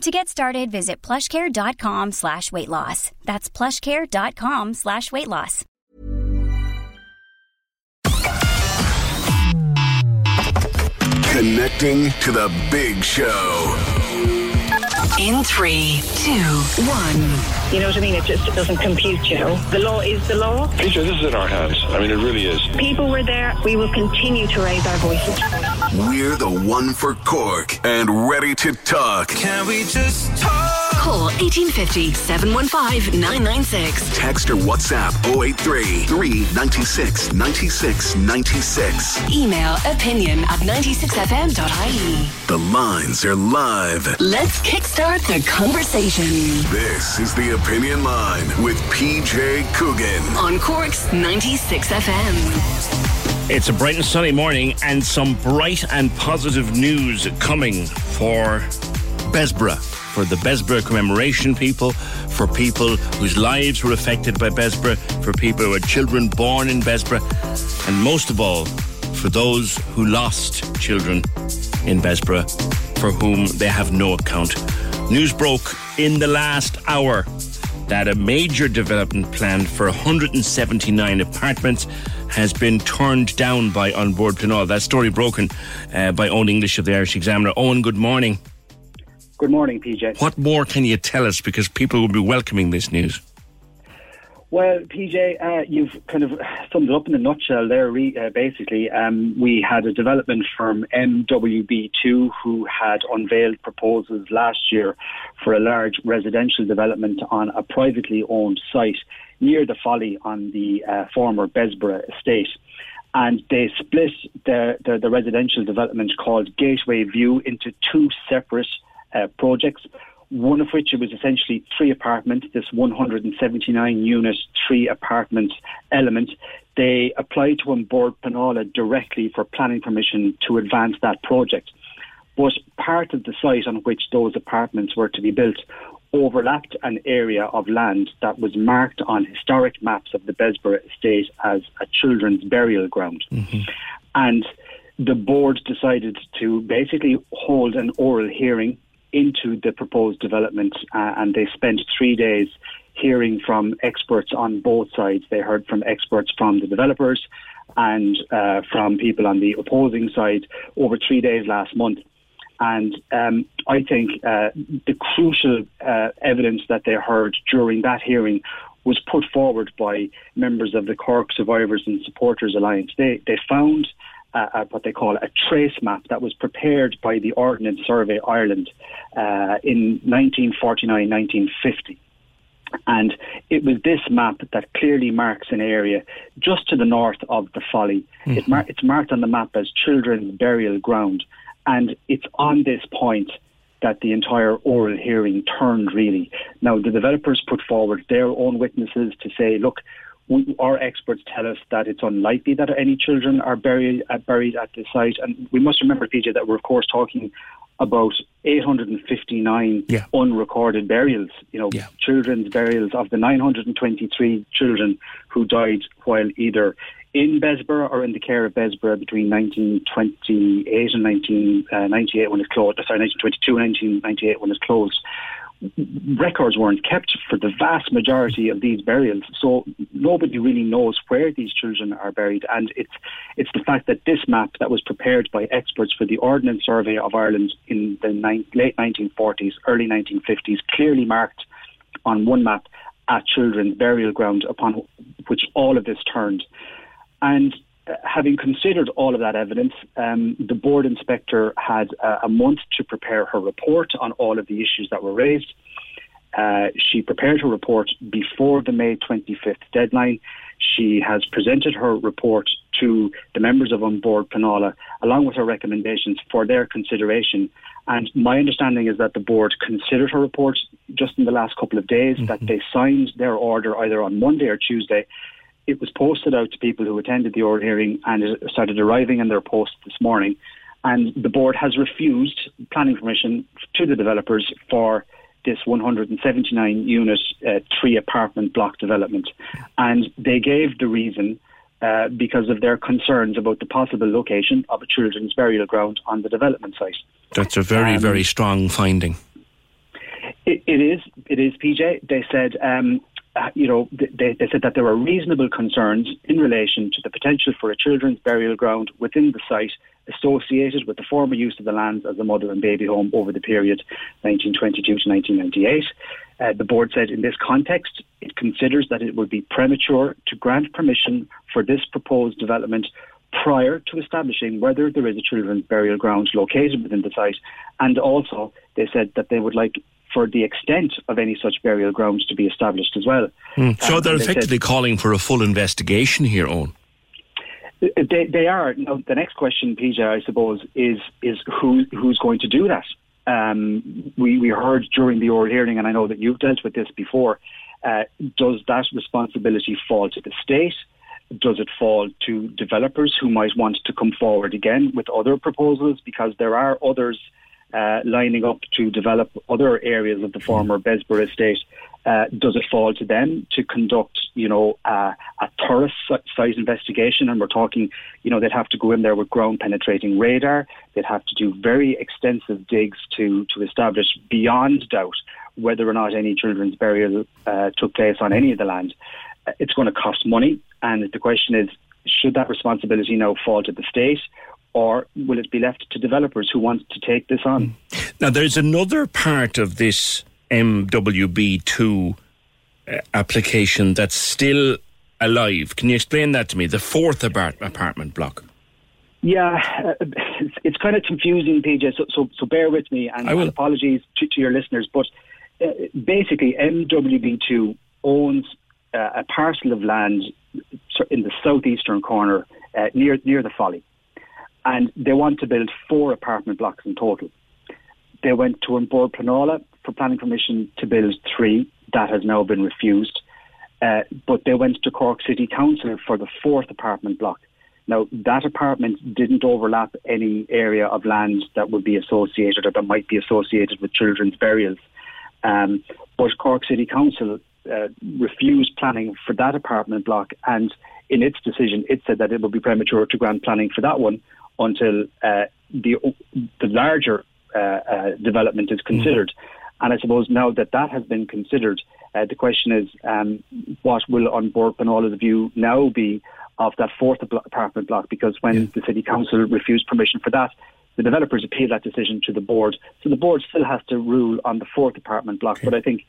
To get started, visit plushcare.com slash weight loss. That's plushcare.com slash weight loss. Connecting to the big show. In three, two, one. You know what I mean? It just it doesn't compute, you know. The law is the law. PJ, this is in our hands. I mean, it really is. People were there. We will continue to raise our voices. We're the one for Cork and ready to talk. Can we just talk? Call 1850 715 996. Text or WhatsApp 083 396 96 96. Email opinion at 96fm.ie. The lines are live. Let's kickstart the conversation This is the Opinion Line with PJ Coogan. on Cork's 96FM. It's a bright and sunny morning, and some bright and positive news coming for Bessborough, for the Bessborough commemoration people, for people whose lives were affected by Bessborough, for people who had children born in Bessborough, and most of all, for those who lost children in Bessborough, for whom they have no account. News broke in the last hour that a major development plan for 179 apartments has been turned down by An Bord Pleanála. That story broken uh, by Owen English of the Irish Examiner. Owen, good morning. Good morning, PJ. What more can you tell us? Because people will be welcoming this news. Well, PJ, uh, you've kind of summed it up in a nutshell there. Re- uh, basically, um, we had a development firm, MWB2, who had unveiled proposals last year for a large residential development on a privately owned site near the Folly on the uh, former Bessborough estate. And they split the, the, the residential development called Gateway View into two separate uh, projects one of which it was essentially three apartments, this 179 unit, three apartment element. They applied to Bord Pleanála directly for planning permission to advance that project. But part of the site on which those apartments were to be built overlapped an area of land that was marked on historic maps of the Bessborough estate as a children's burial ground. And the board decided to basically hold an oral hearing into the proposed development, uh, and they spent three days hearing from experts on both sides. They heard from experts from the developers and uh, from people on the opposing side over three days last month. And um, I think uh, the crucial uh, evidence that they heard during that hearing was put forward by members of the Cork Survivors and Supporters Alliance. They they found uh, uh, what they call a trace map that was prepared by the Ordnance Survey Ireland uh, in 1949-1950. And it was this map that clearly marks an area just to the north of the Folly. It mar- it's marked on the map as Children's Burial Ground. And it's on this point that the entire oral hearing turned really. Now, the developers put forward their own witnesses to say, look, we, our experts tell us that it's unlikely that any children are buried, uh, buried at the site. And we must remember, PJ, that we're, of course, talking about 859 Yeah. unrecorded burials, you know, Yeah. children's burials of the 923 children who died while either in Bessborough or in the care of Bessborough between 1928 and 1998 uh, when it closed, sorry, 1922 and 1998 when it closed. Records weren't kept for the vast majority of these burials, so nobody really knows where these children are buried. And it's it's the fact that this map that was prepared by experts for the Ordnance Survey of Ireland in the nine, late 1940s, early 1950s, clearly marked on one map at children's burial ground upon which all of this turned. And uh, having considered all of that evidence, um, the board inspector had uh, a month to prepare her report on all of the issues that were raised. Uh, she prepared her report before the May 25th deadline. She has presented her report to the members of An Bord Pleanála, along with her recommendations for their consideration. And my understanding is that the board considered her report just in the last couple of days, mm-hmm. that they signed their order either on Monday or Tuesday. It was posted out to people who attended the order hearing and it started arriving in their post this morning. And the board has refused planning permission to the developers for this 179 unit uh, three apartment block development. And they gave the reason uh, because of their concerns about the possible location of a children's burial ground on the development site. That's a very, um, very strong finding. It, it is. It is, PJ. They said um, uh, you know, they, they, said that there were reasonable concerns in relation to the potential for a children's burial ground within the site associated with the former use of the lands as a mother and baby home over the period 1922 to 1998. Uh, the board said in this context, it considers that it would be premature to grant permission for this proposed development prior to establishing whether there is a children's burial ground located within the site. And also, they said that they would like for the extent of any such burial grounds to be established as well. Mm. So um, they're effectively they said, calling for a full investigation here, Owen. They, they are. Now, the next question, PJ, I suppose, is is who who's going to do that? Um, we we heard during the oral hearing, and I know that you've dealt with this before. Uh, does that responsibility fall to the state? Does it fall to developers who might want to come forward again with other proposals? Because there are others uh, lining up to develop other areas of the former Bessborough estate. Uh, does it fall to them to conduct, you know, uh, a thorough site investigation? And we're talking, you know, they'd have to go in there with ground penetrating radar. They'd have to do very extensive digs to to establish beyond doubt whether or not any children's burial uh, took place on any of the land. Uh, it's going to cost money, and the question is, should that responsibility now fall to the state, or will it be left to developers who want to take this on? Now, there's another part of this MWB2 uh, application that's still alive. Can you explain that to me? The fourth apartment block. Yeah, uh, it's, it's, kind of confusing, PJ. So, so, so bear with me, and, and apologies to, to, your listeners. But uh, basically, MWB2 owns uh, a parcel of land in the southeastern corner uh, near near the Folly and they want to build four apartment blocks in total. They went to An Pleanála for planning permission to build three. That has now been refused. Uh, but they went to Cork City Council for the fourth apartment block. Now, that apartment didn't overlap any area of land that would be associated or that might be associated with children's burials. Um, but Cork City Council uh, refused planning for that apartment block, and in its decision, it said that it would be premature to grant planning for that one until uh, the the larger uh, uh, development is considered. Mm-hmm. And I suppose now that that has been considered, uh, the question is um, what will An Bord Pleanála's view now be of that fourth apartment block? Because when yeah. the city council refused permission for that, the developers appealed that decision to the board. So the board still has to rule on the fourth apartment block. Okay. But I think,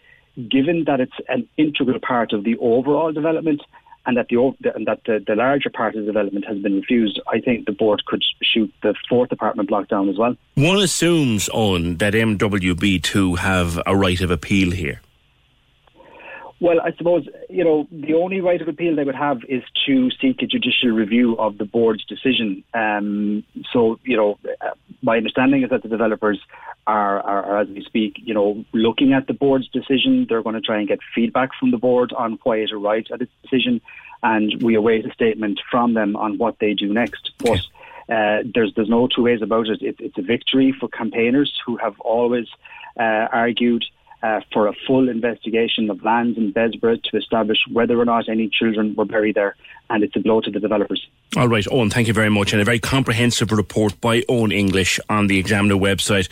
given that it's an integral part of the overall development, and that the and that the, the larger part of the development has been refused, I think the board could shoot the fourth apartment block down as well. One assumes on that MWB2 have a right of appeal here. Well, I suppose, you know, the only right of appeal they would have is to seek a judicial review of the board's decision. Um, so, you know, uh, my understanding is that the developers are, are, are, as we speak, you know, looking at the board's decision. They're going to try and get feedback from the board on why it arrived at its decision. And we await a statement from them on what they do next. But uh, there's, there's no two ways about it. it. It's a victory for campaigners who have always uh, argued uh, for a full investigation of lands in Bessborough to establish whether or not any children were buried there, and it's a blow to the developers. All right, Owen, thank you very much. And a very comprehensive report by Owen English on the Examiner website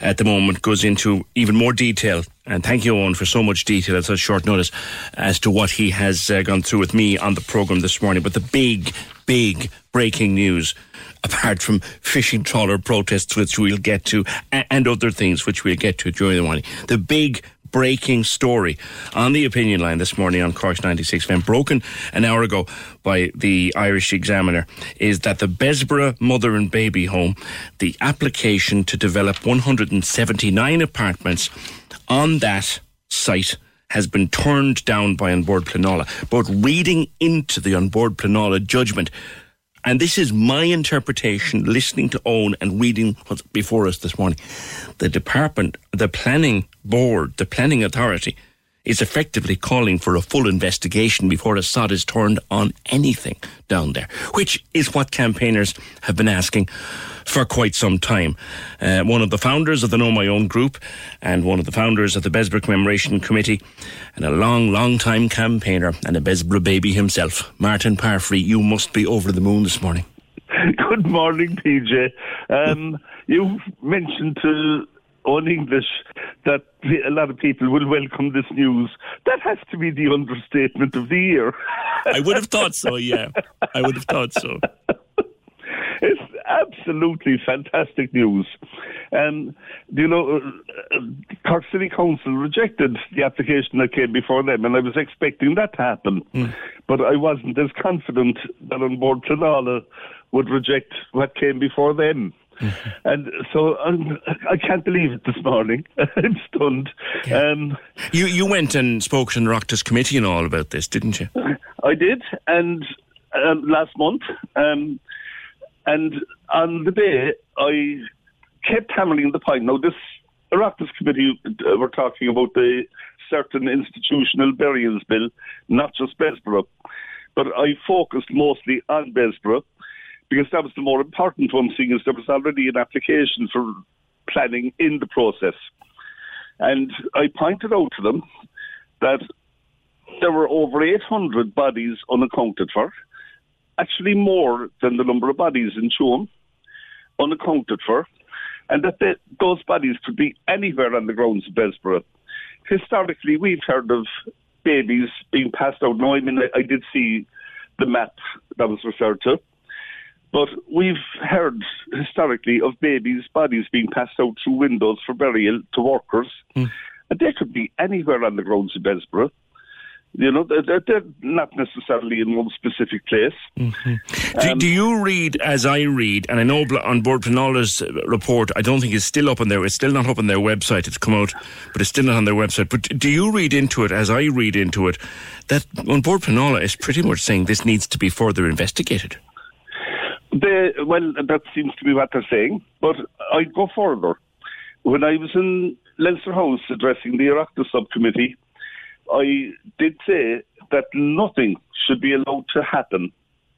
at the moment goes into even more detail. And thank you, Owen, for so much detail at such short notice as to what he has uh, gone through with me on the programme this morning. But the big, big breaking news apart from fishing trawler protests, which we'll get to, and other things which we'll get to during the morning. The big breaking story on the opinion line this morning on Cork 96 FM, broken an hour ago by the Irish Examiner, is that the Bessborough Mother and Baby Home, the application to develop 179 apartments on that site has been turned down by An Bord Pleanála. But reading into the An Bord Pleanála judgment, and this is my interpretation, listening to Owen and reading what's before us this morning. The department, the planning board, the planning authority is effectively calling for a full investigation before a sod is turned on anything down there, which is what campaigners have been asking for quite some time. Uh, one of the founders of the Know My Own group and one of the founders of the Bessborough Commemoration Committee and a long, long time campaigner and a Bessborough baby himself, Martin Parfrey, you must be over the moon this morning. Good morning, PJ. Um, you mentioned to Owen English that a lot of people will welcome this news. That has to be the understatement of the year. I would have thought so, yeah. I would have thought so. It's absolutely fantastic news. And, you know, uh, Cork City Council rejected the application that came before them, and I was expecting that to happen. Mm. But I wasn't as confident that An Bord Pleanála would reject what came before them. Mm-hmm. And so I'm, I can not believe it this morning. I'm stunned. Yeah. Um, you you went and spoke to the Oireachtas committee and all about this, didn't you? I did, and um, last month, um, and on the day I kept hammering the point. Now this Oireachtas committee uh, were talking about the certain institutional burials bill, not just Bessborough, but I focused mostly on Bessborough because that was the more important one, seeing as there was already an application for planning in the process. And I pointed out to them that there were over 800 bodies unaccounted for, actually more than the number of bodies in Tuam, unaccounted for, and that they, those bodies could be anywhere on the grounds of Bessborough. Historically, we've heard of babies being passed out. Now, I mean, I, I did see the map that was referred to. But we've heard historically of babies' bodies being passed out through windows for burial to workers, mm. and they could be anywhere on the grounds of Bessborough. You know, they're, they're not necessarily in one specific place. Mm-hmm. Do, um, do, you read as I read? And I know An Bord Pleanála's report, I don't think it's still up on their. It's still not up on their website. It's come out, but it's still not on their website. But do you read into it as I read into it that on Bord Pleanála is pretty much saying this needs to be further investigated? Well, that seems to be what they're saying, but I'd go further. When I was in Leinster House addressing the Oireachtas subcommittee, I did say that nothing should be allowed to happen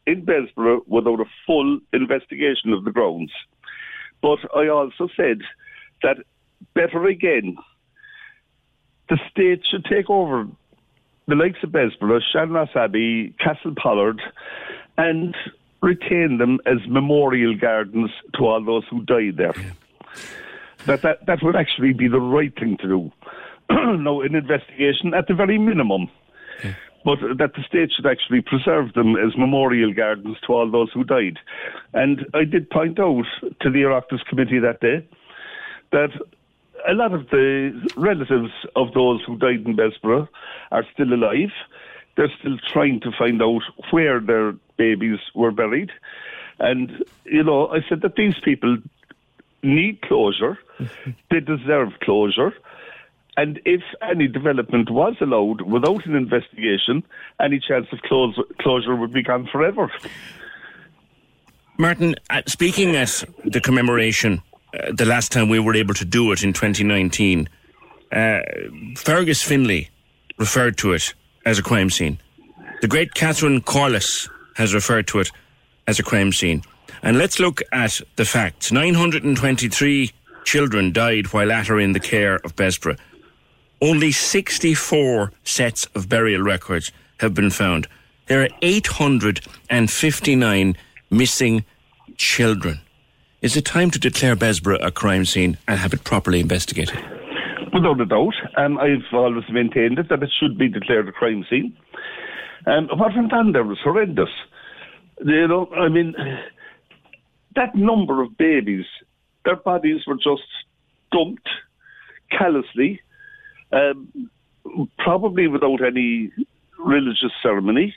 in Bessborough without a full investigation of the grounds. But I also said that better again, the state should take over the likes of Bessborough, Sean Ross Abbey, Castle Pollard, and retain them as memorial gardens to all those who died there. Yeah. That, that that would actually be the right thing to do. no, an investigation at the very minimum. Yeah. But that the state should actually preserve them as memorial gardens to all those who died. And I did point out to the Oireachtas committee that day that a lot of the relatives of those who died in Bessborough are still alive. They're still trying to find out where their babies were buried. And, you know, I said that these people need closure. they deserve closure. And if any development was allowed without an investigation, any chance of close, closure would be gone forever. Martin, uh, speaking at the commemoration, uh, the last time we were able to do it in 2019, uh, Fergus Finlay referred to it as a crime scene. The great Catherine Corless has referred to it as a crime scene. And let's look at the facts. 923 children died while at or in the care of Bessborough. Only 64 sets of burial records have been found. There are 859 missing children. Is it time to declare Bessborough a crime scene and have it properly investigated? Without a doubt. Um, I've always maintained it that it should be declared a crime scene. Um, what went on there was horrendous. You know, I mean, that number of babies, their bodies were just dumped callously um, probably without any religious ceremony.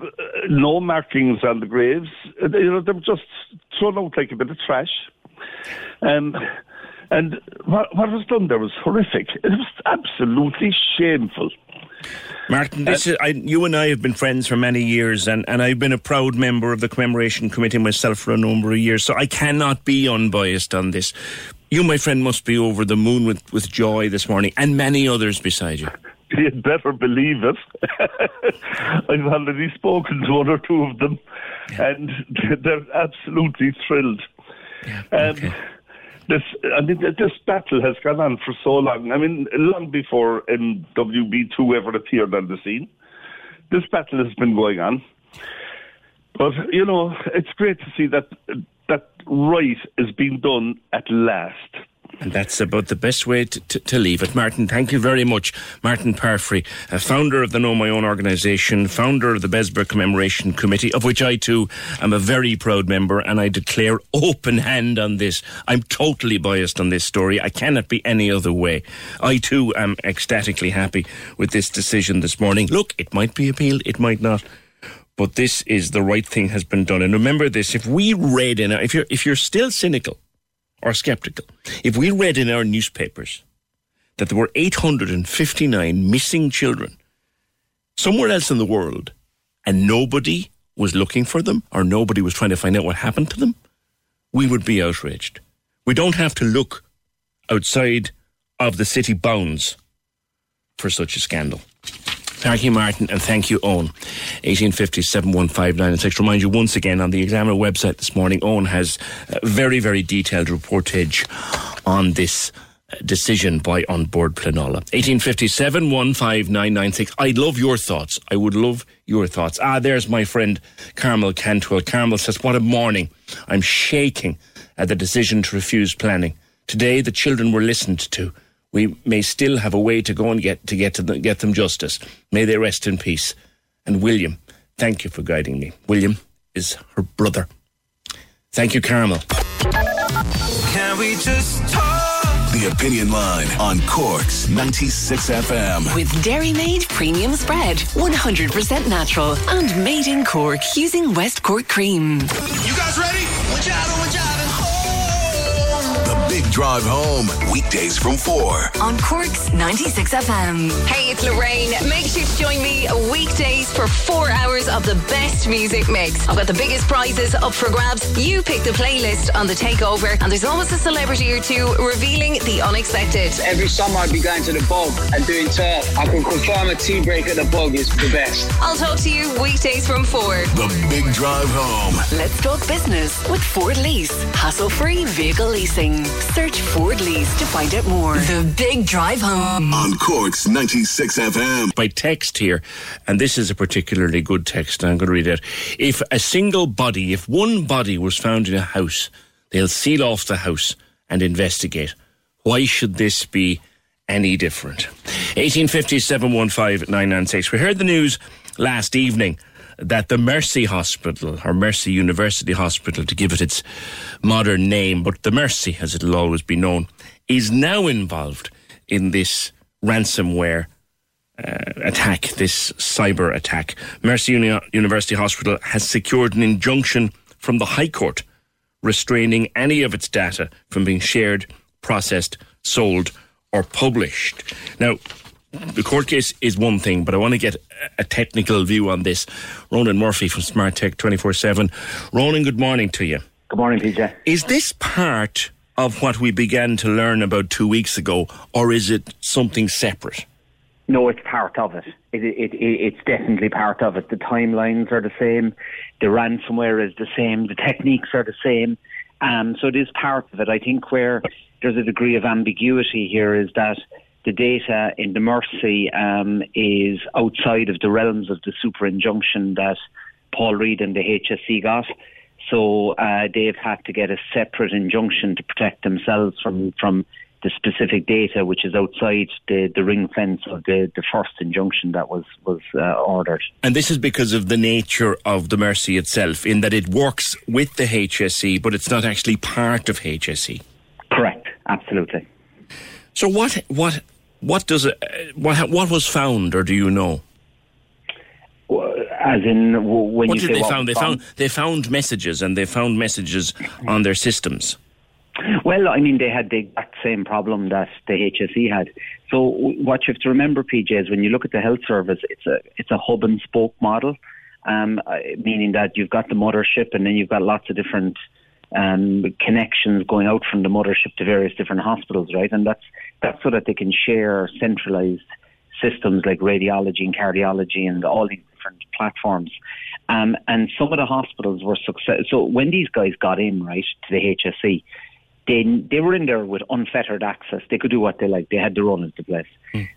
Uh, no markings on the graves. You know, they were just thrown out like a bit of trash. Um, and what, what was done there was horrific. It was absolutely shameful. Martin, this is, I, you and I have been friends for many years, and, and I've been a proud member of the commemoration committee myself for a number of years, so I cannot be unbiased on this. You, my friend, must be over the moon with, with joy this morning, and many others beside you. You'd better believe it. I've already spoken to one or two of them, yeah. and they're absolutely thrilled. Yeah, okay. um, this, I mean, this battle has gone on for so long. I mean, long before MWB2 ever appeared on the scene. This battle has been going on. But, you know, it's great to see that that right is being done at last. And that's about the best way to, to, to, leave it. Martin, thank you very much. Martin Parfrey, founder of the Know My Own organisation, founder of the Bessborough Commemoration Committee, of which I too am a very proud member, and I declare open hand on this. I'm totally biased on this story. I cannot be any other way. I too am ecstatically happy with this decision this morning. Look, it might be appealed, it might not but this is the right thing has been done. And remember this: if we read in, our, if you're if you're still cynical, or skeptical. If we read in our newspapers that there were 859 missing children somewhere else in the world and nobody was looking for them or nobody was trying to find out what happened to them, we would be outraged. We don't have to look outside of the city bounds for such a scandal. Thank you, Martin, and thank you, Owen. 1850 715 6. Remind you once again on the Examiner website this morning, Owen has a very, very detailed reportage on this uh, decision by An Bord Pleanála. 1857 15996. I'd love your thoughts. I would love your thoughts. Ah, there's my friend Carmel Cantwell. Carmel says, What a morning. I'm shaking at the decision to refuse planning. Today, the children were listened to we may still have a way to go and get to get to the, get them justice. May they rest in peace. And William, thank you for guiding me. William is her brother. Thank you, Carmel. Can we just talk? The Opinion Line on Cork's 96 FM. With Dairymaid Premium Spread, 100% natural and made in Cork using West Cork cream. You guys ready? Watch out, watch out. Big Drive Home, weekdays from 4. On Cork's 96 FM. Hey, it's Lorraine. Make sure to join me weekdays for four hours of the best music mix. I've got the biggest prizes up for grabs. You pick the playlist on the takeover, and there's always a celebrity or two revealing the unexpected. Every summer I'd be going to the bog and doing turf. I can confirm a tea break at the bog is the best. I'll talk to you weekdays from 4. The Big Drive Home. Let's talk business with Ford Lease. Hassle free vehicle leasing. Search Ford Lease to find out more. The Big Drive Home. On Cork's 96 FM. By text here, and this is a particularly good text, I'm going to read it. If a single body, if one body was found in a house, they'll seal off the house and investigate. Why should this be any different? 1857 996. We heard the news last evening that the Mercy Hospital, or Mercy University Hospital, to give it its modern name, but the Mercy, as it'll always be known, is now involved in this ransomware uh, attack, this cyber attack. Mercy Uni- University Hospital has secured an injunction from the High Court restraining any of its data from being shared, processed, sold, or published. Now, the court case is one thing, but I want to get a technical view on this. Ronan Murphy from Smart Tech 24 7. Ronan, good morning to you. Good morning, PJ. Is this part of what we began to learn about two weeks ago, or is it something separate? No, it's part of it. It, it, it. It's definitely part of it. The timelines are the same. The ransomware is the same. The techniques are the same. Um, so it is part of it. I think where there's a degree of ambiguity here is that the data in the Mercy um, is outside of the realms of the super injunction that Paul Reid and the HSE got. So uh, they've had to get a separate injunction to protect themselves from from the specific data, which is outside the, the ring fence of the, the first injunction that was was uh, ordered. And this is because of the nature of the Mercy itself, in that it works with the HSE, but it's not actually part of HSE. Correct, absolutely. So what what what does it? What what was found, or do you know? As in, when what you did say they what found? They found they found messages, and they found messages on their systems. Well, I mean, they had the exact same problem that the HSE had. So what you have to remember, PJ, is when you look at the health service, it's a it's a hub and spoke model, um, uh, meaning that you've got the mothership, and then you've got lots of different um, connections going out from the mothership to various different hospitals, right? And that's that's so that they can share centralized systems like radiology and cardiology and all these different platforms. Um, and some of the hospitals were success. So when these guys got in, right, to the HSE, they they were in there with unfettered access. They could do what they like. They had the run of the place.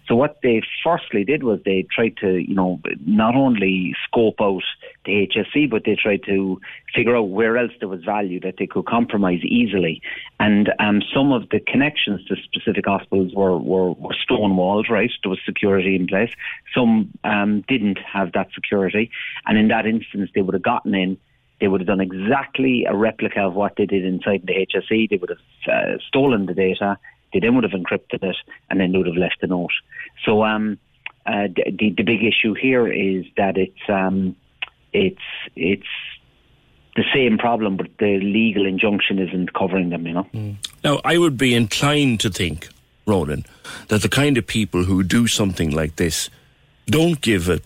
So what they firstly did was they tried to, you know, not only scope out the HSE, but they tried to figure out where else there was value that they could compromise easily. And um, some of the connections to specific hospitals were, were, were stonewalled, right? There was security in place. Some um, didn't have that security. And in that instance, they would have gotten in they would have done exactly a replica of what they did inside the HSE. They would have uh, stolen the data. They then would have encrypted it, and then they would have left a note. So um, uh, the the big issue here is that it's um, it's it's the same problem, but the legal injunction isn't covering them. You know. Now, I would be inclined to think, Ronan, that the kind of people who do something like this don't give a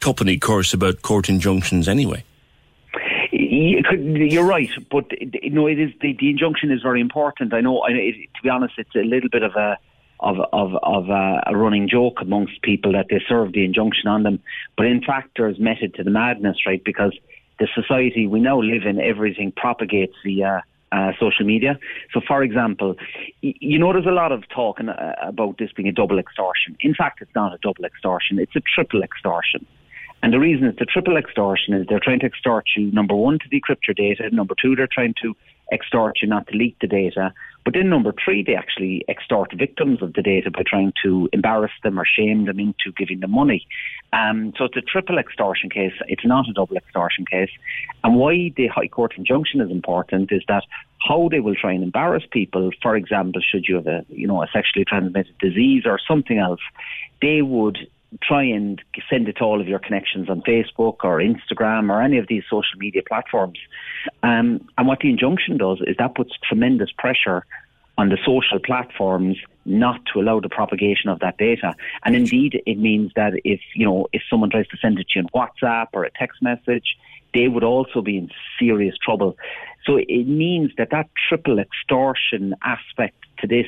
tuppenny curse about court injunctions anyway. You're right, but you know it is the, the injunction is very important. I know. I, it, to be honest, it's a little bit of a of of of a, a running joke amongst people that they serve the injunction on them. But in fact, there's method to the madness, right? Because the society we now live in, everything propagates via uh, social media. So, for example, you know, there's a lot of talk uh, about this being a double extortion. In fact, it's not a double extortion; it's a triple extortion. And the reason it's a triple extortion is they're trying to extort you, number one, to decrypt your data. Number two, they're trying to extort you not to leak the data. But then number three, they actually extort victims of the data by trying to embarrass them or shame them into giving them money. Um, so it's a triple extortion case. It's not a double extortion case. And why the High Court injunction is important is that how they will try and embarrass people, for example, should you have a, you know, a sexually transmitted disease or something else, they would try and send it to all of your connections on Facebook or Instagram or any of these social media platforms. Um, and what the injunction does is that puts tremendous pressure on the social platforms not to allow the propagation of that data. And indeed, it means that if, you know, if someone tries to send it to you on WhatsApp or a text message, they would also be in serious trouble. So it means that that triple extortion aspect to this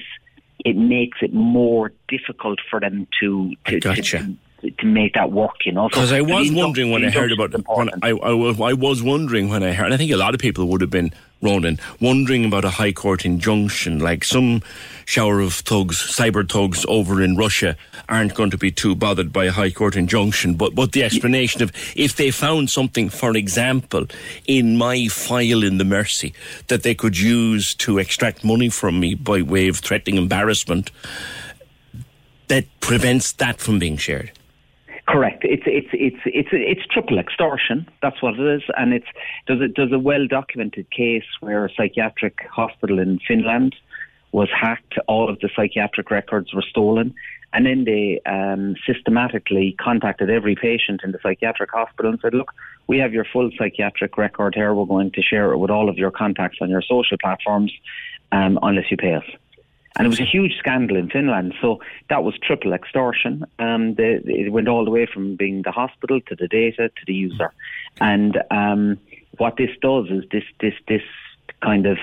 it makes it more difficult for them to to, gotcha. to, to make that work, you know. Because I was wondering when I heard about when. I, I, was- I was wondering when I heard, and I think a lot of people would have been, Ronan, wondering about a High Court injunction. Like some shower of thugs, cyber thugs over in Russia aren't going to be too bothered by a High Court injunction. But, but the explanation of if they found something, for example, in my file in the Mercy that they could use to extract money from me by way of threatening embarrassment, that prevents that from being shared. Correct. It's it's it's it's it's triple extortion. That's what it is, and it's there's a there's a well documented case where a psychiatric hospital in Finland was hacked. All of the psychiatric records were stolen, and then they um, systematically contacted every patient in the psychiatric hospital and said, "Look, we have your full psychiatric record here. We're going to share it with all of your contacts on your social platforms, um, unless you pay us." And it was a huge scandal in Finland. So that was triple extortion. Um, the, it went all the way from being the hospital to the data to the user. And um, what this does is this this this kind of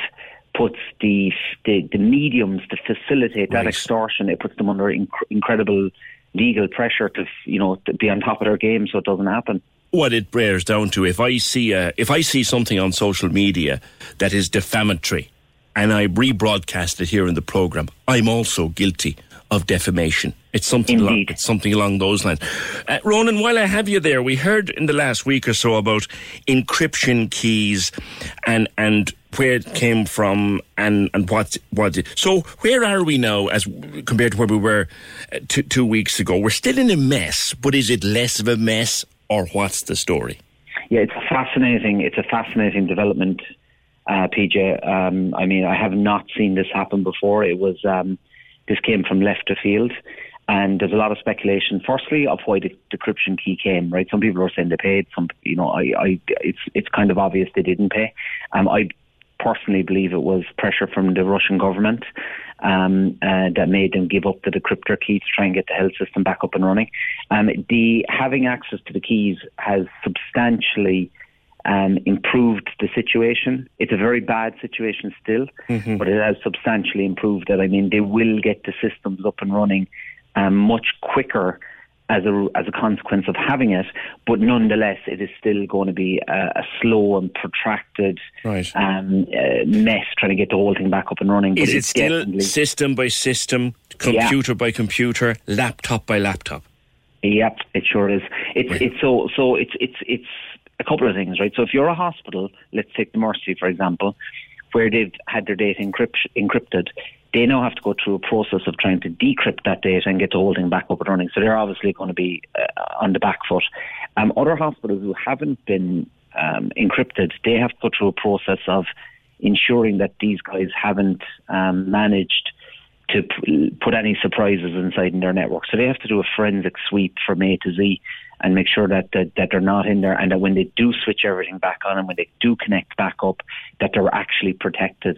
puts the the, the mediums to facilitate that Right. extortion. It puts them under inc- incredible legal pressure to you know to be on top of their game so it doesn't happen. what it bears down to if I see a, if I see something on social media that is defamatory and I rebroadcast it here in the program, I'm also guilty of defamation. It's something along, it's something along those lines. Uh, Ronan, while I have you there, we heard in the last week or so about encryption keys and and where it came from and and what what it, so where are we now as compared to where we were uh, two, two weeks ago we're still in a mess but is it less of a mess or what's the story Yeah, it's fascinating. It's a fascinating development, uh, PJ. Um, I mean, I have not seen this happen before. It was um, this came from left of field, And there's a lot of speculation. Firstly, of why the decryption key came. Right, some people are saying they paid. Some, you know, I, I, it's it's kind of obvious they didn't pay. Um, I personally believe it was pressure from the Russian government um, uh, that made them give up the decryptor key to try and get the health system back up and running. Um, the having access to the keys has substantially um, improved the situation. It's a very bad situation still, Mm-hmm. but it has substantially improved it. I mean, they will get the systems up and running um, much quicker as a as a consequence of having it. But nonetheless, it is still going to be a, a slow and protracted Right. um, uh, mess trying to get the whole thing back up and running. Is but it still system by system, computer by computer, laptop by laptop? Yep, it sure is. It's it's so so it's it's it's a couple of things, right? So if you're a hospital, let's take the Mercy for example, where they've had their data encrypt, encrypted, they now have to go through a process of trying to decrypt that data and get the whole thing back up and running. So they're obviously going to be uh, on the back foot. Um, other hospitals who haven't been um, encrypted, they have to go through a process of ensuring that these guys haven't um, managed to p- put any surprises inside in their network. So they have to do a forensic sweep from A to Z and make sure that, that, that they're not in there and that when they do switch everything back on and when they do connect back up, that they're actually protected.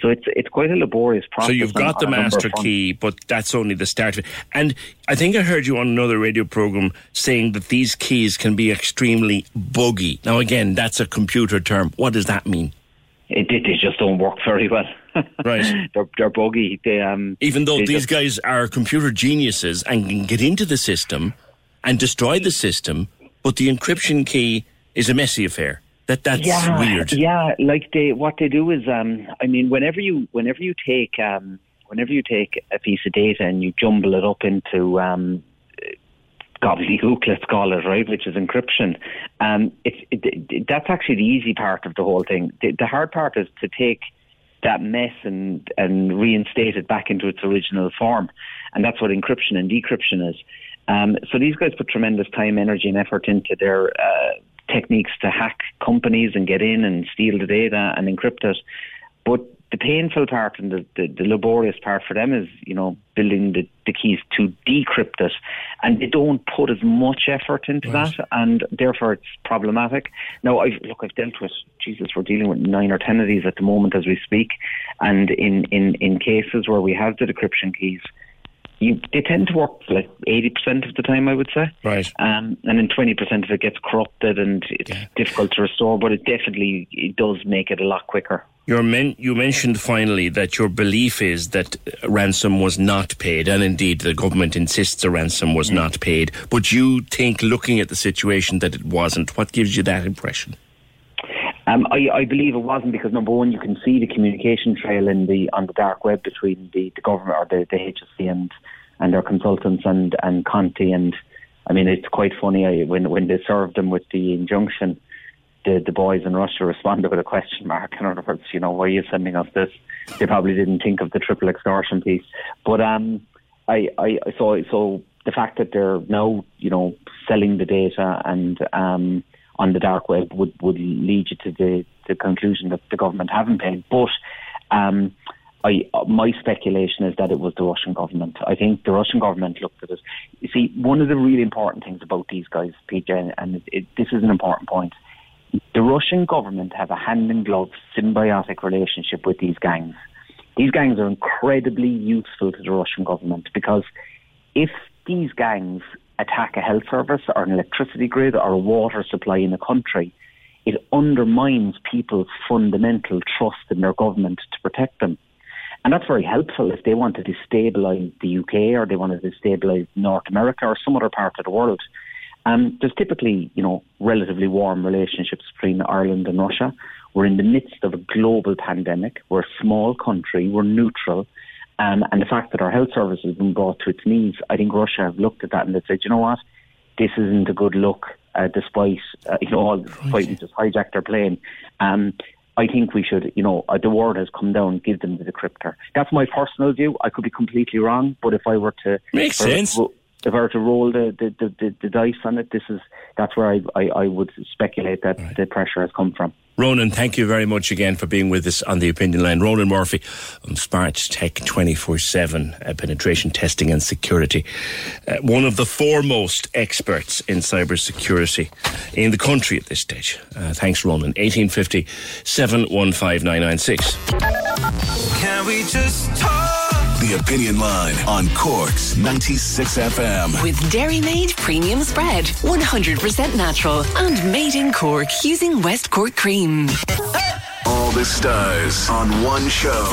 So it's it's quite a laborious process. So you've on- got the on number of master key, but that's only the start of it. And I think I heard you on another radio program saying that these keys can be extremely buggy. Now, again, that's a computer term. What does that mean? It, it, they just don't work very well. Right. they're, they're buggy. They, um, Even though these just- guys are computer geniuses and can get into the system and destroy the system, but the encryption key is a messy affair. That that's yeah, weird. Yeah, like they what they do is um I mean whenever you whenever you take um whenever you take a piece of data and you jumble it up into um gobbledygook, let's call it, right, which is encryption. Um, it's it, it, that's actually the easy part of the whole thing. The, the hard part is to take that mess and and reinstate it back into its original form, and that's what encryption and decryption is. Um, so these guys put tremendous time, energy, and effort into their uh, techniques to hack companies and get in and steal the data and encrypt it. But the painful part and the, the, the laborious part for them is, you know, building the, the keys to decrypt it. And they don't put as much effort into that, and therefore it's problematic. Now, I've, look, I've dealt with, Jesus, we're dealing with nine or ten of these at the moment as we speak. And in, in, in cases where we have the decryption keys, you, they tend to work like 80% of the time, I would say. Right. Um, and then 20% of it gets corrupted and it's difficult to restore, but it definitely it does make it a lot quicker. Men, you mentioned finally that your belief is that ransom was not paid, and indeed the government insists a ransom was not paid. But you think, looking at the situation, that it wasn't. What gives you that impression? Um, I, I believe it wasn't because number one, you can see the communication trail in the on the dark web between the, the government or the, the HSE and and their consultants and and Conti and I mean it's quite funny I, when when they served them with the injunction, the the boys in Russia responded with a question mark. In other words, you know, why are you sending us this? They probably didn't think of the triple extortion piece, but um, I I so so the fact that they're now you know selling the data and um on the dark web would, would lead you to the, the conclusion that the government haven't paid. But um, I, my speculation is that it was the Russian government. I think the Russian government looked at it. You see, one of the really important things about these guys, PJ, and it, it, this is an important point. The Russian government have a hand in glove symbiotic relationship with these gangs. These gangs are incredibly useful to the Russian government because if these gangs attack a health service or an electricity grid or a water supply in a country, it undermines people's fundamental trust in their government to protect them. And that's very helpful if they want to destabilise the UK or they want to destabilise North America or some other part of the world. Um, there's typically, you know, relatively warm relationships between Ireland and Russia. We're in the midst of a global pandemic. We're a small country. We're neutral. Um, and the fact that our health service has been brought to its knees, I think Russia have looked at that and they said, you know what, this isn't a good look, uh, despite, uh, you know, all despite we just hijacked their plane. Um, I think we should, you know, uh, the word has come down, give them the decryptor. That's my personal view. I could be completely wrong, but if I were to... Makes if I were to sense. If I were to roll the, the, the, the, the dice on it, this is that's where I, I, I would speculate that the pressure has come from. Ronan, thank you very much again for being with us on the opinion line. Ronan Murphy on Smart Tech 24 7 uh, penetration testing and security. Uh, one of the foremost experts in cybersecurity in the country at this stage. Uh, thanks, Ronan. 1850 715 996. Can we just talk? The Opinion Line on Cork's 96 FM. With Dairy Made Premium Spread, 100% natural and made in Cork using West Cork cream. All the stars on one show.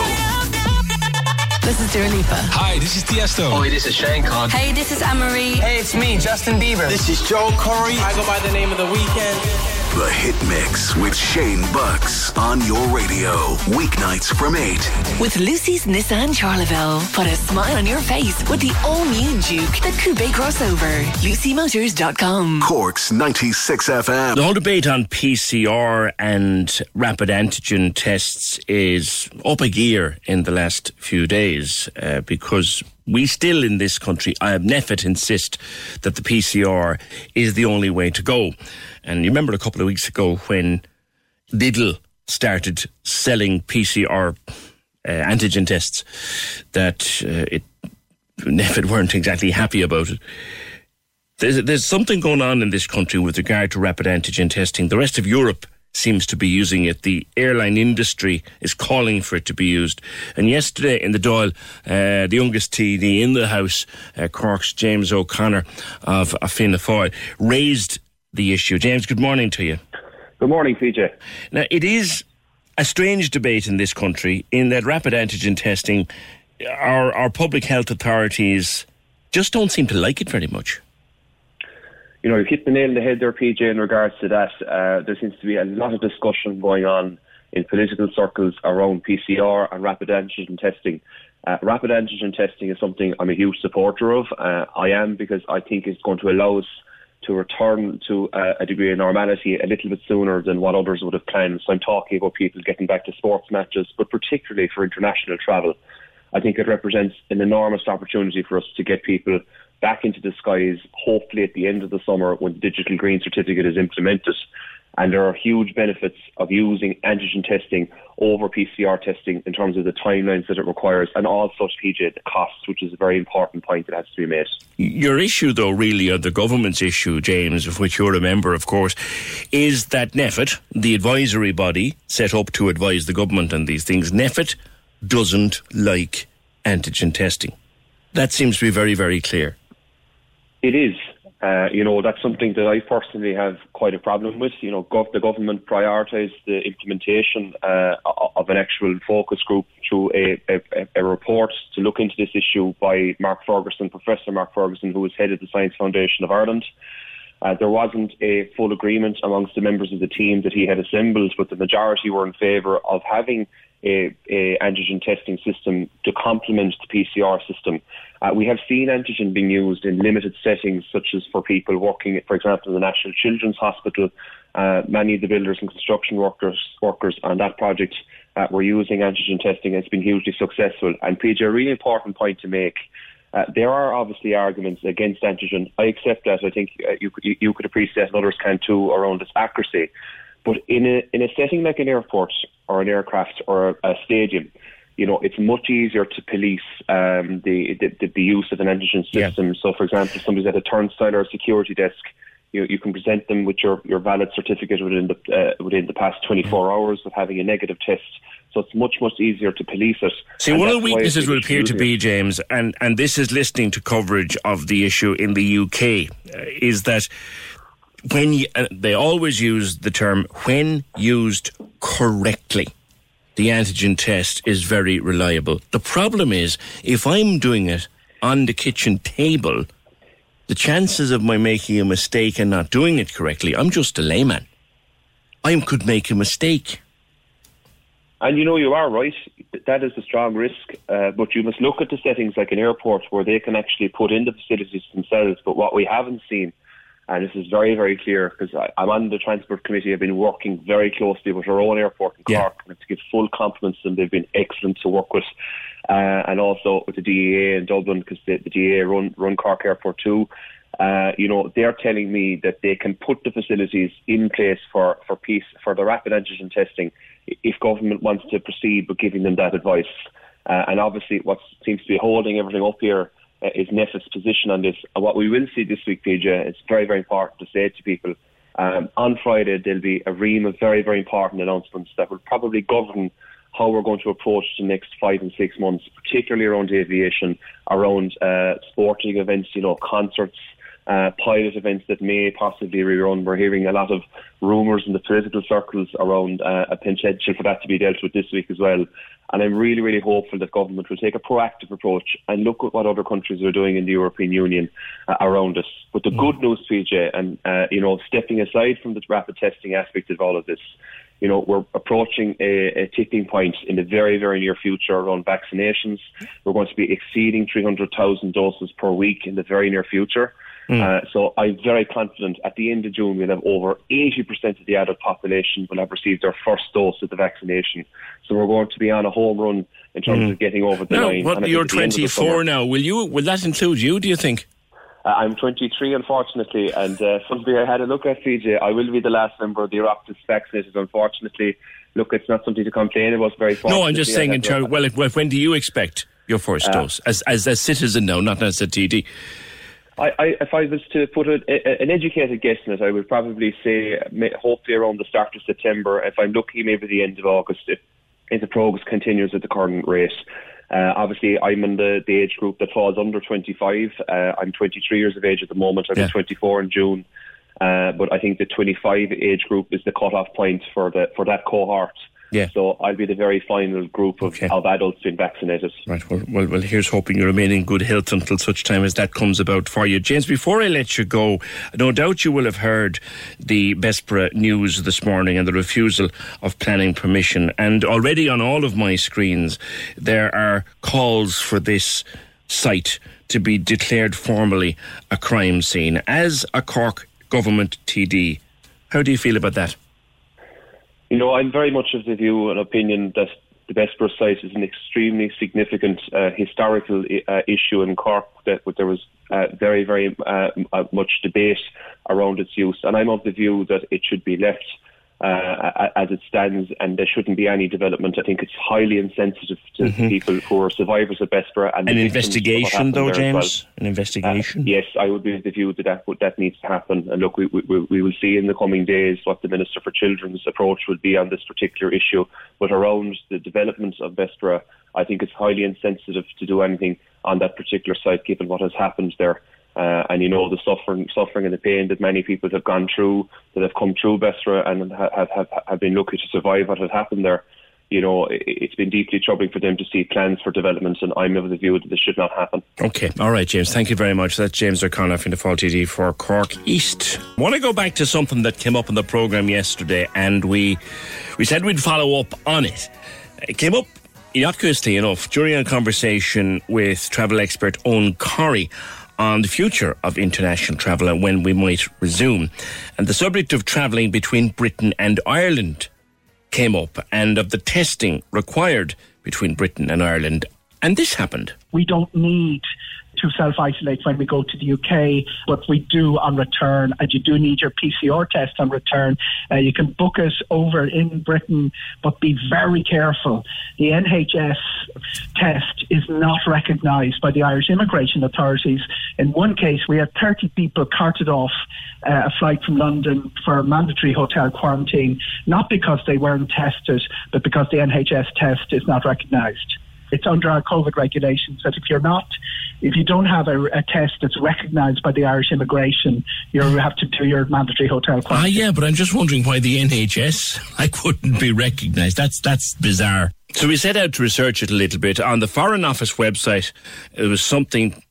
This is Dua Lipa. Hi, this is Tiesto. Hi, this is Shane Con. Hey, this is Anne-Marie. Hey, it's me, Justin Bieber. This is Joel Corry. I go by the name of The Weeknd. The Hit Mix with Shane Bucks on your radio. Weeknights from 8. With Lucy's Nissan Charleville. Put a smile on your face with the all new Juke, the coupe crossover. LucyMotors.com. Cork's 96 FM. The whole debate on PCR and rapid antigen tests is up a gear in the last few days uh, because we still in this country, I have NPHET insist that the PCR is the only way to go. And you remember a couple of weeks ago when Lidl started selling PCR uh, antigen tests that uh, it NPHET weren't exactly happy about it. There's, there's something going on in this country with regard to rapid antigen testing. The rest of Europe seems to be using it. The airline industry is calling for it to be used. And yesterday in the Dáil, uh, the youngest TD in the House, uh, Cork's James O'Connor of, of Fianna Fáil, raised the issue. James, good morning to you. Good morning, PJ. Now, it is a strange debate in this country in that rapid antigen testing, our, our public health authorities just don't seem to like it very much you know, you hit the nail on the head there, PJ, in regards to that. Uh, there seems to be a lot of discussion going on in political circles around PCR and rapid antigen testing. Uh, rapid antigen testing is something I'm a huge supporter of. Uh, I am because I think it's going to allow us to return to a degree of normality a little bit sooner than what others would have planned. So I'm talking about people getting back to sports matches, but particularly for international travel. I think it represents an enormous opportunity for us to get people back into the skies, hopefully at the end of the summer when the digital green certificate is implemented. And there are huge benefits of using antigen testing over PCR testing in terms of the timelines that it requires and also, PJ, the costs, which is a very important point that has to be made. Your issue, though, really, or the government's issue, James, of which you're a member, of course, is that NPHET, the advisory body set up to advise the government on these things, NPHET doesn't like antigen testing. That seems to be very, very clear. It is. Uh, you know, that's something that I personally have quite a problem with. You know, gov- the government prioritised the implementation uh, of an actual focus group through a, a, a, report to look into this issue by Mark Ferguson, Professor Mark Ferguson, who was head of the Science Foundation of Ireland. Uh, there wasn't a full agreement amongst the members of the team that he had assembled, but the majority were in favour of having a, a, antigen testing system to complement the PCR system. Uh, we have seen antigen being used in limited settings, such as for people working, for example, in the National Children's Hospital. Uh, many of the builders and construction workers workers on that project uh, were using antigen testing. It's been hugely successful. And PJ, a really important point to make. Uh, there are obviously arguments against antigen. I accept that. I think uh, you, you, you could appreciate, and others can too, around its accuracy. But in a in a setting like an airport or an aircraft or a, stadium, you know, it's much easier to police um, the, the, the use of an antigen system. Yeah. So, for example, if somebody's at a turnstile or a security desk, you, you can present them with your, your valid certificate within the uh, within the past 24 hours of having a negative test. So it's much much easier to police it. See, one of the weaknesses would appear to be, James, and and this is listening to coverage of the issue in the UK, uh, is that when you, uh, they always use the term when used correctly the antigen test is very reliable. The problem is if I'm doing it on the kitchen table, the chances of my making a mistake and not doing it correctly, I'm just a layman. I could make a mistake. And you know, you are right. That is a strong risk. Uh, but you must look at the settings like an airport where they can actually put in the facilities themselves. But what we haven't seen and this is very, very clear because I'm on the Transport Committee. I've been working very closely with our own airport in Cork yeah. and to give full compliments them. They've been excellent to work with. Uh, and also with the DAA in Dublin because the, the, DAA run, run Cork Airport too. uh, you know, they're telling me that they can put the facilities in place for, for peace, for the rapid antigen testing if government wants to proceed with giving them that advice. Uh, and obviously, what seems to be holding everything up here uh, is NPHET's position on this. And what we will see this week, PJ, it's very, very important to say to people. Um, on Friday, there'll be a ream of very, very important announcements that will probably govern how we're going to approach the next five and six months, particularly around aviation, around uh, sporting events, you know, concerts, uh, pilot events that may possibly rerun. We're hearing a lot of rumours in the political circles around uh, a potential for that to be dealt with this week as well. And I'm really, really hopeful that government will take a proactive approach and look at what other countries are doing in the European Union uh, around us. But the mm. good news, PJ, and uh, you know, stepping aside from the rapid testing aspect of all of this, you know, we're approaching a, a, tipping point in the very, very near future around vaccinations. We're going to be exceeding 300,000 doses per week in the very near future. Mm. Uh, so I'm very confident at the end of June we'll have over 80% of the adult population will have received their first dose of the vaccination. So we're going to be on a home run in terms mm. of getting over the now, line. What, you're 24 now. Will you? Will that include you? Do you think? Uh, I'm 23, unfortunately, and uh, something I had a look at, PJ. I will be the last member of the Oireachtas vaccinated, unfortunately. Look, it's not something to complain about. Very No, I'm just saying, in terms. Well, when do you expect your first uh, dose as as a citizen now, not as a TD? I, I, if I was to put a, a, an educated guess in it, I would probably say hopefully around the start of September. If I'm lucky, maybe the end of August, if, if the progress continues at the current rate. Uh, obviously, I'm in the, the age group that falls under 25. Uh, I'm 23 years of age at the moment. I'll yeah. be 24 in June. Uh, but I think the 25 age group is the cut-off point for the for that cohort. Yeah. So I'll be the very final group of, okay. of adults being vaccinated. Right. Well, well, well, here's hoping you remain in good health until such time as that comes about for you. James, before I let you go, no doubt you will have heard the Bessborough news this morning and the refusal of planning permission. And already on all of my screens, there are calls for this site to be declared formally a crime scene. As a Cork government TD, how do you feel about that? You know, I'm very much of the view and opinion that the Bessborough site is an extremely significant uh, historical uh, issue in Cork. That there was uh, very, very uh, much debate around its use, and I'm of the view that it should be left uh, as it stands, and there shouldn't be any development. I think it's highly insensitive to mm-hmm. people who are survivors of Bessborough. And An investigation, though, James? Well. An investigation? Uh, yes, I would be of the view that that, that needs to happen. And look, we, we, we will see in the coming days what the Minister for Children's approach will be on this particular issue. But around the development of Bessborough, I think it's highly insensitive to do anything on that particular site, given what has happened there. Uh, and you know the suffering, suffering and the pain that many people have gone through, that have come through Bessborough and have, have, have been lucky to survive what has happened there. You know, it's been deeply troubling for them to see plans for developments, and I'm of the view that this should not happen. Okay, all right, James. Thank you very much. That's James O'Connor from the Fall TD for Cork East. I want to go back to something that came up in the programme yesterday, and we we said we'd follow up on it. It came up innocuously enough during a conversation with travel expert Owen Corrie on the future of international travel and when we might resume. And the subject of travelling between Britain and Ireland came up and of the testing required between Britain and Ireland. And this happened. We don't need to self isolate when we go to the UK, but we do on return, and you do need your PCR test on return. Uh, you can book it over in Britain, but be very careful. The NHS test is not recognised by the Irish immigration authorities. In one case, we had 30 people carted off uh, a flight from London for mandatory hotel quarantine, not because they weren't tested, but because the NHS test is not recognised it's under our COVID regulations that if you're not, if you don't have a, a test that's recognised by the Irish immigration, you have to do your mandatory hotel quarantine. Ah, yeah, but I'm just wondering why the NHS I couldn't be recognised. That's that's bizarre. So we set out to research it a little bit on the Foreign Office website. It was something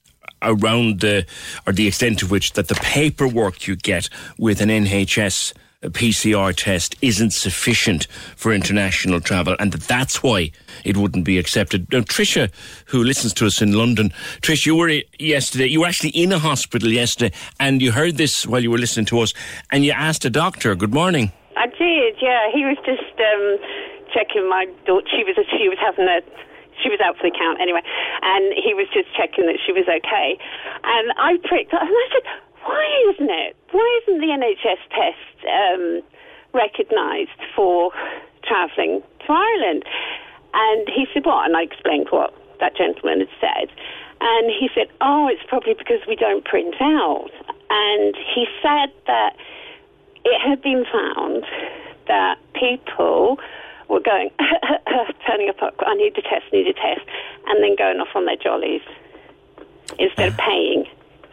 around the or the extent to which that the paperwork you get with an NHS a PCR test isn't sufficient for international travel and that that's why it wouldn't be accepted. Now, Tricia, who listens to us in London, Trish, you were yesterday, you were actually in a hospital yesterday and you heard this while you were listening to us and you asked a doctor, good morning. I did, yeah. He was just um, checking my daughter. She was, she was having a she was out for the count anyway, and he was just checking that she was okay. And I pricked, and I said, why isn't it? Why isn't the NHS test um, recognised for travelling to Ireland? And he said, what? And I explained what that gentleman had said. And he said, oh, it's probably because we don't print out. And he said that it had been found that people were going, turning up, I need a test, need a test, and then going off on their jollies instead of paying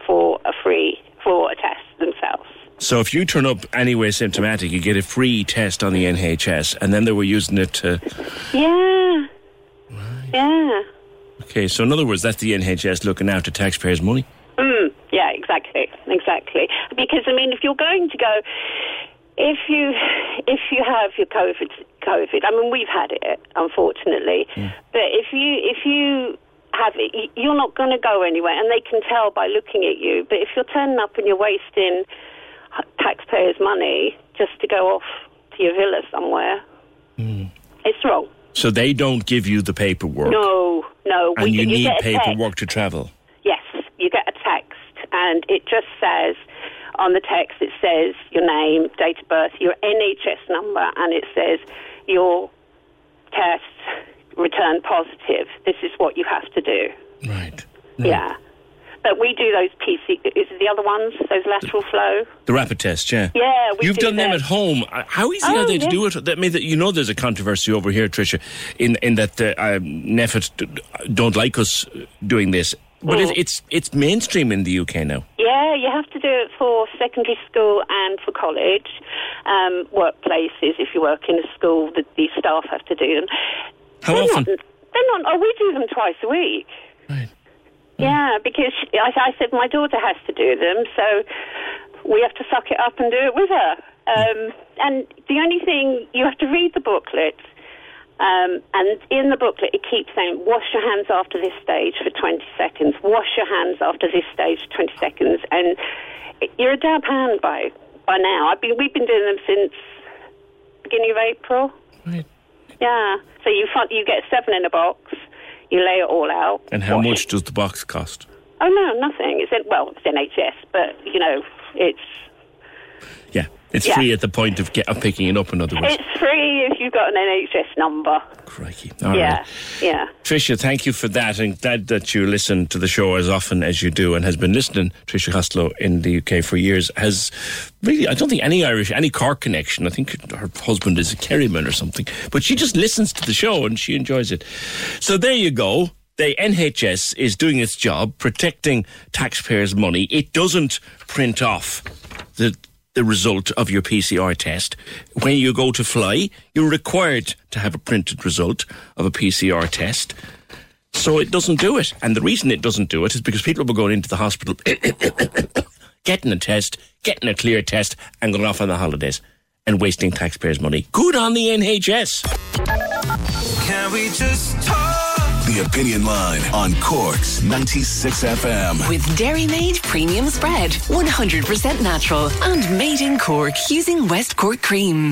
for a free, for a test themselves. So if you turn up anyway symptomatic, you get a free test on the NHS, and then they were using it to. Yeah. Yeah. Okay, so in other words, that's the NHS looking after taxpayers' money. Mm, yeah, exactly, exactly. Because I mean, if you're going to go, if you if you have your COVID, COVID. I mean, we've had it, unfortunately. But if you if you have it, you're not going to go anywhere, and they can tell by looking at you. But if you're turning up and you're wasting taxpayers' money just to go off to your villa somewhere, hmm. it's wrong. So they don't give you the paperwork, No, no. and you, you need a text. paperwork to travel. Yes, you get a text, and it just says on the text it says your name, date of birth, your NHS number, and it says your test returned positive. This is what you have to do. Right. Yeah. But we do those PC. Is it the other ones? Those lateral flow. The rapid test, yeah. Yeah, we You've do done them them. at home. Uh, How easy Oh, are they to do it? That, I mean, that, you know, there's a controversy over here, Tricia, in in that the uh, NPHET don't like us doing this, but Mm. it, it's it's mainstream in the UK now. Yeah, you have to do it for secondary school and for college. Um, workplaces, if you work in a school, the, the staff have to do them. How they're often? Not, they're not. Oh, we do them twice a week. Right. Yeah, because she, I, I said my daughter has to do them, so we have to suck it up and do it with her. Um, and the only thing you have to read the booklet. Um, and in the booklet, it keeps saying, wash your hands after this stage for 20 seconds. Wash your hands after this stage for 20 seconds. And you're a dab hand by, by now. I've been, we've been doing them since beginning of April. Right. Yeah. So you, fi- you get seven in a box. You lay it all out. And how much does the box cost? Oh no, nothing. It's in, well, it's NHS, but you know, it's it's Yeah. free at the point of, get, of picking it up. In other words, it's free if you've got an NHS number. crikey. All yeah, right. yeah. Tricia, thank you for that, and glad that you listen to the show as often as you do, and has been listening. Tricia Costello in the UK for years has really, I don't think any Irish, any Cork connection. I think her husband is a Kerryman or something, but she just listens to the show and she enjoys it. So there you go. The NHS is doing its job, protecting taxpayers' money. It doesn't print off the the result of your PCR test. When you go to fly, you're required to have a printed result of a PCR test. So it doesn't do it. And the reason it doesn't do it is because people were going into the hospital, getting a test, getting a clear test, and going off on the holidays and wasting taxpayers' money. Good on the NHS. Can we just talk? The Opinion Line on Cork's 96 FM. With Dairy Made Premium Spread, 100% natural and made in Cork using West Cork cream.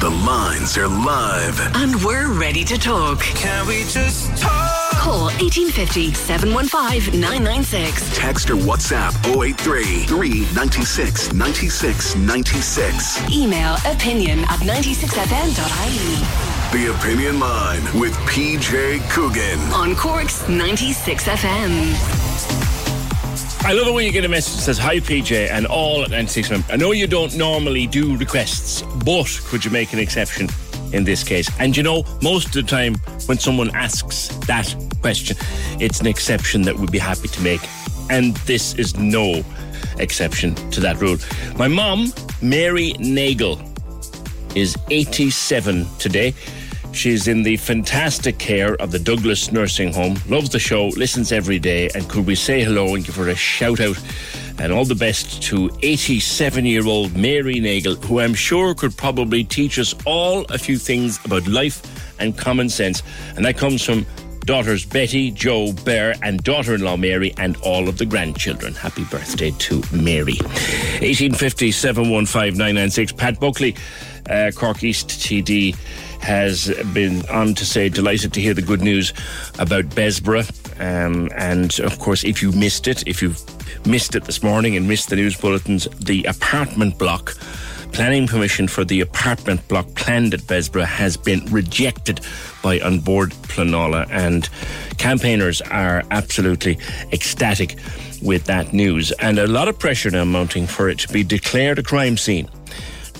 The lines are live. And we're ready to talk. Can we just talk? Call 1850 715 996. Text or WhatsApp 083 396 96 96. Email opinion at 96fm.ie. The Opinion Line with PJ Coogan. On Cork's 96 FM. I love it when you get a message that says, Hi PJ and all at 96 FM. I know you don't normally do requests, but could you make an exception in this case? And you know, most of the time when someone asks that question, it's an exception that we'd be happy to make. And this is no exception to that rule. My mom, Mary Nagel, is 87 today. She's in the fantastic care of the Douglas Nursing Home, loves the show, listens every day, and could we say hello and give her a shout out and all the best to 87 year old Mary Nagel, who I'm sure could probably teach us all a few things about life and common sense. And that comes from daughters Betty, Joe, Bear, and daughter in law Mary, and all of the grandchildren. Happy birthday to Mary. 1850 715 996. Pat Buckley, uh, Cork East TD, has been on to say, delighted to hear the good news about Bessborough. Um, and of course, if you missed it, if you've missed it this morning and missed the news bulletins, the apartment block planning permission for the apartment block planned at Bessborough has been rejected by An Bord Pleanála, and campaigners are absolutely ecstatic with that news. And a lot of pressure now mounting for it to be declared a crime scene.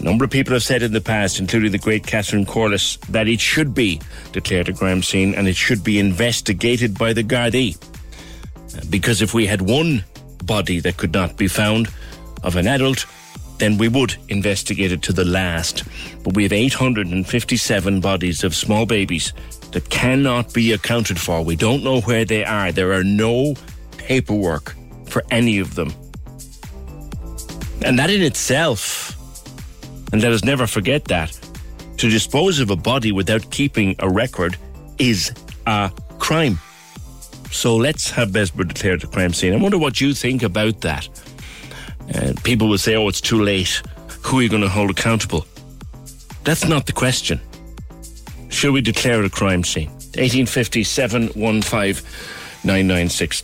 A number of people have said in the past, including the great Catherine Corless, that it should be declared a crime scene and it should be investigated by the Gardaí. Because if we had one body that could not be found of an adult, then we would investigate it to the last. But we have 857 bodies of small babies that cannot be accounted for. We don't know where they are. There are no paperwork for any of them. And that in itself, and let us never forget that, to dispose of a body without keeping a record is a crime. So let's have Bessborough declared a crime scene. I wonder what you think about that. Uh, people will say, oh, it's too late. Who are you going to hold accountable? That's not the question. Should we declare a crime scene? 1857 15996.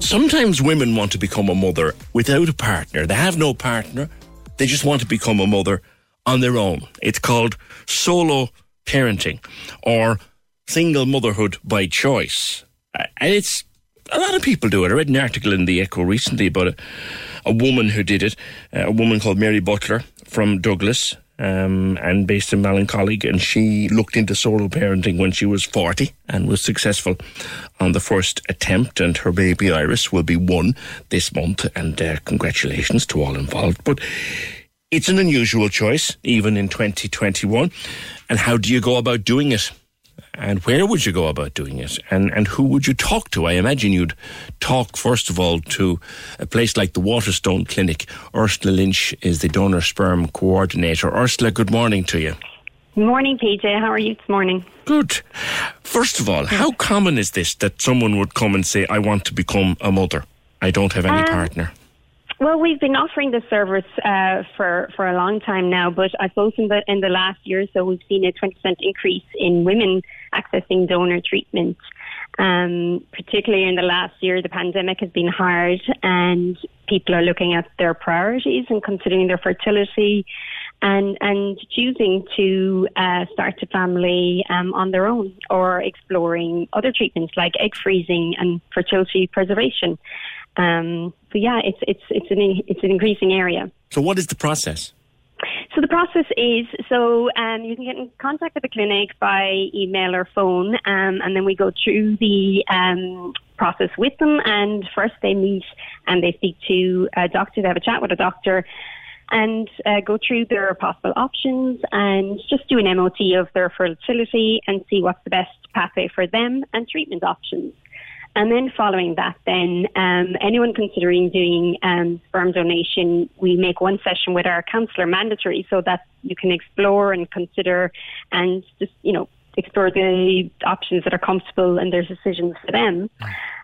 Sometimes women want to become a mother without a partner. They have no partner. They just want to become a mother on their own. It's called solo parenting or single motherhood by choice. And it's a lot of people do it. I read an article in the Echo recently about a, a woman who did it, a woman called Mary Butler from Douglas. Um, and based in Ballincollig, and she looked into solo parenting when she was 40 and was successful on the first attempt. And her baby Iris will be one this month, and uh, congratulations to all involved. But it's an unusual choice, even in 2021. And how do you go about doing it? And where would you go about doing it and and who would you talk to i imagine you'd talk first of all to a place like the waterstone clinic ursula lynch is the donor sperm coordinator ursula good morning to you Morning, PJ. How are you this morning? Good. First of all, how common is this that someone would come and say, I want to become a mother? I don't have any Um, partner. Well, we've been offering this service uh, for for a long time now, but I suppose in the in the last year or so, we've seen a twenty percent increase in women accessing donor treatment. Um, particularly in the last year, the pandemic has been hard, and people are looking at their priorities and considering their fertility, and and choosing to uh, start a family um, on their own or exploring other treatments like egg freezing and fertility preservation. Um, so yeah, it's it's it's an it's an increasing area. So, what is the process? So the process is so um, you can get in contact with the clinic by email or phone, um, and then we go through the um, process with them. And first they meet and they speak to a doctor. They have a chat with a doctor. And uh, go through their possible options and just do an MOT of their fertility and see what's the best pathway for them and treatment options. And then following that, then um, anyone considering doing um, sperm donation, we make one session with our counsellor mandatory so that you can explore and consider and just, you know, explore the options that are comfortable and their decisions for them.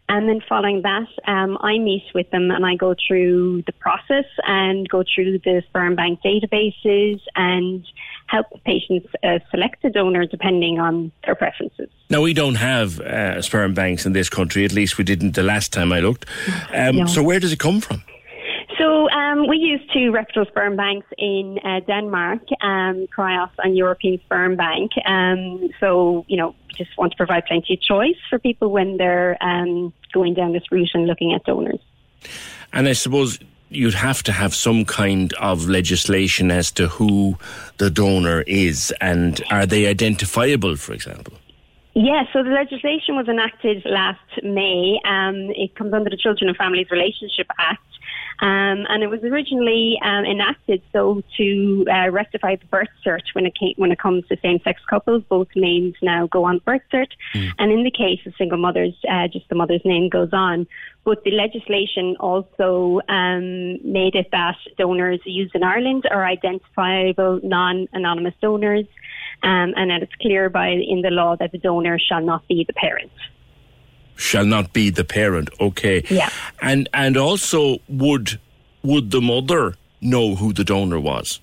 And then following that, um, I meet with them and I go through the process and go through the sperm bank databases and help patients uh, select a donor depending on their preferences. Now, we don't have uh, sperm banks in this country, at least we didn't the last time I looked. Um, No. So, where does it come from? So um, we use two reputable sperm banks in uh, Denmark, um, Cryos and European Sperm Bank. Um, so, you know, we just want to provide plenty of choice for people when they're um, going down this route and looking at donors. And I suppose you'd have to have some kind of legislation as to who the donor is and are they identifiable, for example? Yeah, so the legislation was enacted last May. Um, it comes under the Children and Families Relationship Act. Um, and it was originally um, enacted so to uh, rectify the birth cert when it came, when it comes to same-sex couples. Both names now go on birth cert, and in the case of single mothers, uh, just the mother's name goes on. But the legislation also um, made it that donors used in Ireland are identifiable non-anonymous donors, um, and that it's clear by in the law that the donor shall not be the parent. Shall not be the parent, okay. Yeah. And and also would would the mother know who the donor was?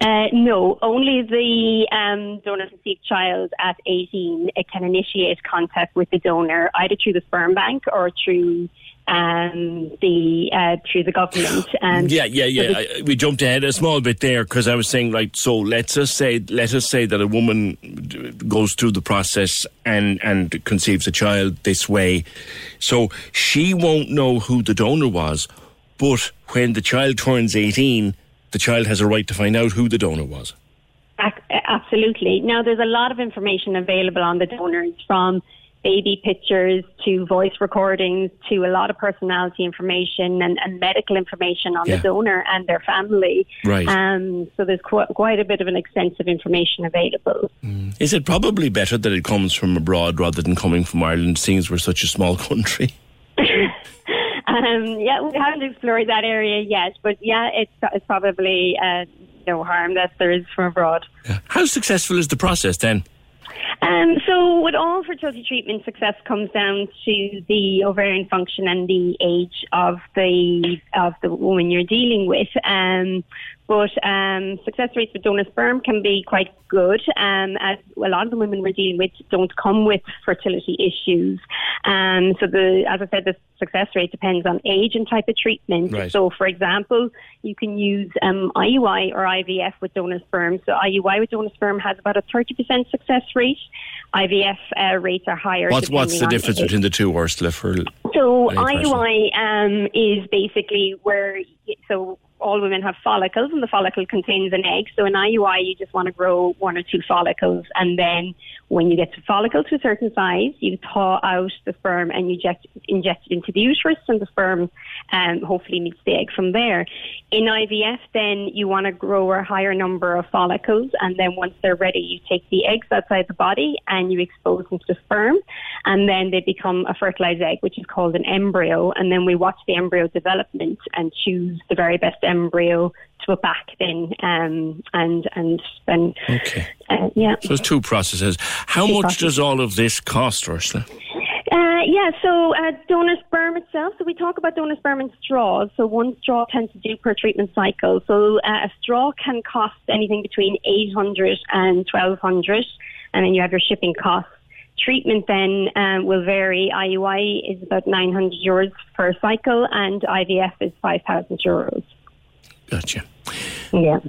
Uh, no, only the um, donor conceived child at 18 uh, can initiate contact with the donor either through the sperm bank or through um, the uh, through the government. And yeah, yeah, yeah. the- I- we jumped ahead a small bit there because I was saying, like, so let's us say, let us say that a woman goes through the process and and conceives a child this way, so she won't know who the donor was, but when the child turns eighteen, the child has a right to find out who the donor was. Absolutely. Now, there's a lot of information available on the donors from baby pictures to voice recordings to a lot of personality information and, and medical information on Yeah. the donor and their family. Right. Um, so there's qu- quite a bit of an extensive information available. Is it probably better that it comes from abroad rather than coming from Ireland, seeing as we're such a small country? Um, yeah, we haven't explored that area yet, but yeah, it's, it's probably uh, no harm that there is from abroad. How successful is the process then? Um, so, with all fertility treatment, success comes down to the ovarian function and the age of the of the woman you're dealing with. Um, but um, success rates with donor sperm can be quite good, um, as a lot of the women we're dealing with don't come with fertility issues. Um, so, the as I said, the success rate depends on age and type of treatment. Right. So, for example, you can use um, IUI or IVF with donor sperm. So, IUI with donor sperm has about a 30% success rate. IVF uh, rates are higher. What's what's the difference age. between the two, Ursula? For So IUI um, is basically where so all women have follicles, and the follicle contains an egg. So in IUI, you just want to grow one or two follicles, and then when you get to follicle to a certain size, you thaw out the sperm and you inject, inject it into the uterus, and the sperm um, hopefully meets the egg from there. In IVF, then you want to grow a higher number of follicles, and then once they're ready, you take the eggs outside the body and you expose them to the sperm, and then they become a fertilized egg, which is called an embryo. And then we watch the embryo development and choose the very best embryo to put back then, um, and and then Okay. uh, yeah. So there's two processes. How Two much processes. does all of this cost, Ursula? Uh, yeah, so uh, donor sperm itself. So we talk about donor sperm and straws. So one straw tends to do per treatment cycle. So uh, a straw can cost anything between 800 and 1200 and then you have your shipping costs. Treatment then um, will vary. IUI is about 900 euros per cycle and IVF is 5,000 euros. Gotcha. Yeah.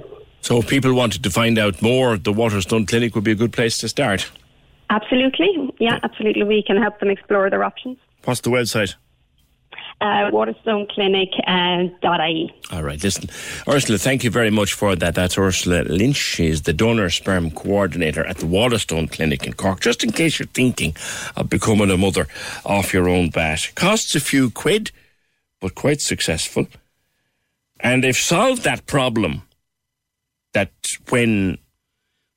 So if people wanted to find out more, the Waterstone Clinic would be a good place to start. Absolutely. Yeah, absolutely. We can help them explore their options. What's the website? Uh, waterstoneclinic.ie. All right, listen. Ursula, thank you very much for that. That's Ursula Lynch. She's the donor sperm coordinator at the Waterstone Clinic in Cork. Just in case you're thinking of becoming a mother off your own bat. Costs a few quid, but quite successful. And they've solved that problem that when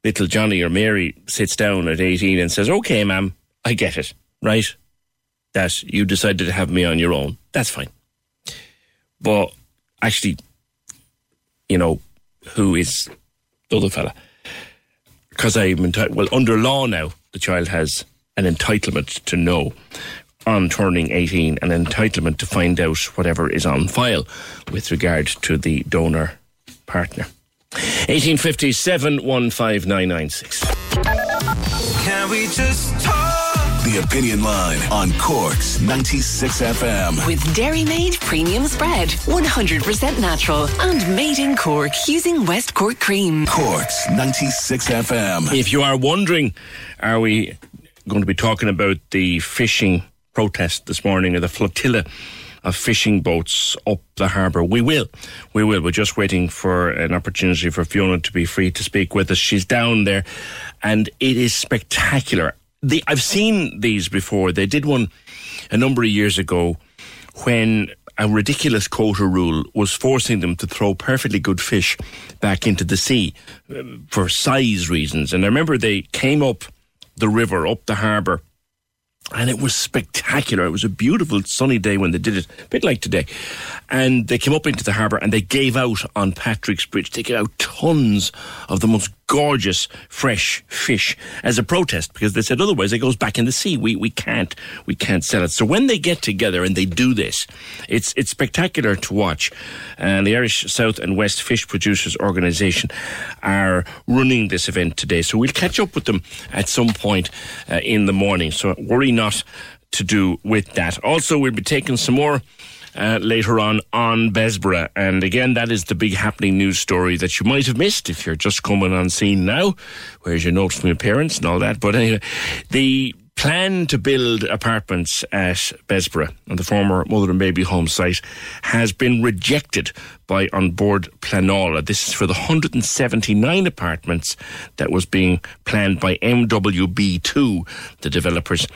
little Johnny or Mary sits down at 18 and says, okay, ma'am, I get it, right? That you decided to have me on your own. That's fine. But actually, you know, who is the other fella? Because I'm entitled, well, under law now, the child has an entitlement to know on turning 18, an entitlement to find out whatever is on file with regard to the donor partner. 1857 15996. Can we just talk? The Opinion Line on Cork's 96 FM. With Dairy Made Premium Spread, 100% natural and made in Cork using West Cork cream. Cork's 96 FM. If you are wondering, are we going to be talking about the fishing protest this morning of the flotilla of fishing boats up the harbour? We will. We will. We're just waiting for an opportunity for Fiona to be free to speak with us. She's down there and it is spectacular. The, I've seen these before. They did one a number of years ago when a ridiculous quota rule was forcing them to throw perfectly good fish back into the sea uh, for size reasons. And I remember they came up the river, up the harbour, and it was spectacular. It was a beautiful sunny day when they did it, a bit like today. And they came up into the harbour and they gave out on Patrick's Bridge. They gave out tons of the most gorgeous fresh fish as a protest because they said otherwise it goes back in the sea. We we can't we can't sell it. So when they get together and they do this, it's it's spectacular to watch. And the Irish South and West Fish Producers Organisation are running this event today. So we'll catch up with them at some point uh, in the morning. So worry not to do with that. Also, we'll be taking some more uh, later on on Bessborough. And again, that is the big happening news story that you might have missed if you're just coming on scene now. Where's your notes from your parents and all that? But anyway, the plan to build apartments at Bessborough on the former mother and baby home site has been rejected by An Bord Pleanála. This is for the 179 apartments that was being planned by MWB2, the developers.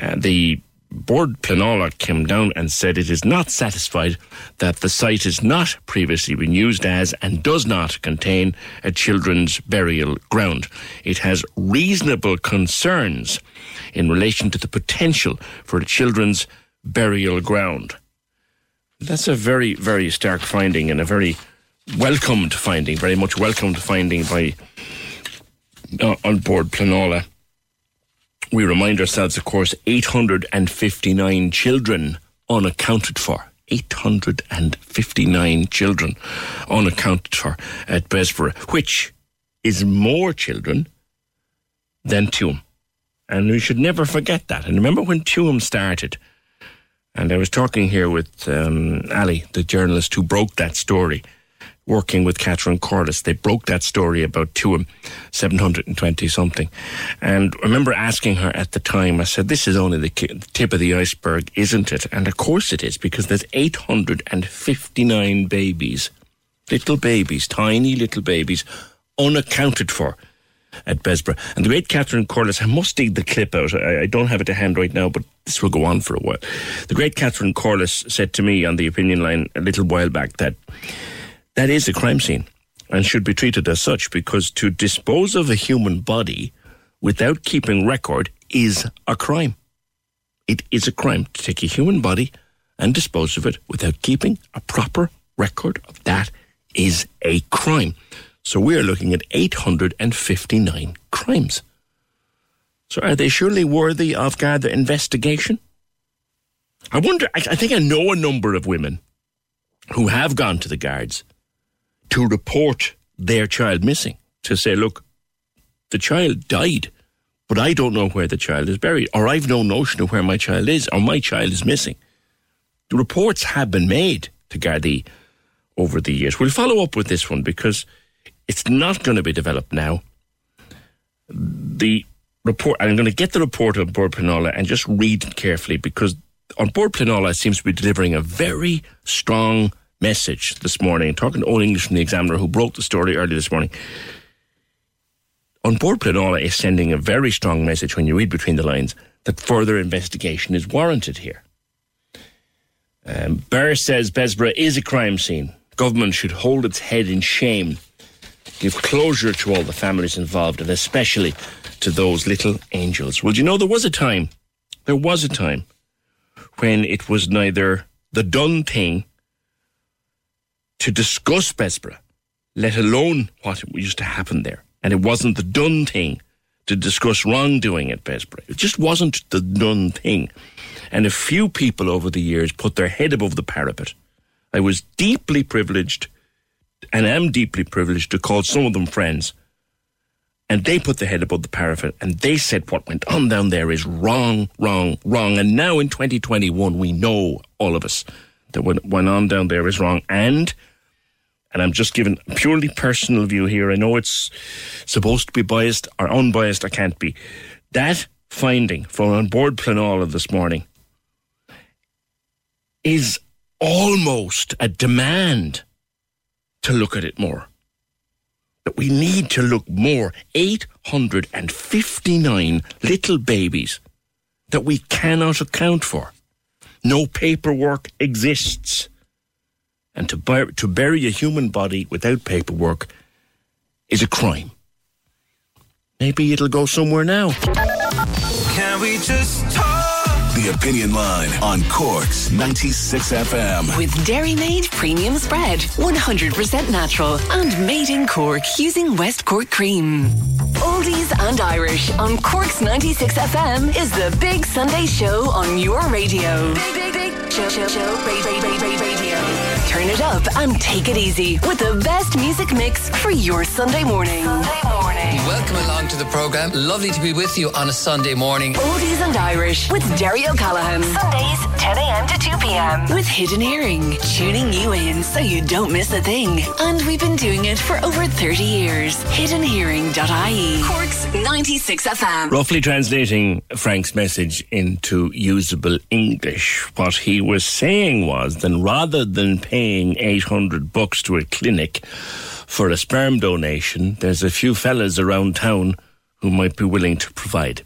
Uh, the Bord Pleanála came down and said it is not satisfied that the site has not previously been used as and does not contain a children's burial ground. It has reasonable concerns in relation to the potential for a children's burial ground. That's a very, very stark finding and a very welcomed finding, very much welcomed finding by uh, An Bord Pleanála. We remind ourselves, of course, 859 children unaccounted for. 859 children unaccounted for at Bessborough, which is more children than Tuam. And we should never forget that. And remember when Tuam started, and I was talking here with um, Ali, the journalist who broke that story, working with Catherine Corless. They broke that story about Tuam, 720 something. And I remember asking her at the time, I said, This is only the tip of the iceberg, isn't it? And of course it is, because there's 859 babies, little babies, tiny little babies, unaccounted for at Bessborough. And the great Catherine Corless, I must dig the clip out. I, I, don't have it to hand right now, but this will go on for a while. The great Catherine Corless said to me on the opinion line a little while back that that is a crime scene and should be treated as such because to dispose of a human body without keeping record is a crime. It is a crime to take a human body and dispose of it without keeping a proper record of that is a crime. So we are looking at 859 crimes. So are they surely worthy of Garda investigation? I wonder, I, I think I know a number of women who have gone to the guards to report their child missing, to say, look, the child died, but I don't know where the child is buried, or I've no notion of where my child is, or my child is missing. The reports have been made to Gardaí over the years. We'll follow up with this one because it's not going to be developed now. The report, I'm going to get the report on Bord Pleanála and just read it carefully because An Bord Pleanála seems to be delivering a very strong message this morning. Talking to Owen English from the Examiner, who broke the story early this morning. An Bord Pleanála is sending a very strong message when you read between the lines that further investigation is warranted here. Um, Burr says Bessborough is a crime scene. Government should hold its head in shame, give closure to all the families involved, and especially to those little angels. Well, you know, there was a time, there was a time when it was neither the done thing to discuss Bessborough, let alone what used to happen there. And it wasn't the done thing to discuss wrongdoing at Bessborough. It just wasn't the done thing. And a few people over the years put their head above the parapet. I was deeply privileged and am deeply privileged to call some of them friends. And they put their head above the parapet and they said what went on down there is wrong, wrong, wrong. And now in 2021, we know, all of us, that went on down there is wrong. And and I'm just giving a purely personal view here. I know it's supposed to be biased or unbiased. I can't be. That finding from An Bord Pleanála this morning is almost a demand to look at it more. That we need to look more. 859 little babies that we cannot account for. No paperwork exists and to, bur- to bury a human body without paperwork is a crime. Maybe it'll go somewhere now. Can we just talk? The Opinion Line on Corks 96 FM. With Dairy Made Premium Spread, 100% natural and made in Cork using West Cork cream. Oldies and Irish on Corks 96 FM is the big Sunday show on your radio. Big, big, big show, show, show, radio, radio, radio. Turn it up and take it easy with the best music mix for your Sunday morning. Sunday morning. Welcome along to the programme. Lovely to be with you on a Sunday morning. Oldies and Irish with Derry O'Callaghan. Sundays, 10 a.m. to 2 p.m. With Hidden Hearing, tuning you in so you don't miss a thing. And we've been doing it for over 30 years. Hiddenhearing.ie. Cork's 96 FM. Roughly translating Frank's message into usable English, what he was saying was that rather than paying 800 bucks to a clinic for a sperm donation, there's a few fellas around town who might be willing to provide.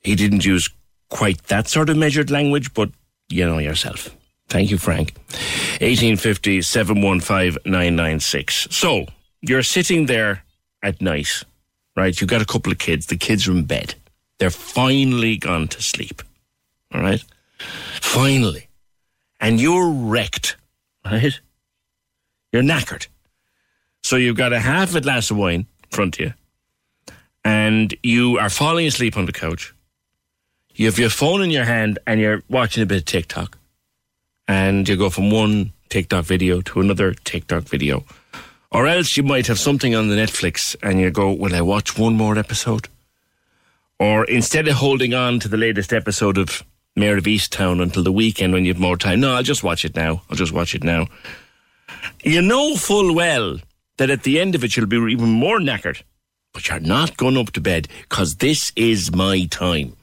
He didn't use quite that sort of measured language, but you know yourself. Thank you, Frank. 1850 715 996. So, you're sitting there at night, right? You've got a couple of kids. The kids are in bed. They're finally gone to sleep. All right? Finally. And you're wrecked, right? You're knackered. So you've got a half a glass of wine in front of you, and you are falling asleep on the couch. You have your phone in your hand and you're watching a bit of TikTok. And you go from one TikTok video to another TikTok video. Or else you might have something on the Netflix and you go, Will I watch one more episode? Or instead of holding on to the latest episode of Mare of Easttown until the weekend when you have more time, no, I'll just watch it now. I'll just watch it now. You know full well that at the end of it you'll be even more knackered. But you're not going up to bed because this is my time.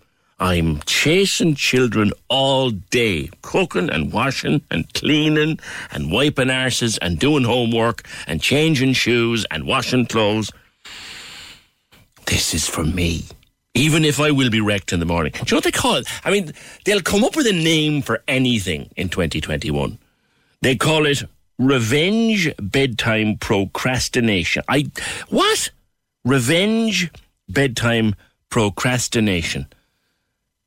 I'm chasing children all day, cooking and washing and cleaning and wiping arses and doing homework and changing shoes and washing clothes. This is for me. Even if I will be wrecked in the morning. Do you know what they call it? I mean, they'll come up with a name for anything in 2021. They call it revenge bedtime procrastination. I what? Revenge bedtime procrastination.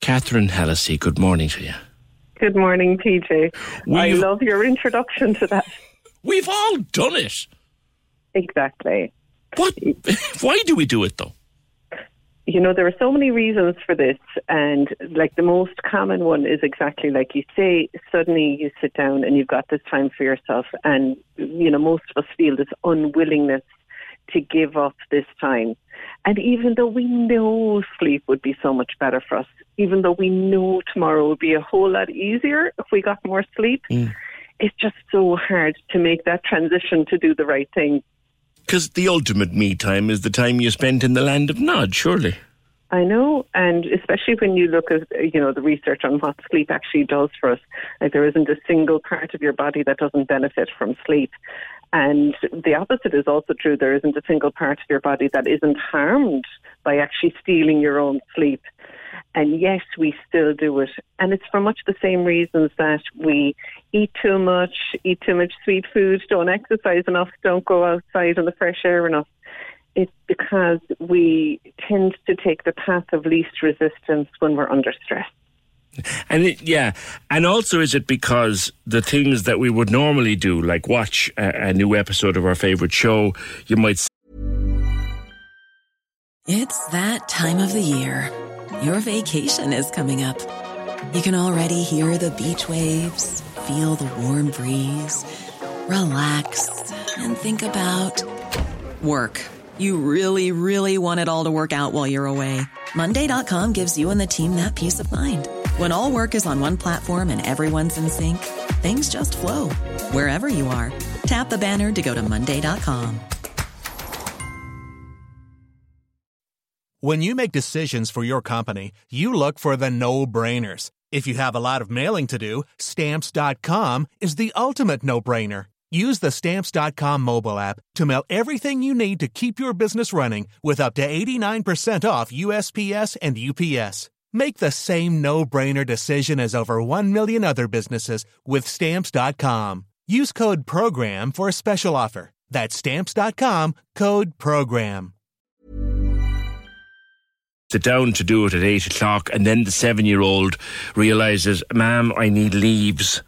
Catherine Hallisey, good morning to you. Good morning, PJ. I We've- love your introduction to that. We've all done it. Exactly. What? Why do we do it though? You know, there are so many reasons for this, and like the most common one is exactly like you say, suddenly you sit down and you've got this time for yourself, and, you know, most of us feel this unwillingness to give up this time. And even though we know sleep would be so much better for us, even though we know tomorrow would be a whole lot easier if we got more sleep, mm. it's just so hard to make that transition to do the right thing. Because the ultimate me time is the time you spent in the land of Nod, surely. I know, and especially when you look at you know the research on what sleep actually does for us, like there isn't a single part of your body that doesn't benefit from sleep, and the opposite is also true. There isn't a single part of your body that isn't harmed by actually stealing your own sleep. And yes, we still do it, and it's for much the same reasons that we eat too much, eat too much sweet food, don't exercise enough, don't go outside in the fresh air enough it's because we tend to take the path of least resistance when we're under stress. And it, yeah, and also is it because the things that we would normally do, like watch a, a new episode of our favorite show, you might It's that time of the year. Your vacation is coming up. You can already hear the beach waves, feel the warm breeze, relax, and think about work. You really, really want it all to work out while you're away. Monday.com gives you and the team that peace of mind. When all work is on one platform and everyone's in sync, things just flow wherever you are. Tap the banner to go to Monday.com. When you make decisions for your company, you look for the no brainers. If you have a lot of mailing to do, stamps.com is the ultimate no brainer. Use the stamps.com mobile app to mail everything you need to keep your business running with up to 89% off USPS and UPS. Make the same no brainer decision as over 1 million other businesses with stamps.com. Use code PROGRAM for a special offer. That's stamps.com code PROGRAM. sit down to do it at eight o'clock, and then the seven year old realizes, Ma'am, I need leaves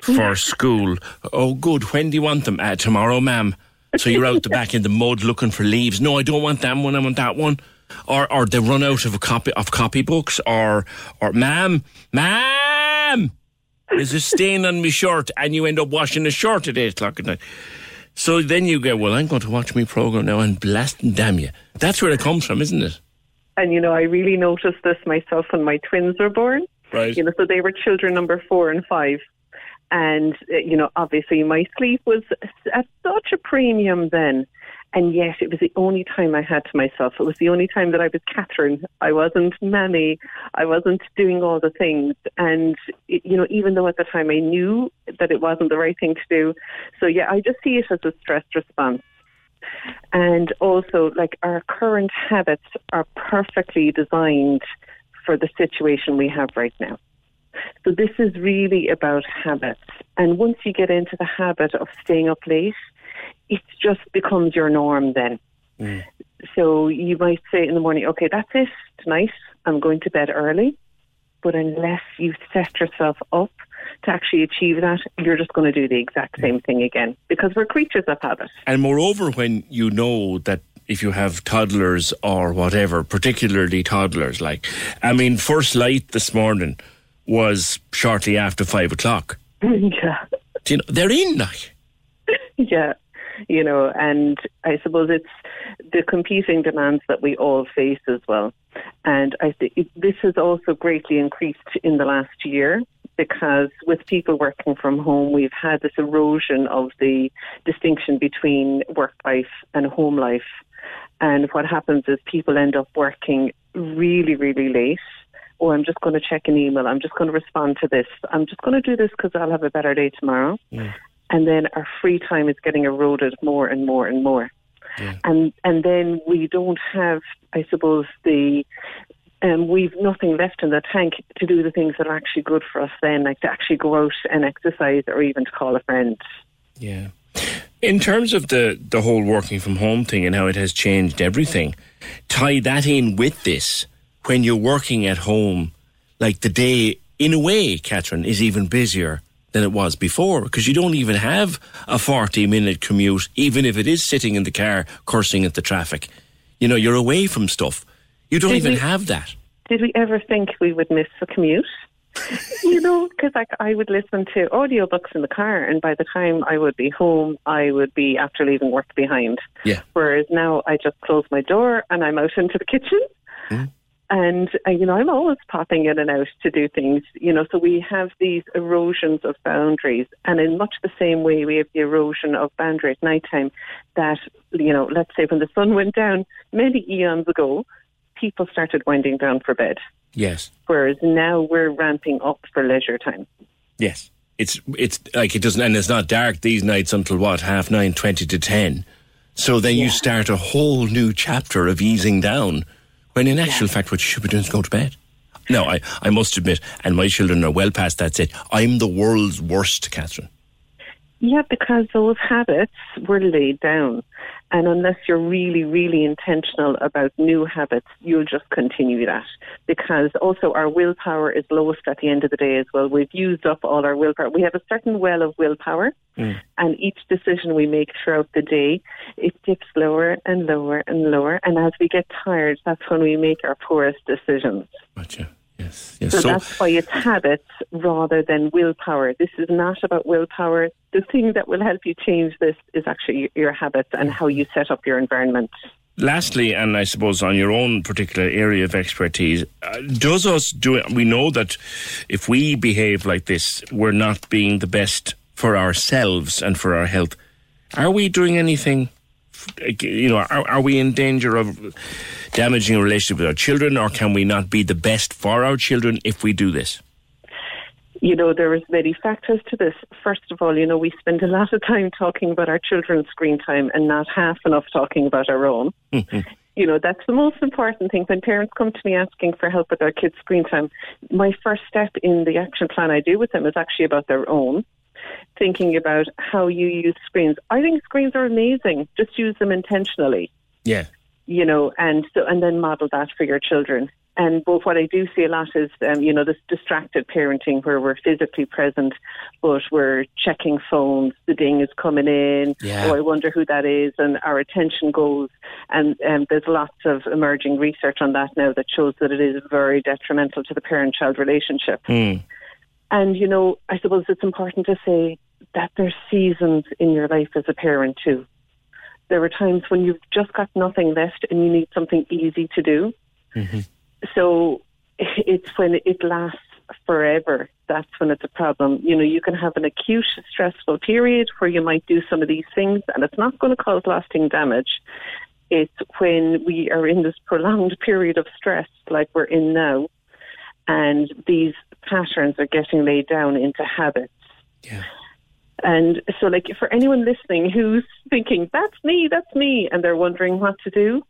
for school. Oh, good. When do you want them? Uh, tomorrow, ma'am. So you're out the back in the mud looking for leaves. No, I don't want that one. I want that one. Or, or they run out of a copy of copybooks. Or, or, ma'am, ma'am, there's a stain on my shirt, and you end up washing the shirt at eight o'clock at night. So then you go, well, I'm going to watch my program now and blast and damn you. That's where it comes from, isn't it? And you know, I really noticed this myself when my twins were born. Right. You know, so they were children number four and five. And, uh, you know, obviously my sleep was at such a premium then. And yet it was the only time I had to myself. It was the only time that I was Catherine. I wasn't Mammy. I wasn't doing all the things. And, you know, even though at the time I knew that it wasn't the right thing to do. So, yeah, I just see it as a stress response. And also, like, our current habits are perfectly designed for the situation we have right now. So this is really about habits. And once you get into the habit of staying up late, it just becomes your norm then. Mm. So you might say in the morning, okay, that's it tonight. I'm going to bed early. But unless you set yourself up to actually achieve that, you're just going to do the exact mm. same thing again because we're creatures of habit. And moreover, when you know that if you have toddlers or whatever, particularly toddlers, like, I mean, first light this morning was shortly after five o'clock. yeah. Do you know, they're in, like. yeah, you know, and I suppose it's the competing demands that we all face as well. And I think this has also greatly increased in the last year because with people working from home, we've had this erosion of the distinction between work life and home life. And what happens is people end up working really, really late. Or I'm just going to check an email. I'm just going to respond to this. I'm just going to do this because I'll have a better day tomorrow and then our free time is getting eroded more and more and more. And and then we don't have, I suppose, the um, we've nothing left in the tank to do the things that are actually good for us. Then, like to actually go out and exercise, or even to call a friend. Yeah. In terms of the, the whole working from home thing and how it has changed everything, tie that in with this. When you're working at home, like the day, in a way, Catherine, is even busier than it was before because you don't even have a 40 minute commute, even if it is sitting in the car cursing at the traffic. You know, you're away from stuff. You don't Did even we- have that. Did we ever think we would miss a commute? you know, because like I would listen to audiobooks in the car, and by the time I would be home, I would be after leaving work behind. Yeah. Whereas now I just close my door and I'm out into the kitchen. Mm. And, uh, you know, I'm always popping in and out to do things, you know, so we have these erosions of boundaries. And in much the same way, we have the erosion of boundary at nighttime that, you know, let's say when the sun went down many eons ago, people started winding down for bed. Yes. Whereas now we're ramping up for leisure time. Yes. It's it's like it doesn't, and it's not dark these nights until what half nine, twenty to ten. So then you start a whole new chapter of easing down, when in actual fact what you should be doing is go to bed. No, I, I must admit, and my children are well past that stage. I'm the world's worst, Catherine. Yeah, because those habits were laid down. And unless you're really, really intentional about new habits, you'll just continue that. Because also our willpower is lowest at the end of the day as well. We've used up all our willpower. We have a certain well of willpower, mm. and each decision we make throughout the day, it dips lower and lower and lower. And as we get tired, that's when we make our poorest decisions. Yes, so, so- that's why it's habits rather than willpower. This is not about willpower. The thing that will help you change this is actually your habits and how you set up your environment. Lastly, and I suppose on your own particular area of expertise, uh, does us do it? We know that if we behave like this, we're not being the best for ourselves and for our health. Are we doing anything? You know, are, are we in danger of damaging a relationship with our children, or can we not be the best for our children if we do this? You know, there is many factors to this. First of all, you know, we spend a lot of time talking about our children's screen time and not half enough talking about our own. Mm-hmm. you know, that's the most important thing. When parents come to me asking for help with their kids' screen time, my first step in the action plan I do with them is actually about their own. Thinking about how you use screens. I think screens are amazing. Just use them intentionally Yeah. you know, and so and then model that for your children. And but what I do see a lot is, um, you know, this distracted parenting where we're physically present, but we're checking phones. The ding is coming in. Yeah. Oh, I wonder who that is, and our attention goes. And um, there's lots of emerging research on that now that shows that it is very detrimental to the parent-child relationship. Mm. And, you know, I suppose it's important to say that there's seasons in your life as a parent too. There are times when you've just got nothing left and you need something easy to do. Mm-hmm. So it's when it lasts forever. That's when it's a problem. You know, you can have an acute stressful period where you might do some of these things and it's not going to cause lasting damage. It's when we are in this prolonged period of stress like we're in now and these patterns are getting laid down into habits. Yeah. And so, like, for anyone listening who's thinking, that's me, that's me, and they're wondering what to do,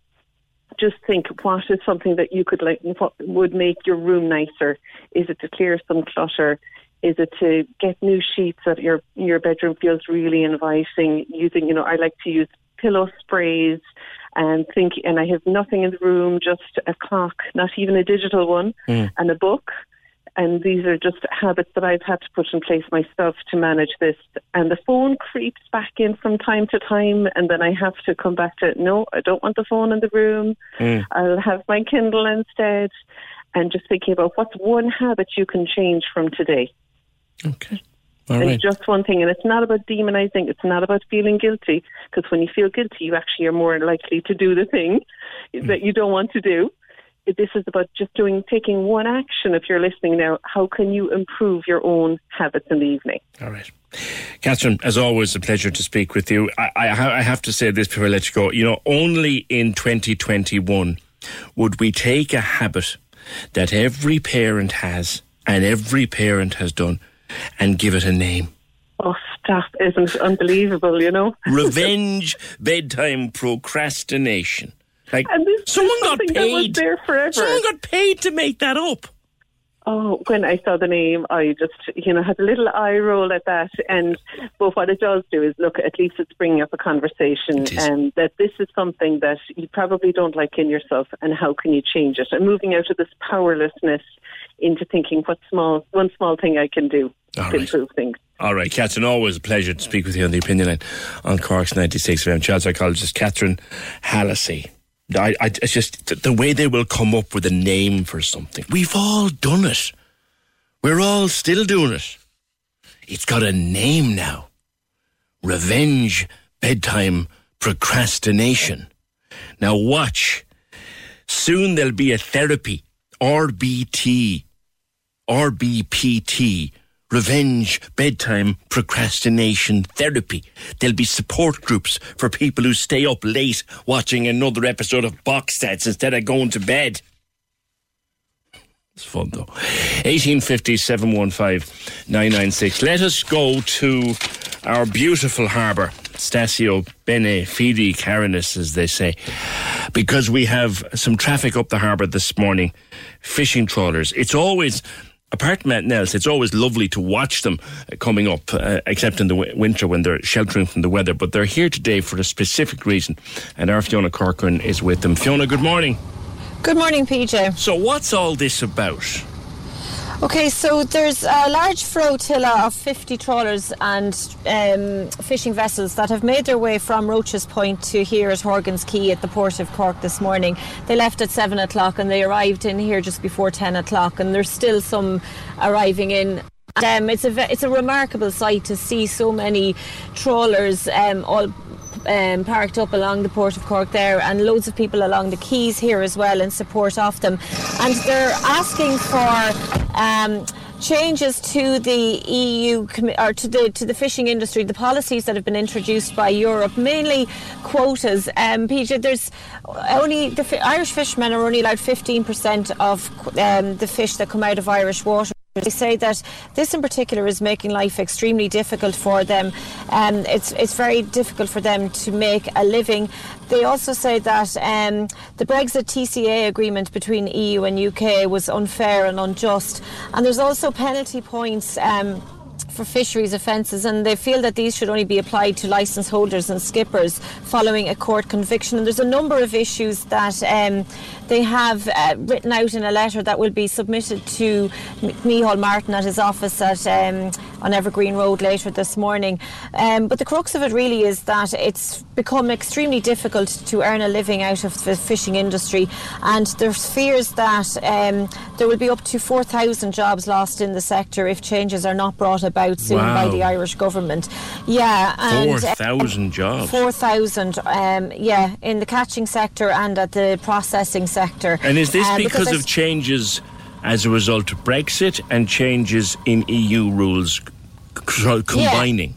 just think what is something that you could like, what would make your room nicer? Is it to clear some clutter? Is it to get new sheets that your your bedroom feels really inviting? Using, you know, I like to use pillow sprays and think, and I have nothing in the room, just a clock, not even a digital one, Mm. and a book. And these are just habits that I've had to put in place myself to manage this. And the phone creeps back in from time to time, and then I have to come back to no, I don't want the phone in the room. Mm. I'll have my Kindle instead. And just thinking about what's one habit you can change from today. All it's right. just one thing, and it's not about demonizing. It's not about feeling guilty, because when you feel guilty, you actually are more likely to do the thing hmm. that you don't want to do. This is about just doing, taking one action. If you're listening now, how can you improve your own habits in the evening? All right. Catherine, as always, a pleasure to speak with you. I, I, I have to say this before I let you go. You know, only in 2021 would we take a habit that every parent has and every parent has done and give it a name. Oh, stop! Isn't it unbelievable? You know. Revenge, bedtime procrastination. Like And this someone got something that was paid. there forever. Someone got paid to make that up. Oh, when I saw the name, I just, you know, had a little eye roll at that. And but what it does do is look, at least it's bringing up a conversation, and that this is something that you probably don't like in yourself, and how can you change it? And moving out of this powerlessness into thinking, what small, one small thing I can do All to right. improve things. All right, Catherine, always a pleasure to speak with you on the opinion line on Cork's 96 FM. Child psychologist Catherine Hallisey. I, I, it's just th- the way they will come up with a name for something. We've all done it. We're all still doing it. It's got a name now. Revenge, bedtime, procrastination. Now watch. Soon there'll be a therapy, RBT, RBPT, revenge, bedtime, procrastination therapy. There'll be support groups for people who stay up late watching another episode of box sets instead of going to bed. It's fun though. 1850 715 996. Let us go to our beautiful harbour, Statio Bene Fida Carinis, as they say, because we have some traffic up the harbour this morning. Fishing trawlers. It's always. Apart from else, it's always lovely to watch them uh, coming up, uh, except in the w- winter when they're sheltering from the weather. But they're here today for a specific reason, and our Fiona Corcoran is with them. Fiona, good morning. Good morning, PJ. So, what's all this about? Okay, so there's a large flotilla of 50 trawlers and um, fishing vessels that have made their way from Roche's Point to here at Horgan's Quay at the port of Cork this morning. They left at 7 o'clock and they arrived in here just before 10 o'clock, and there's still some arriving in. Um, it's a it's a remarkable sight to see so many trawlers um, all um, parked up along the port of Cork there, and loads of people along the quays here as well in support of them. And they're asking for. Um, changes to the EU or to the to the fishing industry, the policies that have been introduced by Europe, mainly quotas. Um, PJ, there's only the Irish fishermen are only allowed 15% of um, the fish that come out of Irish water. They say that this in particular is making life extremely difficult for them. Um, it's it's very difficult for them to make a living. They also say that um, the Brexit TCA agreement between EU and UK was unfair and unjust, and there's also penalty points. Um, for fisheries offences, and they feel that these should only be applied to licence holders and skippers following a court conviction. And there's a number of issues that um, they have uh, written out in a letter that will be submitted to Micheál Martin at his office at um, on Evergreen Road later this morning. Um, but the crux of it really is that it's become extremely difficult to earn a living out of the fishing industry, and there's fears that um, there will be up to 4,000 jobs lost in the sector if changes are not brought about soon Wow. by the Irish government. Yeah, and Four thousand jobs. 4,000, um, yeah, in the catching sector and at the processing sector. And is this Um, because I of changes as a result of Brexit and changes in EU rules c- combining?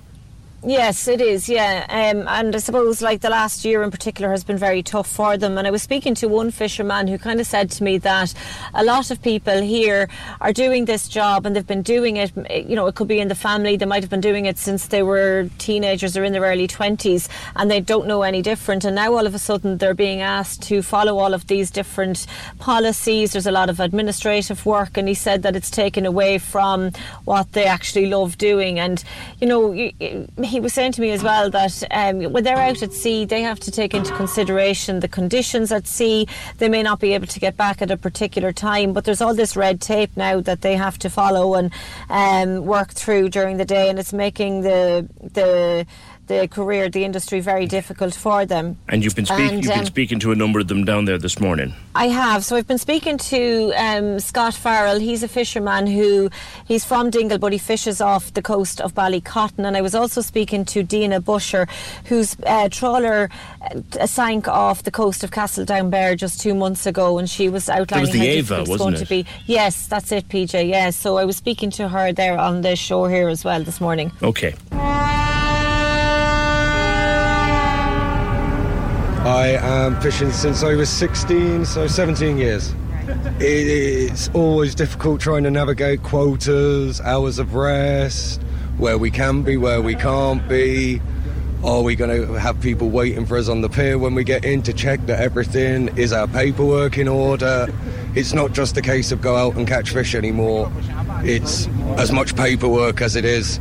Yes, it is. Yeah, um, and I suppose like the last year in particular has been very tough for them. And I was speaking to one fisherman who kind of said to me that a lot of people here are doing this job and they've been doing it. You know, it could be in the family. They might have been doing it since they were teenagers or in their early twenties, and they don't know any different. And now all of a sudden they're being asked to follow all of these different policies. There's a lot of administrative work, and he said that it's taken away from what they actually love doing. And you know. y- y- he was saying to me as well that um, when they're out at sea, they have to take into consideration the conditions at sea. They may not be able to get back at a particular time, but there's all this red tape now that they have to follow and um, work through during the day, and it's making the the the career, the industry, very difficult for them. And you've been. And, You've been um, speaking to a number of them down there this morning. I have. So I've been speaking to um, Scott Farrell. He's a fisherman who he's from Dingle, but he fishes off the coast of Ballycotton. And I was also speaking to Dina Busher, whose uh, trawler uh, sank off the coast of Castletownbere just two months ago, and she was outlining the how Ava, difficult it's going it? to be. Yes, that's it, PJ. Yes. So I was speaking to her there on the show here as well this morning. Okay. I am fishing since I was 16, so 17 years. It's always difficult trying to navigate quotas, hours of rest, where we can be, where we can't be. Are we going to have people waiting for us on the pier when we get in to check that everything is our paperwork in order? It's not just a case of go out and catch fish anymore. It's as much paperwork as it is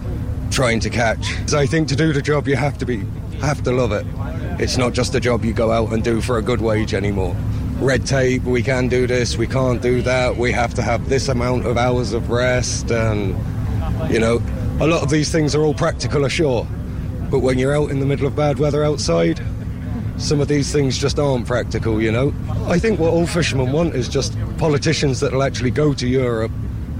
trying to catch. I think to do the job, you have to be have to love it. It's not just a job you go out and do for a good wage anymore. Red tape, we can do this, we can't do that, we have to have this amount of hours of rest, and you know, a lot of these things are all practical ashore. But when you're out in the middle of bad weather outside, some of these things just aren't practical, you know. I think what all fishermen want is just politicians that will actually go to Europe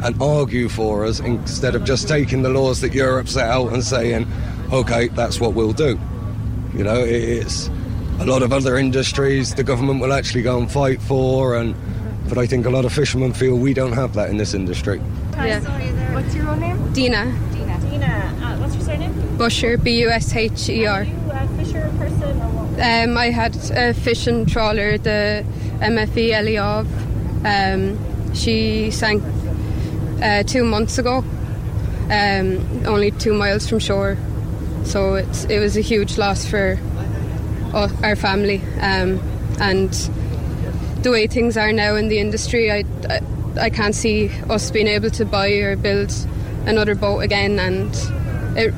and argue for us instead of just taking the laws that Europe set out and saying, okay, that's what we'll do. You know, it's a lot of other industries the government will actually go and fight for, and but I think a lot of fishermen feel we don't have that in this industry. Yeah. What's your own name? Dina Dina. Dina. Uh, what's your surname? Busher, B U S H E R. Are you a fisher person or what? Um, I had a fishing trawler, the MFE Eliov. Um, she sank uh, two months ago, um, only two miles from shore. So it was a huge loss for our family. Um, and the way things are now in the industry, I, I, I can't see us being able to buy or build another boat again. And it,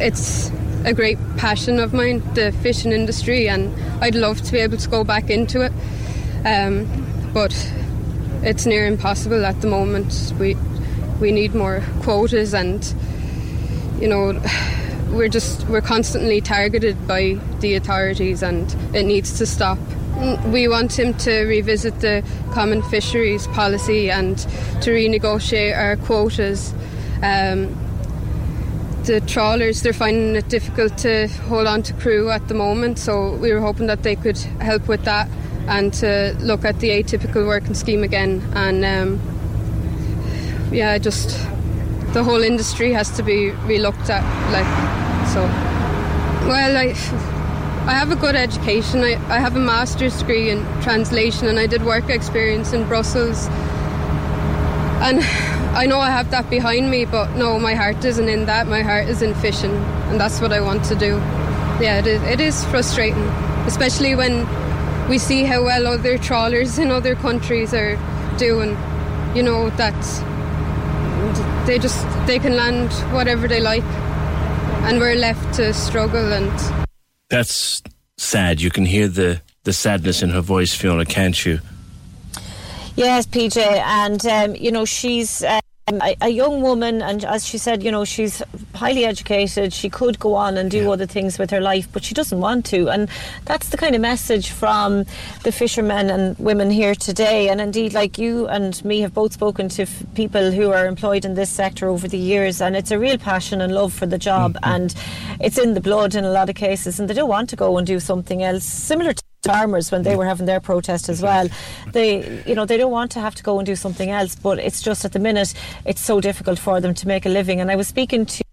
it's a great passion of mine, the fishing industry, and I'd love to be able to go back into it. Um, but it's near impossible at the moment. We we need more quotas, and you know, we're just we're constantly targeted by the authorities, and it needs to stop. We want him to revisit the common fisheries policy and to renegotiate our quotas. Um, the trawlers they're finding it difficult to hold on to crew at the moment so we were hoping that they could help with that and to look at the atypical working scheme again and um, yeah just the whole industry has to be relooked at like so well I I have a good education I, I have a master's degree in translation and I did work experience in Brussels and I know I have that behind me, but no, my heart isn't in that. My heart is in fishing, and that's what I want to do. Yeah, it is, it is frustrating, especially when we see how well other trawlers in other countries are doing. You know that they just they can land whatever they like, and we're left to struggle and That's sad. You can hear the the sadness in her voice, Fiona, can't you? Yes, PJ, and um, you know she's. Uh, um, a, a young woman, and as she said, you know, she's highly educated. She could go on and do other things with her life, but she doesn't want to. And that's the kind of message from the fishermen and women here today. And indeed, like you and me have both spoken to f- people who are employed in this sector over the years, and it's a real passion and love for the job, and it's in the blood in a lot of cases, and they don't want to go and do something else similar to farmers when they mm. were having their protest as well. They you know they don't want to have to go and do something else but it's just at the minute it's so difficult for them to make a living. And I was speaking to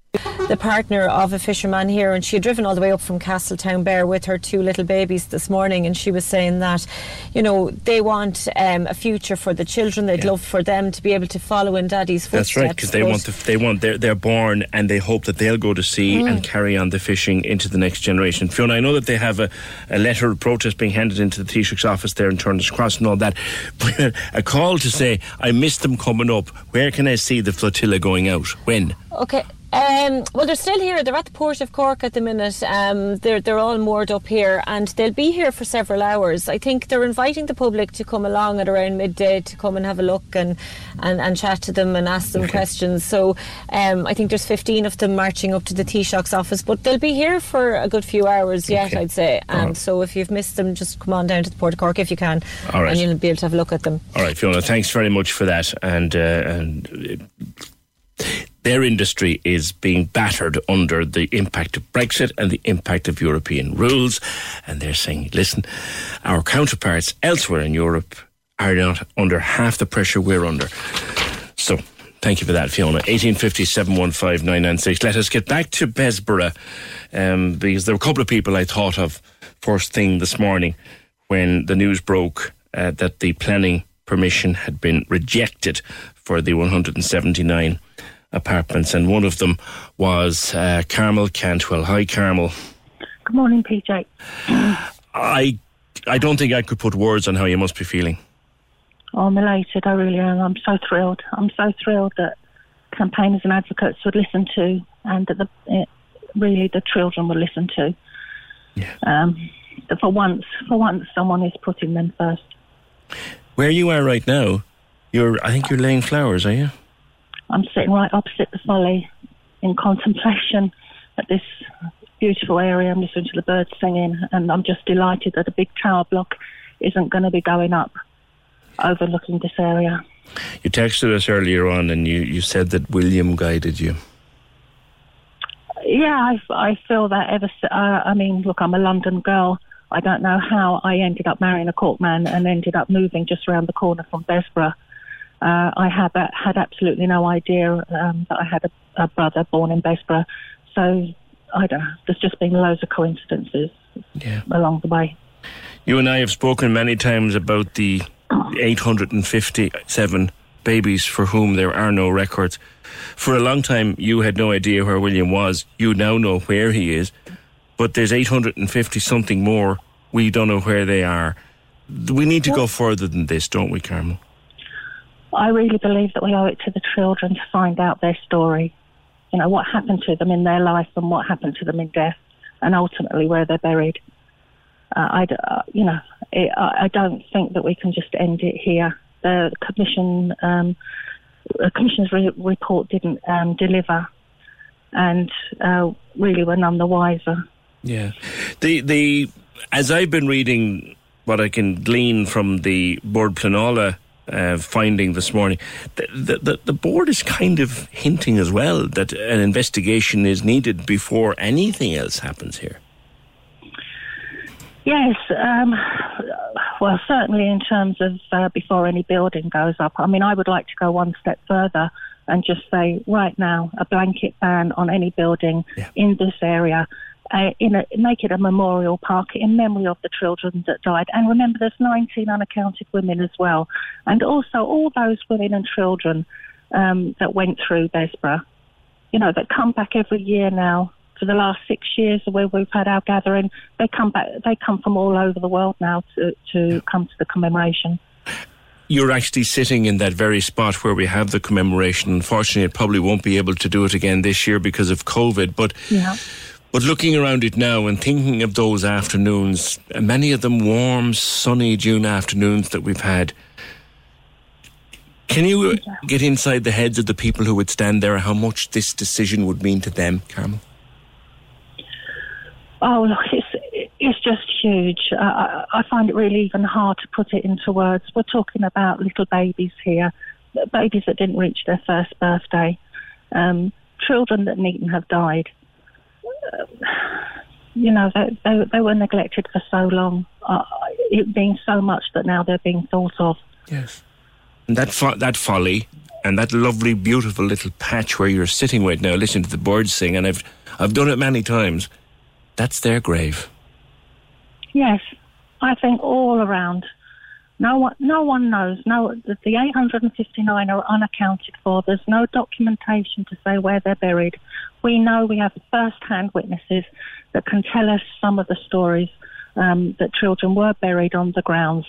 the partner of a fisherman here and she had driven all the way up from Castletownbere with her two little babies this morning and she was saying that you know they want um, a future for the children they'd love for them to be able to follow in daddy's footsteps That's right, because they want the, they want they're, they're born and they hope that they'll go to sea Mm. and carry on the fishing into the next generation. Fiona, I know that they have a, a letter of protest being handed into the Taoiseach's office there in Turner's Cross and all that. But a call to say, I missed them coming up. Where can I see the flotilla going out? When? Okay. Um, well, they're still here. They're at the port of Cork at the minute. Um, they're they're all moored up here, and they'll be here for several hours. I think they're inviting the public to come along at around midday to come and have a look and and, and chat to them and ask them questions. So um, I think there's 15 of them marching up to the Taoiseach's office, but they'll be here for a good few hours yet, I'd say. Um, Alright. So if you've missed them, just come on down to the port of Cork if you can, All right. and you'll be able to have a look at them. All right, Fiona, thanks very much for that. And, uh, and uh, their industry is being battered under the impact of Brexit and the impact of European rules. And they're saying, listen, our counterparts elsewhere in Europe are not under half the pressure we're under. So, thank you for that, Fiona. 1850 715 996. Let us get back to Bessborough um, because there were a couple of people I thought of first thing this morning when the news broke uh, that the planning permission had been rejected for the 179 apartments, and one of them was uh, Carmel Cantwell. Hi, Carmel. Good morning, PJ. I I don't think I could put words on how you must be feeling. Oh, I'm elated. I really am. I'm so thrilled. I'm so thrilled that campaigners and advocates would listen to, and that the eh, really the children would listen to. Um, that for once, for once, someone is putting them first. Where you are right now, you're I think you're laying flowers, are you? I'm sitting right opposite the folly in contemplation at this beautiful area. I'm listening to the birds singing, and I'm just delighted that a big tower block isn't going to be going up overlooking this area. You texted us earlier on, and you, you said that William guided you. Yeah, I, I feel that ever. Uh, I mean, look, I'm a London girl. I don't know how I ended up marrying a Cork man and ended up moving just around the corner from Bessborough. Uh, I had had absolutely no idea um, that I had a, a brother born in Bessborough. So I don't. know, There's just been loads of coincidences along the way. You and I have spoken many times about the 857 babies for whom there are no records. For a long time, you had no idea where William was. You now know where he is. But there's 850 something more. We don't know where they are. We need to go further than this, don't we, Carmel? I really believe that we owe it to the children to find out their story. You know, what happened to them in their life and what happened to them in death, and ultimately where they're buried. Uh, I, uh, you know, it, I I don't think that we can just end it here. The commission, um, the commission's re- report didn't um, deliver, and uh, really we're none the wiser. Yeah. The the as I've been reading what I can glean from the Bord Pleanála uh, finding this morning, the, the the the board is kind of hinting as well that an investigation is needed before anything else happens here. Yes, um, well, certainly in terms of uh, before any building goes up. I mean, I would like to go one step further and just say right now a blanket ban on any building in this area. Uh, in a, make it a memorial park in memory of the children that died. And remember, there's 19 unaccounted women as well. And also all those women and children um, that went through Bessborough, you know, that come back every year now for the last six years where we've had our gathering. They come back. They come from all over the world now to to come to the commemoration. You're actually sitting in that very spot where we have the commemoration. Unfortunately, it probably won't be able to do it again this year because of COVID. But Yeah. But looking around it now and thinking of those afternoons, many of them warm, sunny June afternoons that we've had, Can you get inside the heads of the people who would stand there? How much this decision would mean to them, Carmel? Oh, look, it's it's just huge. I, I find it really even hard to put it into words. We're talking about little babies here, babies that didn't reach their first birthday, um, children that needn't have died. Uh, you know, they, they, they, were neglected for so long. Uh, it being so much that now they're being thought of. Yes. And that fo- that folly and that lovely, beautiful little patch where you're sitting right now, listening to the birds sing, and I've I've done it many times. That's their grave. Yes, I think all around. No one, no one knows. No, the, the 859 are unaccounted for. There's no documentation to say where they're buried. We know we have first-hand witnesses that can tell us some of the stories um, that children were buried on the grounds.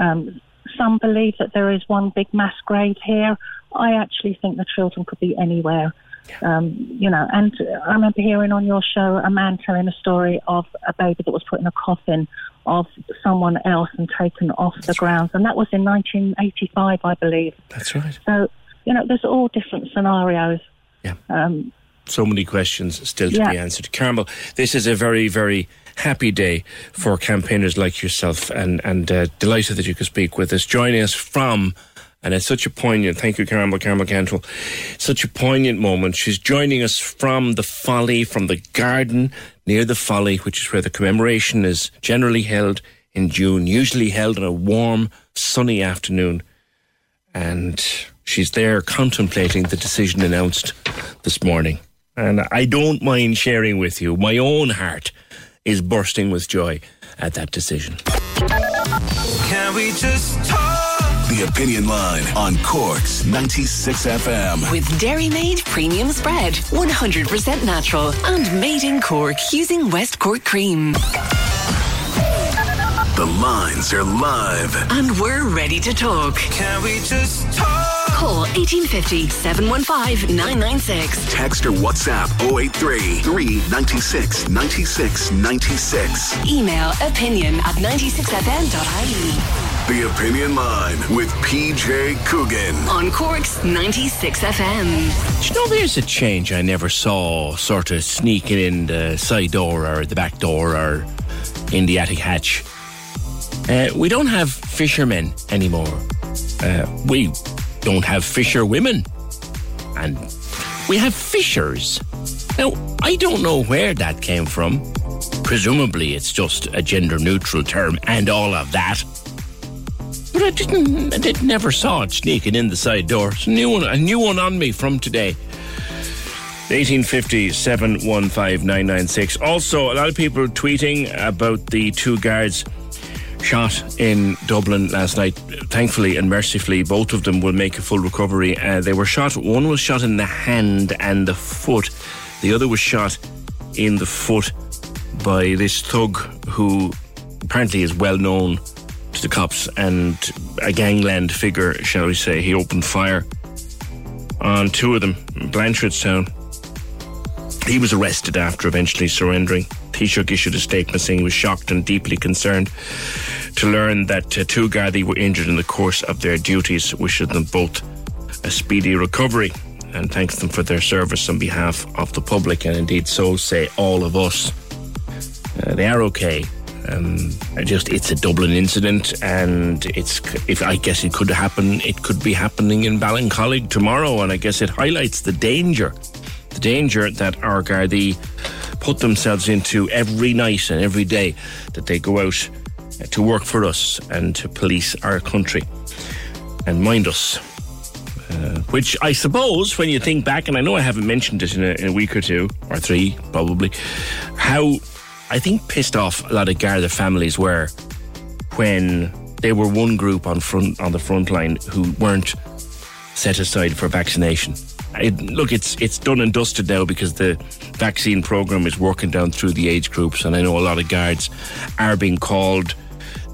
Um, some believe that there is one big mass grave here. I actually think the children could be anywhere. Um, you know, and I remember hearing on your show a man telling a story of a baby that was put in a coffin of someone else and taken off the grounds, and that was in 1985, I believe. That's right. So, you know, there's all different scenarios. Yeah. Um, so many questions still to Yeah. be answered. Carmel, this is a very, very happy day for campaigners like yourself, and and uh, delighted that you could speak with us. Joining us from, and it's such a poignant. Thank you, Carmel, Carmel Cantwell. Such a poignant moment. She's joining us from the Folly, from the garden near the Folly, which is where the commemoration is generally held in June, usually held on a warm, sunny afternoon. And she's there contemplating the decision announced this morning. And I don't mind sharing with you, my own heart is bursting with joy at that decision. Can we just talk? The Opinion Line on Cork's 96 FM. With Dairy Made Premium Spread, 100% natural and made in Cork using West Cork cream. The lines are live. And we're ready to talk. Can we just talk? Call 1850 715 996. Text or WhatsApp 083 396 96 96. Email opinion at 96fm.ie. The Opinion Line with PJ Coogan. On Cork's 96 FM. Do you know there's a change I never saw sort of sneaking in the side door or the back door or in the attic hatch? Uh, we don't have fishermen anymore. Uh, we don't have fisher women. And we have fishers. Now, I don't know where that came from. Presumably, it's just a gender neutral term and all of that. But I didn't, I did, never saw it sneaking in the side door. It's a new one, a new one on me from today. 1850 715 996. Also, a lot of people tweeting about the two guards shot in Dublin last night. Thankfully and mercifully, both of them will make a full recovery. Uh, they were shot, one was shot in the hand and the foot, the other was shot in the foot by this thug who apparently is well known to the cops and a gangland figure, shall we say. He opened fire on two of them in Blanchardstown. He was arrested after eventually surrendering. Taoiseach issued a statement saying he was shocked and deeply concerned to learn that uh, two Gardaí were injured in the course of their duties. Wishes them both a speedy recovery and thanks them for their service on behalf of the public, and indeed so say all of us. Uh, they are okay. Um, just it's a Dublin incident, and it's if I guess it could happen, it could be happening in Ballincollig tomorrow, and I guess it highlights the danger, the danger that our Gardaí put themselves into every night and every day that they go out uh, to work for us and to police our country and mind us. Uh, which I suppose, when you think back, and I know I haven't mentioned it in a, in a week or two or three, probably, how I think pissed off a lot of Garda families were when they were one group on front on the front line who weren't set aside for vaccination. It, look, it's it's done and dusted now because the vaccine program is working down through the age groups, and I know a lot of guards are being called.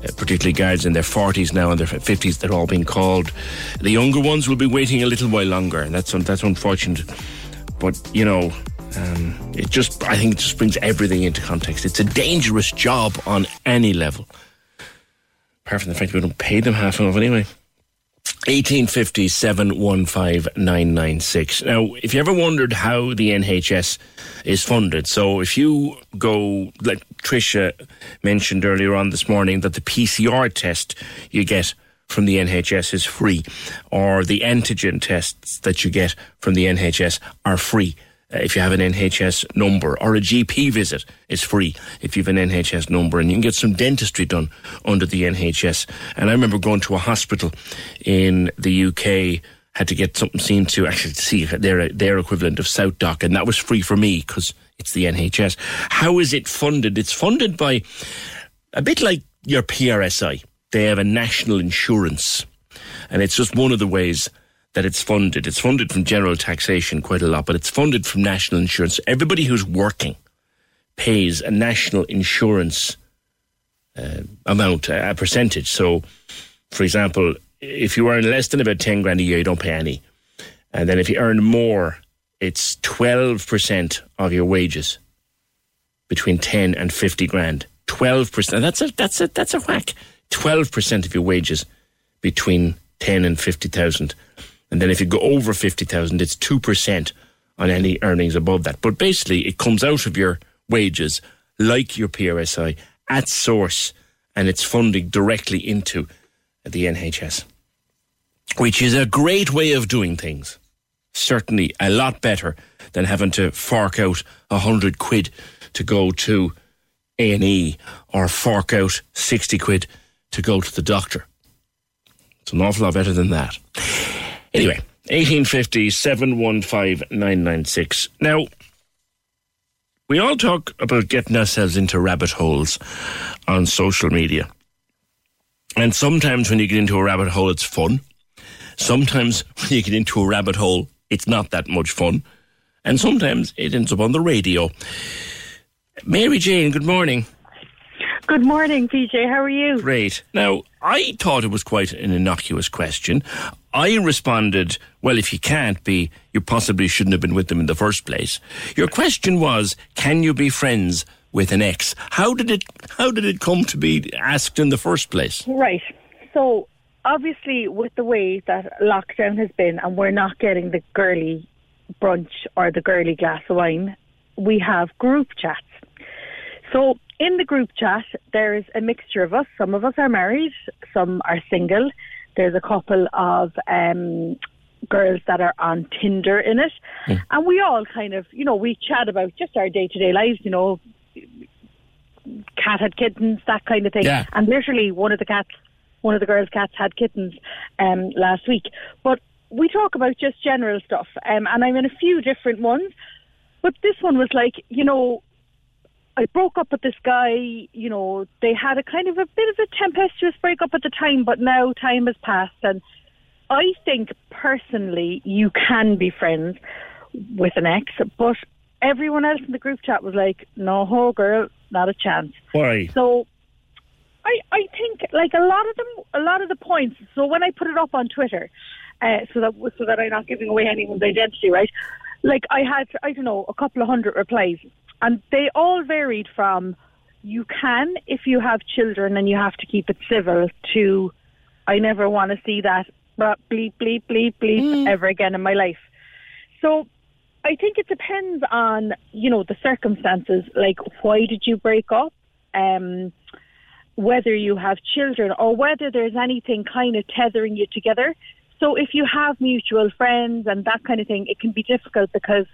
Uh, particularly guards in their 40s now and their 50s, they're all being called. The younger ones will be waiting a little while longer, and that's that's unfortunate. But you know, um, it just I think it just brings everything into context. It's a dangerous job on any level. Apart from the fact we don't pay them half enough anyway. 1850 715 996. Now, if you ever wondered how the NHS is funded, so if you go, like Tricia mentioned earlier on this morning, that the PCR test you get from the NHS is free, or the antigen tests that you get from the NHS are free. Uh, if you have an NHS number or a GP visit, it's free if you have an NHS number, and you can get some dentistry done under the NHS. And I remember going to a hospital in the UK, had to get something seen to actually see their their equivalent of SouthDoc, and that was free for me because it's the NHS. How is it funded? It's funded by a bit like your PRSI. They have a national insurance, and it's just one of the ways that it's funded. It's funded from general taxation quite a lot, but it's funded from national insurance. Everybody who's working pays a national insurance uh, amount, a percentage. So, for example, if you earn less than about 10 grand a year, you don't pay any. And then if you earn more, it's 12% of your wages between 10 and 50 grand. 12%. That's a, that's a, that's a whack. 12% of your wages between 10 and 50,000. And then if you go over 50,000, it's 2% on any earnings above that. But basically, it comes out of your wages, like your PRSI, at source, and it's funding directly into the NHS, which is a great way of doing things. Certainly a lot better than having to fork out a hundred quid to go to A&E or fork out 60 quid to go to the doctor. It's an awful lot better than that. Anyway, 1850 715 996. Now, we all talk about getting ourselves into rabbit holes on social media. And sometimes when you get into a rabbit hole, it's fun. Sometimes when you get into a rabbit hole, it's not that much fun. And sometimes it ends up on the radio. Mary Jane, good morning. Good morning, PJ. How are you? Great. Now, I thought it was quite an innocuous question. I responded, well, if you can't be, you possibly shouldn't have been with them in the first place. Your question was, can you be friends with an ex? How did it, how did it come to be asked in the first place? Right. So, obviously, with the way that lockdown has been and we're not getting the girly brunch or the girly glass of wine, we have group chats. So, in the group chat, there's a mixture of us. Some of us are married, some are single. There's a couple of um, girls that are on Tinder in it. Mm. And we all kind of, you know, we chat about just our day to day lives, you know, cat had kittens, that kind of thing. Yeah. And literally, one of the cats, one of the girls' cats had kittens um, last week. But we talk about just general stuff. Um, and I'm in a few different ones. But this one was like, you know, I broke up with this guy, you know, they had a kind of a bit of a tempestuous breakup at the time, but now time has passed. And I think personally, you can be friends with an ex, but everyone else in the group chat was like, no, ho, girl, not a chance. Why? So I, I think like a lot of them, a lot of the points. So when I put it up on Twitter, uh, so that so that I'm not giving away anyone's identity, right? Like I had, I don't know, a couple of hundred replies, and they all varied from you can if you have children and you have to keep it civil to I never want to see that bleep bleep bleep bleep ever again in my life. So I think it depends on you know the circumstances. Like why did you break up? Um, whether you have children or whether there's anything kind of tethering you together. So if you have mutual friends and that kind of thing, it can be difficult because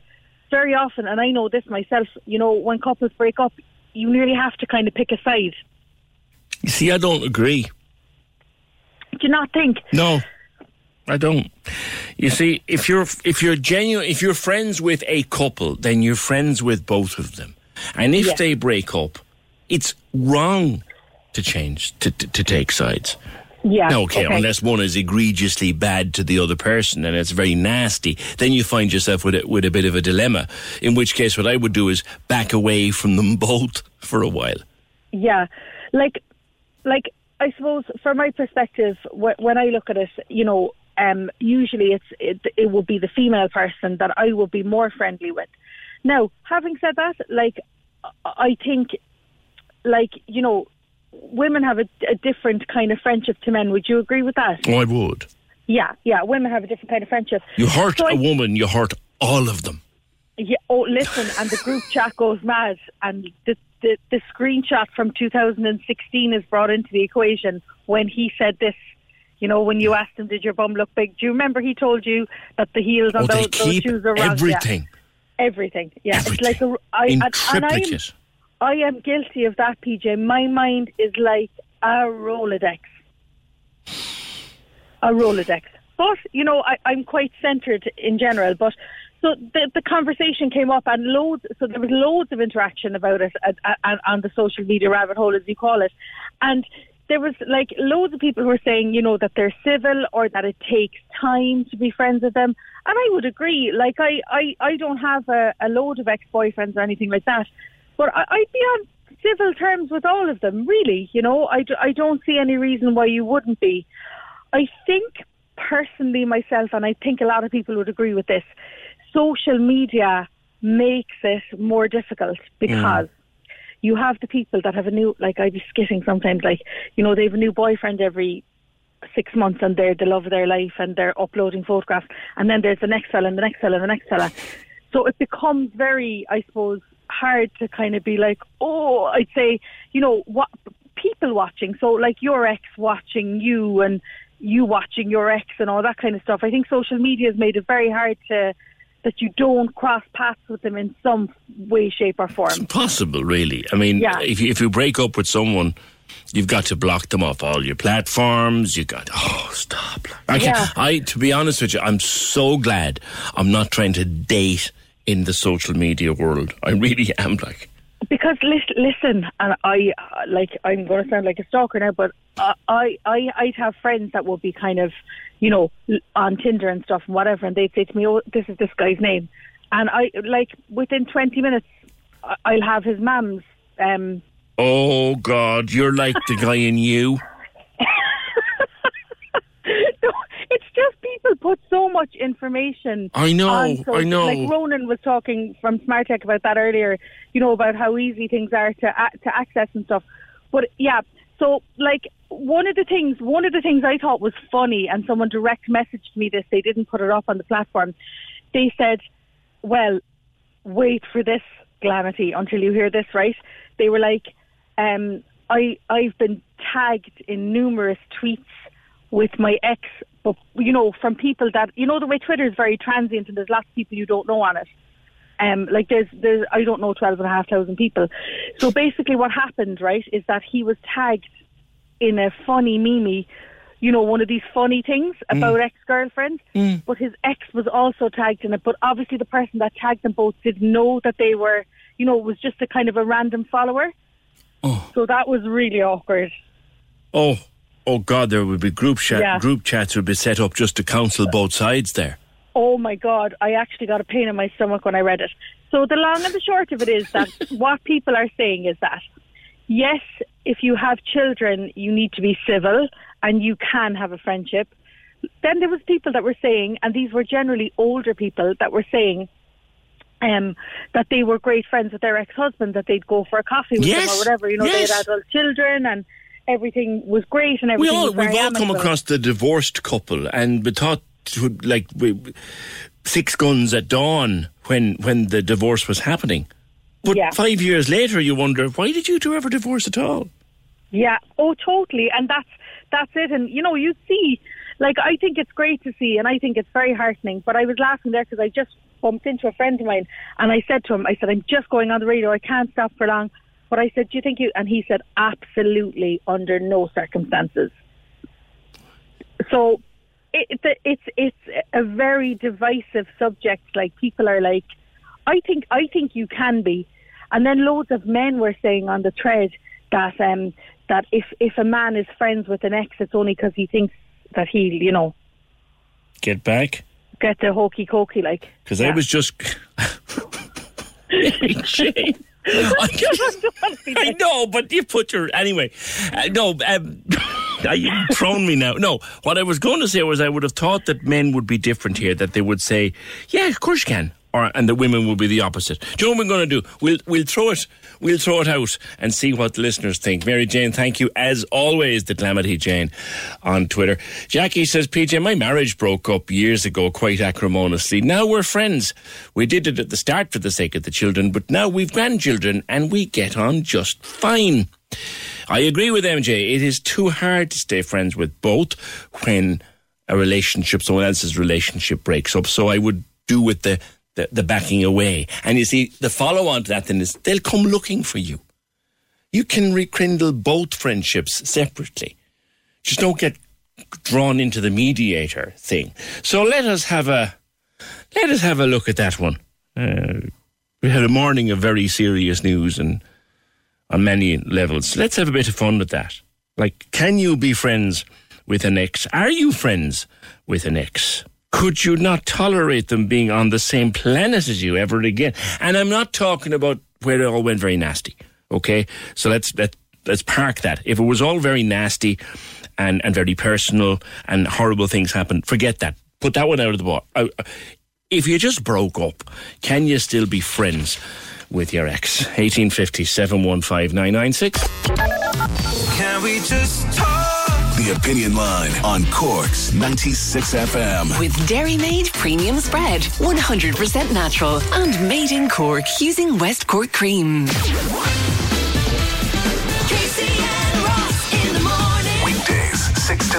very often, and I know this myself, you know, when couples break up, you nearly have to kind of pick a side. You see, I don't agree. Do you not think? No, I don't. You see, if you're if you're genuine, if you're friends with a couple, then you're friends with both of them. And if Yes. they break up, it's wrong to change to to, to take sides. Yeah. Now, okay, unless one is egregiously bad to the other person and it's very nasty, then you find yourself with a, with a bit of a dilemma. In which case, what I would do is back away from them both for a while. Yeah, like, like I suppose from my perspective, wh- when I look at it, you know, um, usually it's it, it will be the female person that I will be more friendly with. Now, having said that, like, I think, like, you know, women have a, a different kind of friendship to men. Would you agree with that? Oh, I would. Yeah, yeah. Women have a different kind of friendship. You hurt So I- a woman, you hurt all of them. Yeah. Oh, listen, and the group chat goes mad, and the, the the screenshot from 2016 is brought into the equation when he said this. You know, when you asked him, "Did your bum look big?" Do you remember he told you that the heels on Oh, those, those shoes are wrong? Yeah. everything. Everything. Yeah, Everything. it's like a. I, In and, and I'm, triplicate. I am guilty of that, PJ. My mind is like a Rolodex. A Rolodex. But, you know, I, I'm quite centred in general. But so the, the conversation came up and loads, so there was loads of interaction about it at, on the social media rabbit hole, as you call it. And there was like loads of people who were saying, you know, that they're civil or that it takes time to be friends with them. And I would agree. Like, I, I, I don't have a, a load of ex boyfriends or anything like that. But I, I'd be on civil terms with all of them, really. You know, I, d- I don't see any reason why you wouldn't be. I think personally myself, and I think a lot of people would agree with this, social media makes it more difficult mm. because you have the people that have a new, like I'd be skitting sometimes, like, you know, they have a new boyfriend every six months and they're the love of their life and they're uploading photographs. And then there's the next fella and the next fella and the next fella. So it becomes very, I suppose, hard to kind of be like, oh, I'd say, you know, what people watching. So like your ex watching you and you watching your ex and all that kind of stuff. I think social media has made it very hard to that you don't cross paths with them in some way, shape, or form. Impossible, really. I mean, Yeah. if, you, if you break up with someone, you've got to block them off all your platforms. You got oh stop. I, Yeah. I to be honest with you, I'm so glad I'm not trying to date in the social media world. I really am. Like, Because lis- listen, and I like I'm going to sound like a stalker now, but I I I'd have friends that would be kind of, you know, on Tinder and stuff and whatever, and they'd say to me, "Oh, this is this guy's name," and I like within 20 minutes, I'll have his mum's. Um, oh God, you're like the guy in you. no, it's just people put so much information. I know, I know. Like Ronan was talking from Smart Tech about that earlier. You know about how easy things are to to access and stuff. But yeah, so like one of the things, one of the things I thought was funny, and someone direct messaged me this. They didn't put it up on the platform. They said, "Well, wait for this, Glamity, until you hear this." Right? They were like, um, "I I've been tagged in numerous tweets." With my ex, but you know, from people that you know the way Twitter is very transient and there's lots of people you don't know on it. Um, like there's there's I don't know twelve and a half thousand people. So basically, what happened, right, is that he was tagged in a funny meme, you know, one of these funny things about ex girlfriends. But his ex was also tagged in it. But obviously, the person that tagged them both didn't know that they were, you know, it was just a kind of a random follower. Oh. So that was really awkward. Oh, oh God, there would be group chat. Yeah. Group chats would be set up just to counsel both sides there. Oh my God, I actually got a pain in my stomach when I read it. So the long and the short of it is that what people are saying is that yes, if you have children, you need to be civil and you can have a friendship. Then there was people that were saying, and these were generally older people that were saying um, that they were great friends with their ex-husband, that they'd go for a coffee with Yes, them or whatever. You know, they had adult children and everything was great and We everything all was very we've all come across the divorced couple, and we thought like we, six guns at dawn when when the divorce was happening. But Yeah. five years later, you wonder why did you two ever divorce at all? Yeah. Oh, totally. And that's that's it. And you know, you see, like I think it's great to see, and I think it's very heartening. But I was laughing there because I just bumped into a friend of mine, and I said to him, I said, I'm just going on the radio. I can't stop for long. But I said, Do you think you? And he said, Absolutely, under no circumstances. So it, it, it's it's a very divisive subject. Like people are like, I think I think you can be, and then loads of men were saying on the thread that um that if if a man is friends with an ex, it's only because he thinks that he you know Get back get the hokey cokey like. because I was just. Shane. I, know, but you put your anyway. Uh, no, um, you've thrown me now. No, what I was going to say was I would have thought that men would be different here. That they would say, "Yeah, of course you can. Or and the women will be the opposite. Do you know what we're going to do? We'll we'll throw it we'll throw it out and see what the listeners think. Mary Jane, thank you as always, the Calamity Jane on Twitter. Jackie says, PJ, my marriage broke up years ago quite acrimoniously. Now we're friends. We did it at the start for the sake of the children, but now we've grandchildren and we get on just fine. I agree with MJ. It is too hard to stay friends with both when a relationship, someone else's relationship breaks up. So I would do with the the, the backing away. And you see, the follow on to that then is they'll come looking for you. You can rekindle both friendships separately. Just don't get drawn into the mediator thing. So let us have a let us have a look at that one. Uh, we had a morning of very serious news and on many levels. Let's have a bit of fun with that. Like, can you be friends with an ex? Are you friends with an ex? Could you not tolerate them being on the same planet as you ever again? And I'm not talking about where it all went very nasty. Okay, so let's let let's park that. If it was all very nasty and and very personal and horrible things happened, forget that. Put that one out of the. Uh, if you just broke up, can you still be friends with your ex? 1850 715 996. Can we just talk? Opinion Line on Cork's 96 FM. With Dairy Made Premium Spread, 100% natural and made in Cork using West Cork cream.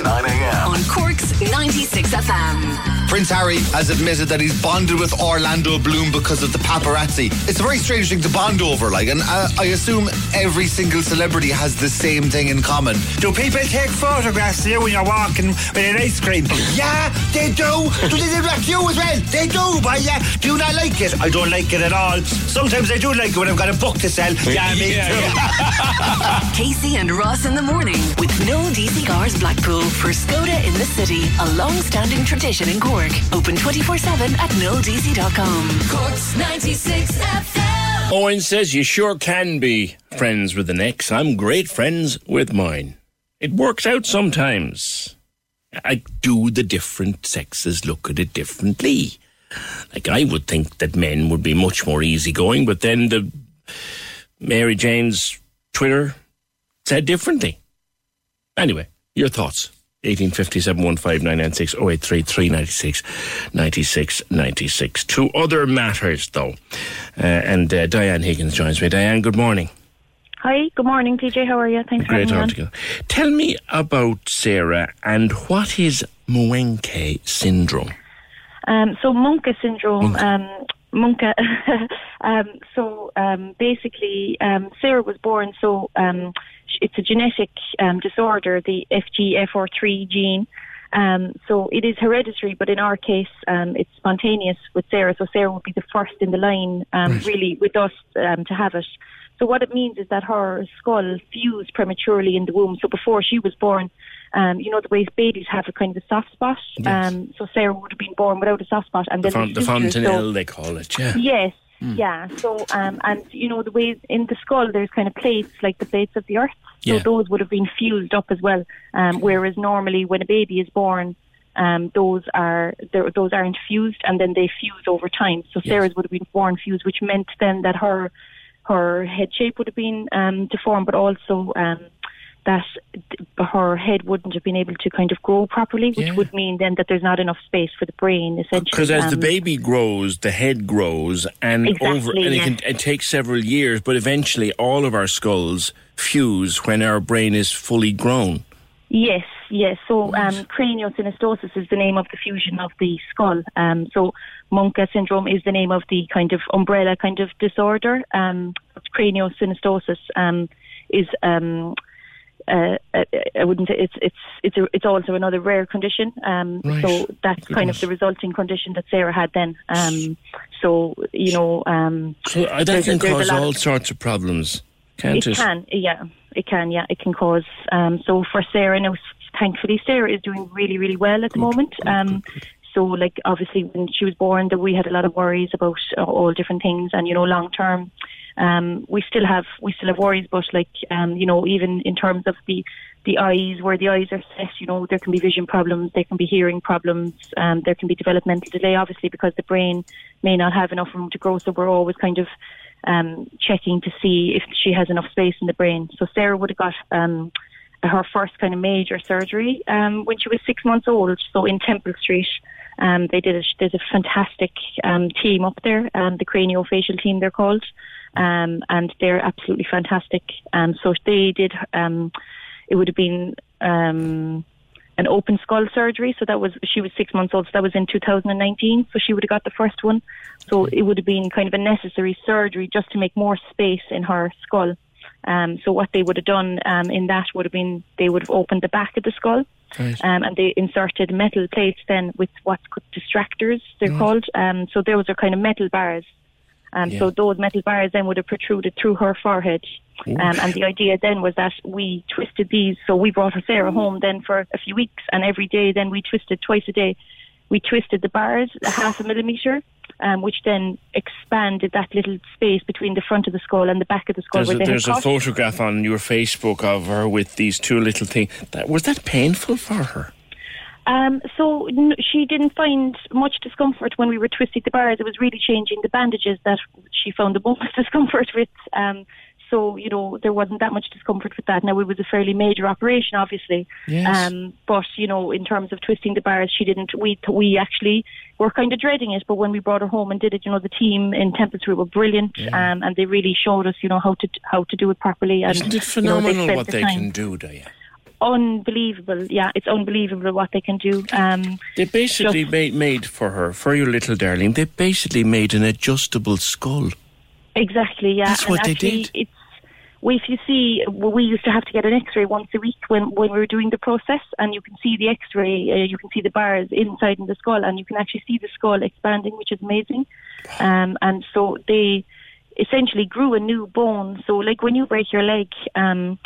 9 a.m. On Cork's 96 FM. Prince Harry has admitted that he's bonded with Orlando Bloom because of the paparazzi. It's a very strange thing to bond over, like, and uh, I assume every single celebrity has the same thing in common. Do people take photographs of you when you're walking with an ice cream? Yeah, they do. do they do that to you as well? They do, but yeah, do you not like it? I don't like it at all. Sometimes I do like it when I've got a book to sell. Yeah, me too. Casey and Ross in the morning with no DC Cars Blackpool for Skoda in the city, a long-standing tradition in Cork. Open 24-7 at noldc.com. Cork's 96 FM. Owen says you sure can be friends with an ex. I'm great friends with mine. It works out sometimes. I do the different sexes look at it differently. Like I would think that men would be much more easygoing, but then the Mary Jane's Twitter said differently. Anyway, your thoughts. 1857 15996 083 396 96 96. Two other matters, though. Uh, and uh, Diane Higgins joins me. Diane, good morning. Hi, good morning, PJ. How are you? Thanks Great for having me. Tell me about Sarah and what is Muenke syndrome? Um, so Muenke syndrome, um, Muenke. um, so um, basically, um, Sarah was born. So um, it's a genetic um, disorder, the FGFR3 gene. Um, so it is hereditary, but in our case, um, it's spontaneous with Sarah. So Sarah would be the first in the line, um, really, with us um, to have it. So what it means is that her skull fused prematurely in the womb. So before she was born, um, you know the way babies have a kind of a soft spot. Yes. Um, so Sarah would have been born without a soft spot, and The, then the fontanelle, So- they call it, yeah. Yes. Hmm. Yeah. So, um, and you know the way in the skull, there's kind of plates like the plates of the earth. So Yeah. those would have been fused up as well. Um, whereas normally when a baby is born, um, those are those aren't fused, and then they fuse over time. So Sarah's would have been born fused, which meant then that her her head shape would have been um, deformed, but also um, that her head wouldn't have been able to kind of grow properly, which would mean then that there's not enough space for the brain, essentially. Because as the Um, baby grows, the head grows, and over, Exactly, and it can it takes several years, but eventually all of our skulls fuse when our brain is fully grown. Yes, yes. So um, craniosynostosis is the name of the fusion of the skull. Um, so Muenke syndrome is the name of the kind of umbrella kind of disorder. Um, craniosynostosis um, is. Um, uh, I I wouldn't say it's it's it's a, it's also another rare condition. Um, Right. So that's kind of the resulting condition that Sarah had then. Um, so you know, um, So uh, that can a cause lot of- all sorts of problems, can't it? it can, yeah, it can, yeah, it can cause. Um, so for Sarah, now thankfully Sarah is doing really, really well at the moment. Um, so like obviously when she was born, that we had a lot of worries about uh, all different things, and you know long term. Um, we still have we still have worries, but like um, you know, even in terms of the the eyes, where the eyes are set, you know, there can be vision problems, there can be hearing problems, um, there can be developmental delay, obviously, because the brain may not have enough room to grow. So we're always kind of um, checking to see if she has enough space in the brain. So Sarah would have got um, her first kind of major surgery um, when she was six months old. So in Temple Street, um, they did a, there's a fantastic um, team up there, um, the craniofacial team they're called, um, and they're absolutely fantastic. Um, so they did. Um, it would have been um, an open skull surgery. So that was she was six months old. So that was in 2019. So she would have got the first one. So it would have been kind of a necessary surgery just to make more space in her skull. Um, so what they would have done um, in that would have been they would have opened the back of the skull. Right. Um, and they inserted metal plates then with what's called distractors, they're called. Um, so those are kind of metal bars. Um, Yeah. So those metal bars then would have protruded through her forehead. Um, and the idea then was that we twisted these. So we brought her Sarah home then for a few weeks, and every day then we twisted twice a day. We twisted the bars a half a millimeter, um, which then expanded that little space between the front of the skull and the back of the skull There's, a, there's a photograph on your Facebook of her with these two little things. That, was that painful for her? Um, so n- she didn't find much discomfort when we were twisting the bars. It was really changing the bandages that she found the most discomfort with. Um, so you know there wasn't that much discomfort with that. Now it was a fairly major operation, obviously. Yes. Um, but you know in terms of twisting the bars, she didn't. We we actually were kind of dreading it. But when we brought her home and did it, you know the team in Temple Street were brilliant, um, and they really showed us you know how to how to do it properly. And Isn't it you know, phenomenal what the they time. can do, Diane? Unbelievable, yeah, it's unbelievable what they can do. Um, They basically made, made for her, for your little darling, they basically made an adjustable skull. Exactly, yeah. That's what and they did. It's, well, if you see, we used to have to get an X-ray once a week when when we were doing the process, and you can see the X-ray, uh, you can see the bars inside in the skull, and you can actually see the skull expanding, which is amazing. Um, and so they essentially grew a new bone. So, like when you break your leg, um,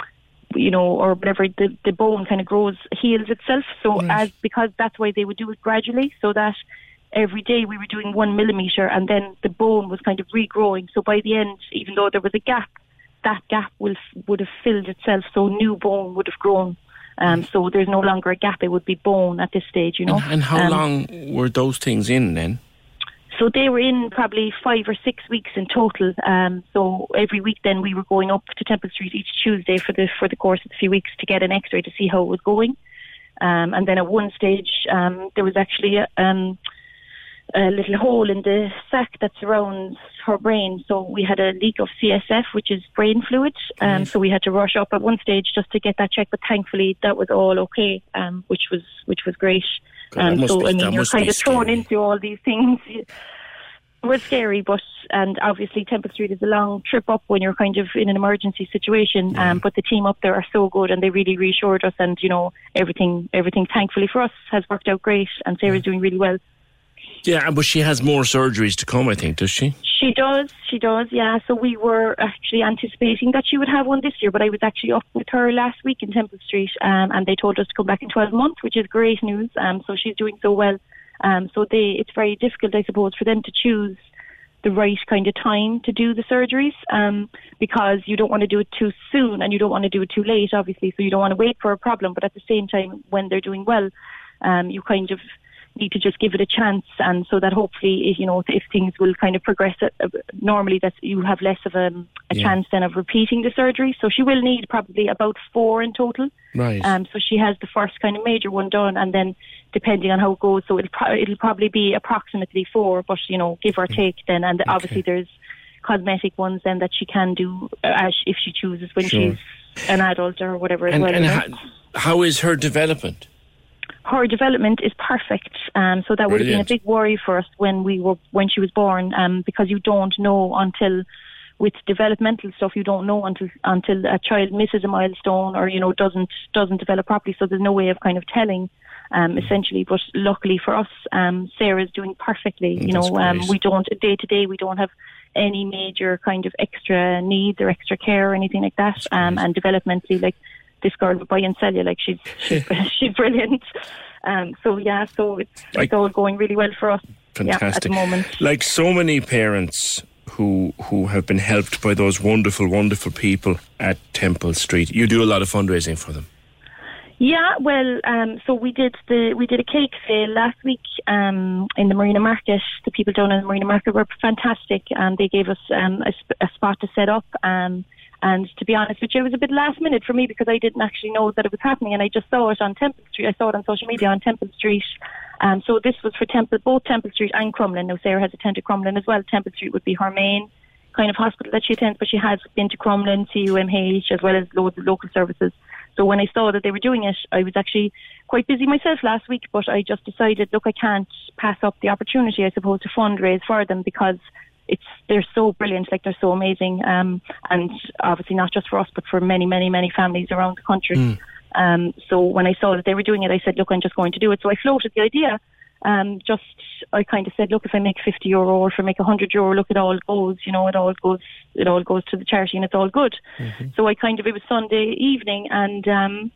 you know, or whatever, the the bone kind of grows, heals itself. So, as because that's why they would do it gradually, so that every day we were doing one millimeter and then the bone was kind of regrowing. So by the end, even though there was a gap, that gap will, would have filled itself. So new bone would have grown. Um, so there's no longer a gap. It would be bone at this stage, you know. And, and how Um, long were those things in then? So they were in probably five or six weeks in total. Um, so every week then we were going up to Temple Street each Tuesday for the for the course of a few weeks to get an X-ray to see how it was going. Um, and then at one stage um, there was actually a, um, a little hole in the sac that surrounds her brain. So we had a leak of CSF, which is brain fluid. Um, So we had to rush up at one stage just to get that checked. But thankfully that was all okay, um, which was which was great. Um, so be- I mean you're kind of thrown scary. into all these things. It was scary, but and obviously Temple Street is a long trip up when you're kind of in an emergency situation. Um, but the team up there are so good, and they really reassured us. And you know, everything, everything, thankfully for us, has worked out great. And Sarah's doing really well. Yeah, but she has more surgeries to come, I think, does she? She does, she does, yeah. So we were actually anticipating that she would have one this year, but I was actually up with her last week in Temple Street, um, and they told us to come back in 12 months, which is great news. Um, so she's doing so well. Um, so they, it's very difficult, I suppose, for them to choose the right kind of time to do the surgeries, um, because you don't want to do it too soon and you don't want to do it too late, obviously. So you don't want to wait for a problem, but at the same time, when they're doing well, um, you kind of need to just give it a chance, and so that hopefully, if, you know, if things will kind of progress uh, uh, normally, that you have less of a, a Yeah. chance then of repeating the surgery. So she will need probably about four in total. Right. Um, so she has the first kind of major one done, and then depending on how it goes, so it'll pro- it'll probably be approximately four, but you know, give or take. Then, and obviously there's cosmetic ones then that she can do uh, as if she chooses when Sure. she's an adult or whatever as And, well. and how, how is her development? Her development is perfect. Um, so that would have been a big worry for us when we were when she was born, um, because you don't know until with developmental stuff you don't know until until a child misses a milestone or you know doesn't doesn't develop properly. So there's no way of kind of telling. Um, essentially, but luckily for us, um, Sarah's doing perfectly. You know, um, we don't day to day we don't have any major kind of extra needs or extra care or anything like that. Um, and developmentally, like this girl would buy and sell you, like she's she's, she's brilliant. Um, so yeah, so it's, Like- it's all going really well for us. Yeah, at Fantastic. the moment. Like so many parents who who have been helped by those wonderful, wonderful people at Temple Street. You do a lot of fundraising for them. Yeah, well, um, so we did the we did a cake sale last week um, in the Marina Market. The people down in the Marina Market were fantastic, and they gave us um, a, a spot to set up. Um, and to be honest with you, it was a bit last minute for me because I didn't actually know that it was happening, and I just saw it on Temple Street. I saw it on social media on Temple Street. Um, so this was for Temple, both Temple Street and Crumlin. Now Sarah has attended Crumlin as well. Temple Street would be her main kind of hospital that she attends, but she has been to Crumlin, CUMH, as well as loads of local services. So when I saw that they were doing it, I was actually quite busy myself last week, but I just decided, look, I can't pass up the opportunity, I suppose, to fundraise for them because it's they're so brilliant, like they're so amazing, um, and obviously not just for us, but for many, many, many families around the country. Mm. Um, so when I saw that they were doing it, I said, look, I'm just going to do it. So I floated the idea. Um, just I kind of said, look, if I make 50 euro or if I make 100 euro, look, it all goes, you know, it all goes, it all goes to the charity and it's all good. So I kind of, it was Sunday evening and, um,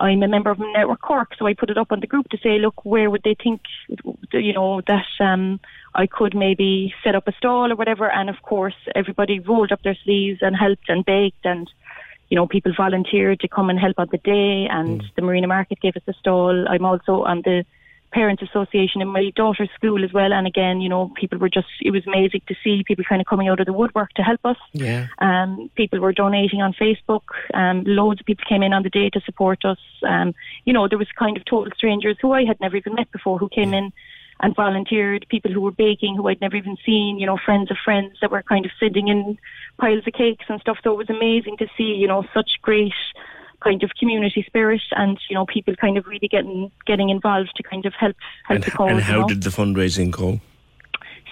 I'm a member of Network Cork, so I put it up on the group to say, look, where would they think, you know, that um, I could maybe set up a stall or whatever. And of course, everybody rolled up their sleeves and helped and baked, and you know, people volunteered to come and help on the day. And the Marina Market gave us a stall. I'm also on the Parents Association in my daughter's school as well. And again, you know, people were just, it was amazing to see people kind of coming out of the woodwork to help us. Yeah. Um, people were donating on Facebook. Um, loads of people came in on the day to support us. Um, you know, there was kind of total strangers who I had never even met before who came in and volunteered. People who were baking who I'd never even seen. You know, friends of friends that were kind of sitting in piles of cakes and stuff. So it was amazing to see. You know, such great kind of community spirit and you know people kind of really getting getting involved to kind of help help And, the cause. and how know. did the fundraising go?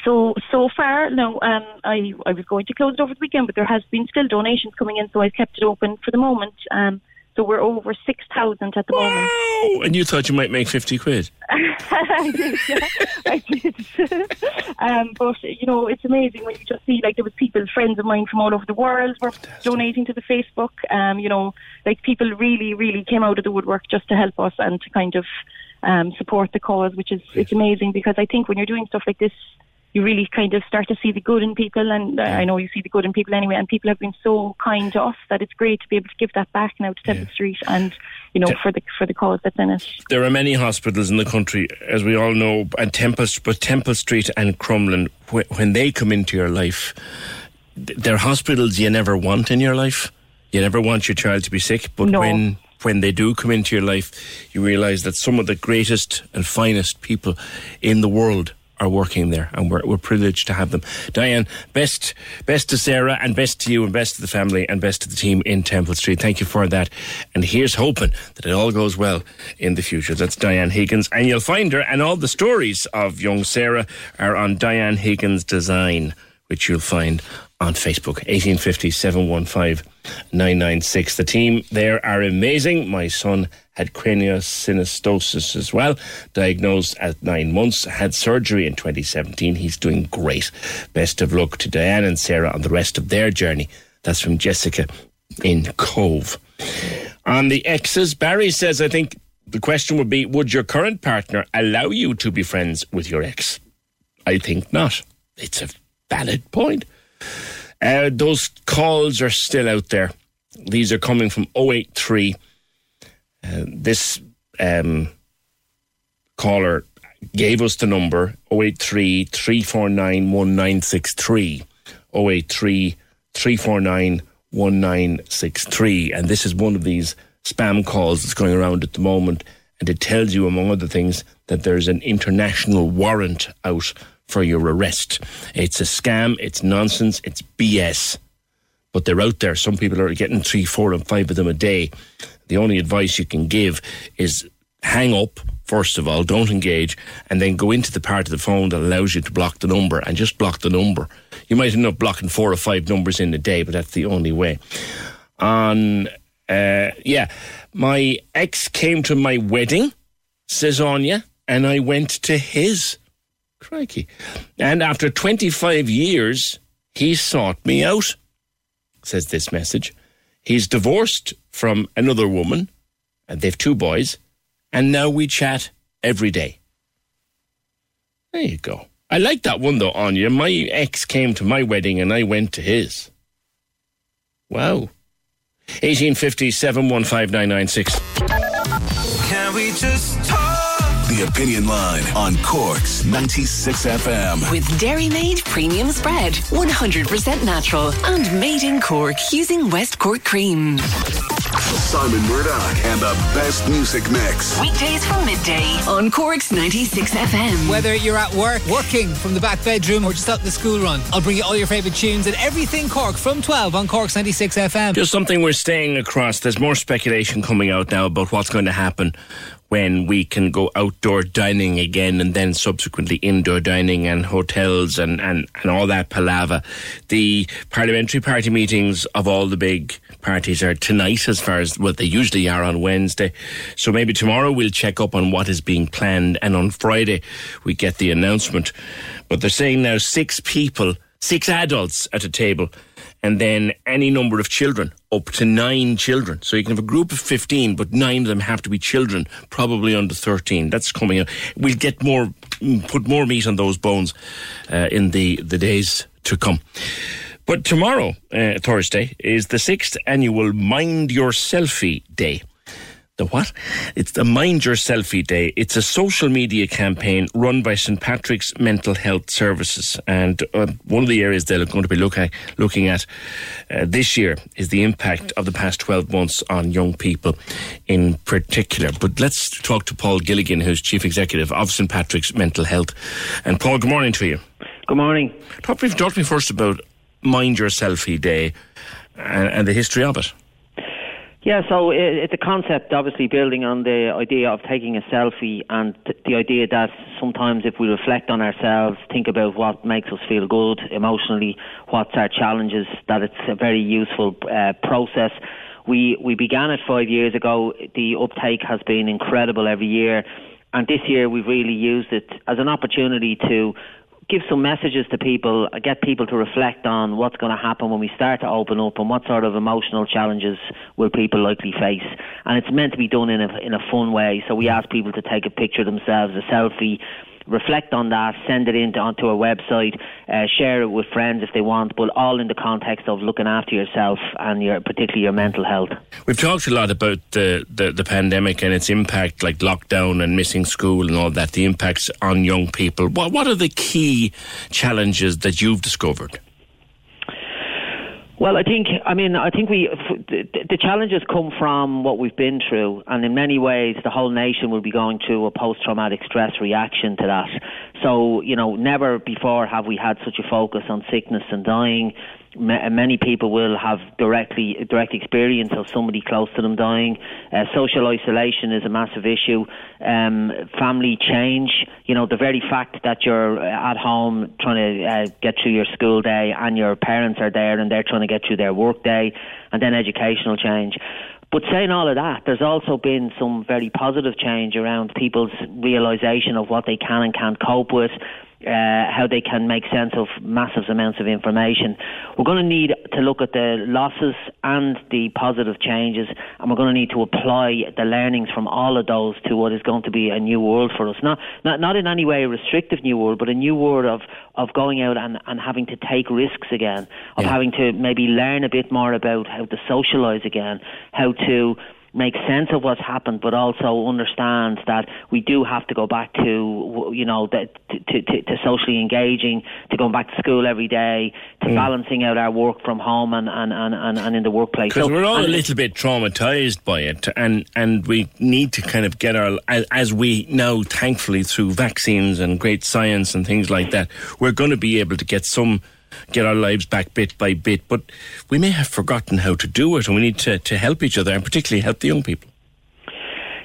So so far, no. Um, I I was going to close it over the weekend, but there has been still donations coming in, so I've kept it open for the moment. Um, so we're over six thousand at the moment. Oh, and you thought you might make 50 quid. I did, yeah, I did. um, but you know, it's amazing when you just see like there was people, friends of mine from all over the world were donating to the Facebook. Um, you know, like people really, really came out of the woodwork just to help us and to kind of um, support the cause, which is it's amazing because I think when you're doing stuff like this. You really kind of start to see the good in people, and uh, I know you see the good in people anyway. And people have been so kind to us that it's great to be able to give that back now to Temple Street, and you know for the for the cause that's in it. There are many hospitals in the country, as we all know, and Temple, but Temple Street and Crumlin, wh- when they come into your life, they're hospitals you never want in your life. You never want your child to be sick, but No. when when they do come into your life, you realise that some of the greatest and finest people in the world are working there, and we're, we're privileged to have them. Diane, best best to Sarah, and best to you, and best to the family, and best to the team in Temple Street. Thank you for that. And here's hoping that it all goes well in the future. That's Diane Higgins, and you'll find her, and all the stories of young Sarah are on Diane Higgins Design, which you'll find on Facebook. 1850 715 996. The team there are amazing. My son had craniosynostosis as well, diagnosed at nine months, had surgery in 2017. He's doing great. Best of luck to Diane and Sarah on the rest of their journey. That's from Jessica in Cobh. On the exes, Barry says, I think the question would be Would your current partner allow you to be friends with your ex? I think not. It's a valid point. Uh, those calls are still out there. These are coming from 083. Uh, this um, caller gave us the number 083 349 1963. 083 349 1963. And this is one of these spam calls that's going around at the moment. And it tells you, among other things, that there's an international warrant out for your arrest. It's a scam, it's nonsense, it's BS. But they're out there. Some people are getting three, four, and five of them a day. The only advice you can give is hang up, first of all, don't engage, and then go into the part of the phone that allows you to block the number and just block the number. You might end up blocking four or five numbers in a day, but that's the only way. On, uh, yeah, my ex came to my wedding, says Anya, and I went to his. Crikey. And after 25 years, he sought me out, says this message. He's divorced from another woman, and they've two boys, and now we chat every day. There you go. I like that one though, Anya. My ex came to my wedding and I went to his. Wow. 1850 715996. Can we just talk? The Opinion Line on Cork's 96 FM. With Dairy Made Premium Spread, 100% natural and made in Cork using West Cork cream. Simon Murdoch and the best music mix. Weekdays from midday on Cork's 96 FM. Whether you're at work, working from the back bedroom, or just out in the school run, I'll bring you all your favourite tunes and everything Cork from 12 on Cork's 96 FM. Just something we're staying across. There's more speculation coming out now about what's going to happen when we can go outdoor dining again and then subsequently indoor dining and hotels and, and, and all that palaver. The parliamentary party meetings of all the big parties are tonight as far as what they usually are on Wednesday. So maybe tomorrow we'll check up on what is being planned and on Friday we get the announcement. But they're saying now six people, six adults at a table and then any number of children, up to nine children. So you can have a group of 15, but nine of them have to be children, probably under 13. That's coming out. We'll get more, mm, put more meat on those bones uh, in the, the days to come. But tomorrow, uh, Thursday, is the sixth annual Mind Your Selfie Day. The what? It's the Mind Your Selfie Day. It's a social media campaign run by St Patrick's Mental Health Services, and uh, one of the areas they're going to be looking looking at uh, this year is the impact of the past twelve months on young people, in particular. But let's talk to Paul Gilligan, who's Chief Executive of St Patrick's Mental Health. And Paul, good morning to you. Good morning. Talk, talk to me first about Mind Your Selfie Day and, and the history of it. Yeah, so it's a concept obviously building on the idea of taking a selfie and th- the idea that sometimes if we reflect on ourselves, think about what makes us feel good emotionally, what's our challenges, that it's a very useful uh, process. We, we began it five years ago. The uptake has been incredible every year. And this year we've really used it as an opportunity to give some messages to people, get people to reflect on what's going to happen when we start to open up and what sort of emotional challenges will people likely face. And it's meant to be done in a, in a fun way. So we ask people to take a picture of themselves, a selfie, reflect on that, send it into onto a website, uh, share it with friends if they want, but all in the context of looking after yourself and your particularly your mental health. We've talked a lot about the, the, the pandemic and its impact, like lockdown and missing school and all that, the impacts on young people. What, what are the key challenges that you've discovered? Well, I think, I mean, I think we, the, challenges come from what we've been through, and in many ways, the whole nation will be going through a post-traumatic stress reaction to that. So, you know, never before have we had such a focus on sickness and dying. Ma- many people will have directly direct experience of somebody close to them dying. Uh, social isolation is a massive issue. Um, family change. You know, the very fact that you're at home trying to uh, get through your school day and your parents are there and they're trying to get through their work day, and then educational change. But saying all of that, there's also been some very positive change around people's realization of what they can and can't cope with, uh, how they can make sense of massive amounts of information. We're going to need to look at the losses and the positive changes, and we're going to need to apply the learnings from all of those to what is going to be a new world for us. Not not, not in any way a restrictive new world, but a new world of, of going out and, and having to take risks again, of Yeah. having to maybe learn a bit more about how to socialise again, how to make sense of what's happened, but also understand that we do have to go back to, you know, the, to, to, to socially engaging, to going back to school every day, to mm. balancing out our work from home and, and, and, and, and in the workplace. Because So- we're all a little bit traumatized by it, and and we need to kind of get our as, as we know, thankfully through vaccines and great science and things like that, we're going to be able to get some get our lives back bit by bit. But we may have forgotten how to do it, and we need to to help each other, and particularly help the young people.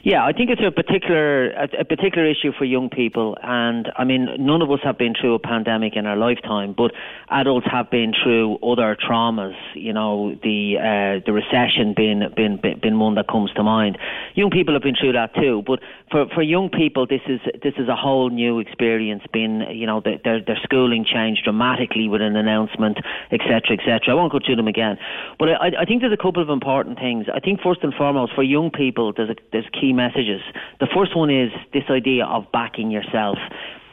Yeah, I think it's a particular a, a particular issue for young people, and I mean, none of us have been through a pandemic in our lifetime, but adults have been through other traumas. You know, the uh, the recession being been been one that comes to mind. Young people have been through that too, but for for young people, this is this is a whole new experience. Being you know, their their, their schooling changed dramatically with an announcement, etc., etc. I won't go through them again, but I, I think there's a couple of important things. I think first and foremost for young people, there's a, there's key messages. The first one is this idea of backing yourself.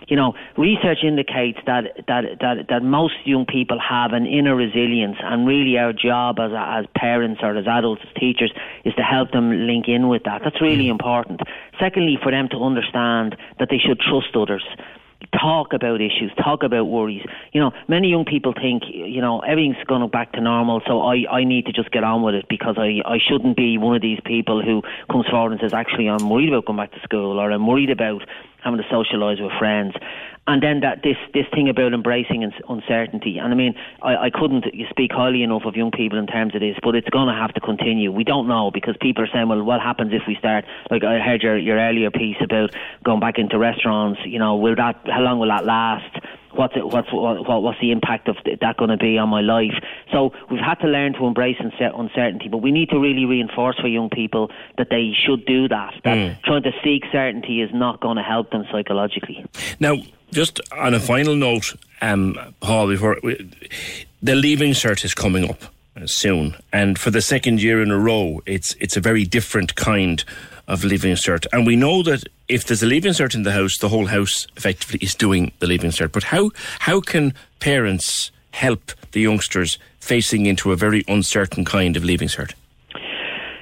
you know, research indicates that that that, that most young people have an inner resilience, and really our job as as parents or as adults, as teachers, is to help them link in with that. That's really hmm. important. Secondly, for them to understand that they should trust others talk about issues, talk about worries. You know, many young people think, you know, everything's going back to normal, so I, I need to just get on with it because I, I shouldn't be one of these people who comes forward and says, actually, I'm worried about going back to school or I'm worried about having to socialise with friends. And then that this this thing about embracing uncertainty. And I mean, I, I couldn't speak highly enough of young people in terms of this, but it's going to have to continue. We don't know because people are saying, well, what happens if we start? Like I heard your your earlier piece about going back into restaurants. You know, will that? How long will that last? What's it, what's what, what's the impact of that going to be on my life? So we've had to learn to embrace uncer- uncertainty, but we need to really reinforce for young people that they should do that. That Mm. trying to seek certainty is not going to help them psychologically. Now, just on a final note, um, Paul, before the leaving cert is coming up soon, and for the second year in a row, it's it's a very different kind of leaving cert, and we know that if there's a leaving cert in the house, the whole house effectively is doing the leaving cert. But how how can parents help the youngsters facing into a very uncertain kind of leaving cert?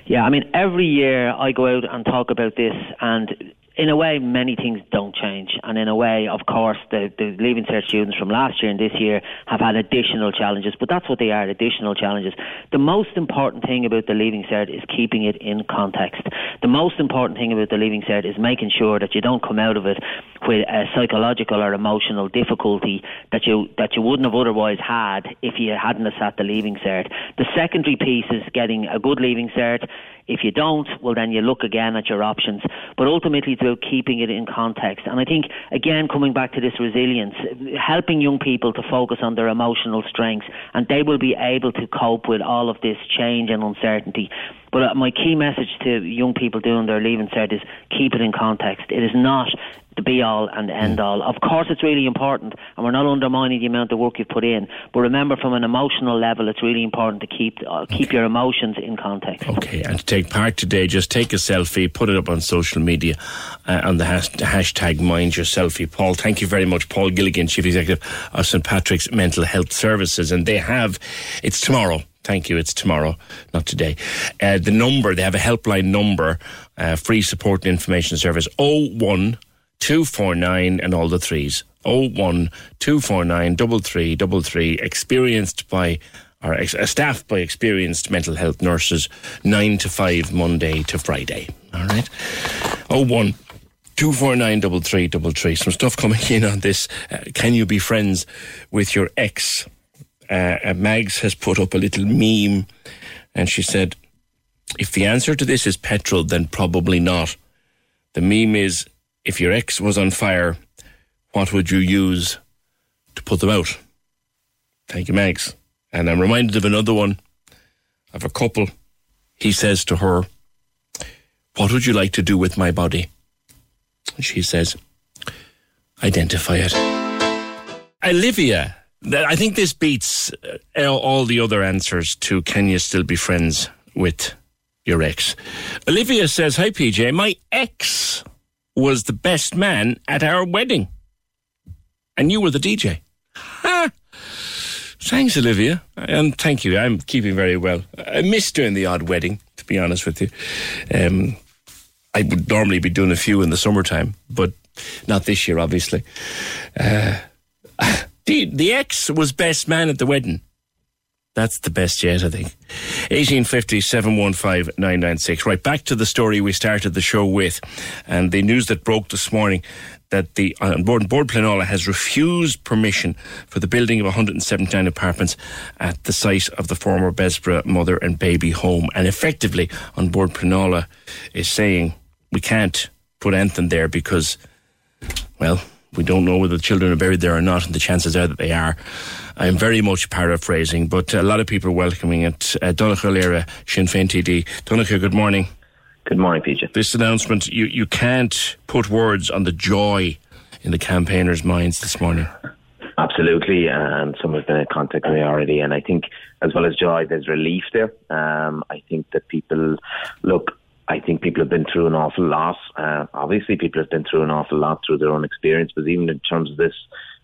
Yeah, I mean, every year I go out and talk about this, and in a way, many things don't change. And in a way, of course, the, the Leaving Cert students from last year and this year have had additional challenges, but that's what they are additional challenges. The most important thing about the Leaving Cert is keeping it in context. The most important thing about the Leaving Cert is making sure that you don't come out of it with a psychological or emotional difficulty that you that you wouldn't have otherwise had if you hadn't have sat the Leaving Cert. The secondary piece is getting a good Leaving Cert. If you don't, well, then you look again at your options. But ultimately, it's about keeping it in context. And I think, again, coming back to this resilience, helping young people to focus on their emotional strengths, and they will be able to cope with all of this change and uncertainty. But uh, my key message to young people doing their leaving cert is keep it in context. It is not the be all and end all. Of course, it's really important, and we're not undermining the amount of work you've put in. But remember, from an emotional level, it's really important to keep uh, keep your emotions in context. Okay, and to take part today, just take a selfie, put it up on social media uh, on the has- hashtag Mind Your Selfie. Paul, thank you very much. Paul Gilligan, Chief Executive of St Patrick's Mental Health Services, and they have it's tomorrow. Thank you. It's tomorrow, not today. Uh, the number they have a helpline number, uh, free support and information service 01 249 and all the threes. 01 249 3333 experienced by or ex- uh, staffed by experienced mental health nurses 9 to 5 Monday to Friday. All right. 01 249 3333 some stuff coming in on this. Uh, can you be friends with your ex? Uh, uh, Mags has put up a little meme and she said if the answer to this is petrol then probably not. The meme is if your ex was on fire, what would you use to put them out? Thank you, Mags. And I'm reminded of another one of a couple. He says to her, What would you like to do with my body? And she says, Identify it. Olivia, I think this beats uh, all the other answers to can you still be friends with your ex? Olivia says, Hi, PJ. My ex was the best man at our wedding. And you were the DJ. Ha! Thanks, Olivia. And thank you. I'm keeping very well. I miss doing the odd wedding, to be honest with you. Um, I would normally be doing a few in the summertime, but not this year, obviously. Uh, the, the ex was best man at the wedding. That's the best yet, I think. 1850 715 996. Right, back to the story we started the show with. And the news that broke this morning that the An Bord, Bord Pleanála has refused permission for the building of 179 apartments at the site of the former Bessborough mother and baby home. And effectively, An Bord Pleanála is saying we can't put anything there because, well, we don't know whether the children are buried there or not, and the chances are that they are. I'm very much paraphrasing, but a lot of people are welcoming it. Uh, Donnacha Sinn Féin TD. Donnacha, good morning. Good morning, PJ. This announcement, you, you can't put words on the joy in the campaigners' minds this morning. Absolutely, and some have been in contact with me already, and I think as well as joy, there's relief there. Um, I think that people look. I think people have been through an awful lot. Uh, obviously, people have been through an awful lot through their own experience, but even in terms of this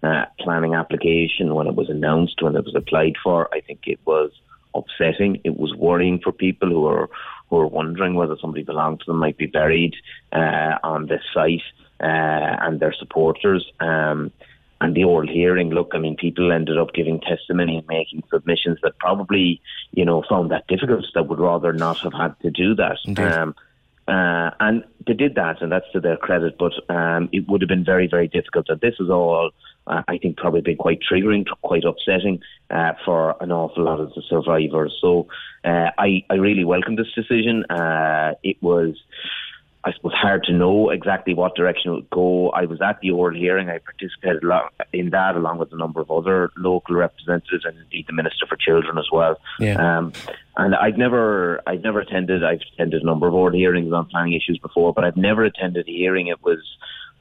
uh, planning application, when it was announced, when it was applied for, I think it was upsetting. It was worrying for people who are who are wondering whether somebody belonged to them might be buried uh, on this site uh, and their supporters. Um, and the oral hearing, look, I mean, people ended up giving testimony and making submissions that probably, you know, found that difficult, that would rather not have had to do that. Um, uh, and they did that, and that's to their credit, but um, it would have been very, very difficult. And this is all, uh, I think, probably been quite triggering, quite upsetting uh, for an awful lot of the survivors. So uh, I, I really welcome this decision. Uh, it was I suppose hard to know exactly what direction it would go. I was at the oral hearing. I participated in that along with a number of other local representatives and indeed the Minister for Children as well. Yeah. Um, and I'd never, I'd never attended. I've attended a number of oral hearings on planning issues before, but I've never attended a hearing. It was,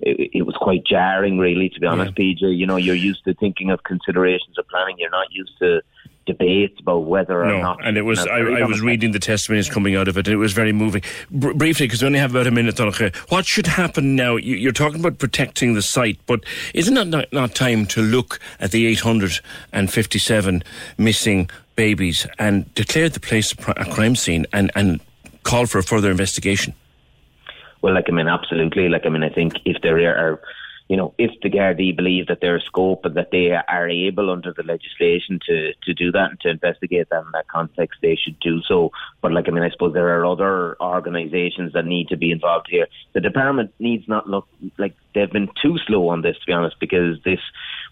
it, it was quite jarring, really, to be honest, PJ. You know, you're used to thinking of considerations of planning. You're not used to debates about whether or no, not. and it was I, I was reading the testimonies coming out of it, and it was very moving. Br- briefly, because we only have about a minute, Donnacha, what should happen now? You, you're talking about protecting the site, but isn't it not, not time to look at the 857 missing babies and declare the place a, a crime scene and, and call for a further investigation? Well, like I mean, absolutely. Like I mean, I think if there are you know, if the Gardaí believe that there's scope and that they are able under the legislation to, to do that and to investigate that in that context, they should do so. But like, I mean, I suppose there are other organisations that need to be involved here. The department needs not look like they've been too slow on this, to be honest, because this,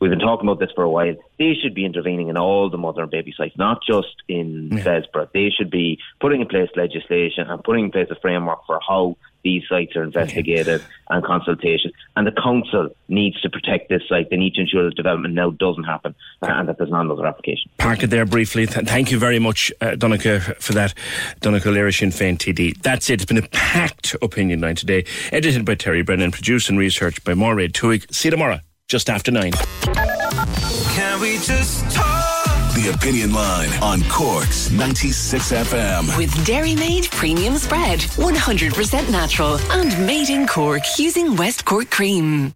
we've been talking about this for a while. They should be intervening in all the mother and baby sites, not just in yeah. They should be putting in place legislation and putting in place a framework for how these sites are investigated and consultation. And the council needs to protect this site. They need to ensure that development now doesn't happen and that there's not another application. Park it there briefly. Th- thank you very much, uh, Donncha, for that. Donncha O'Leary, Sinn Féin TD. That's it. It's been a packed opinion line today. Edited by Terry Brennan, produced and researched by Maureen Tuig. See you tomorrow, just after nine. Can we just talk? The Opinion Line on Cork's 96 FM. With Dairymaid Premium Spread, 100% natural and made in Cork using West Cork cream.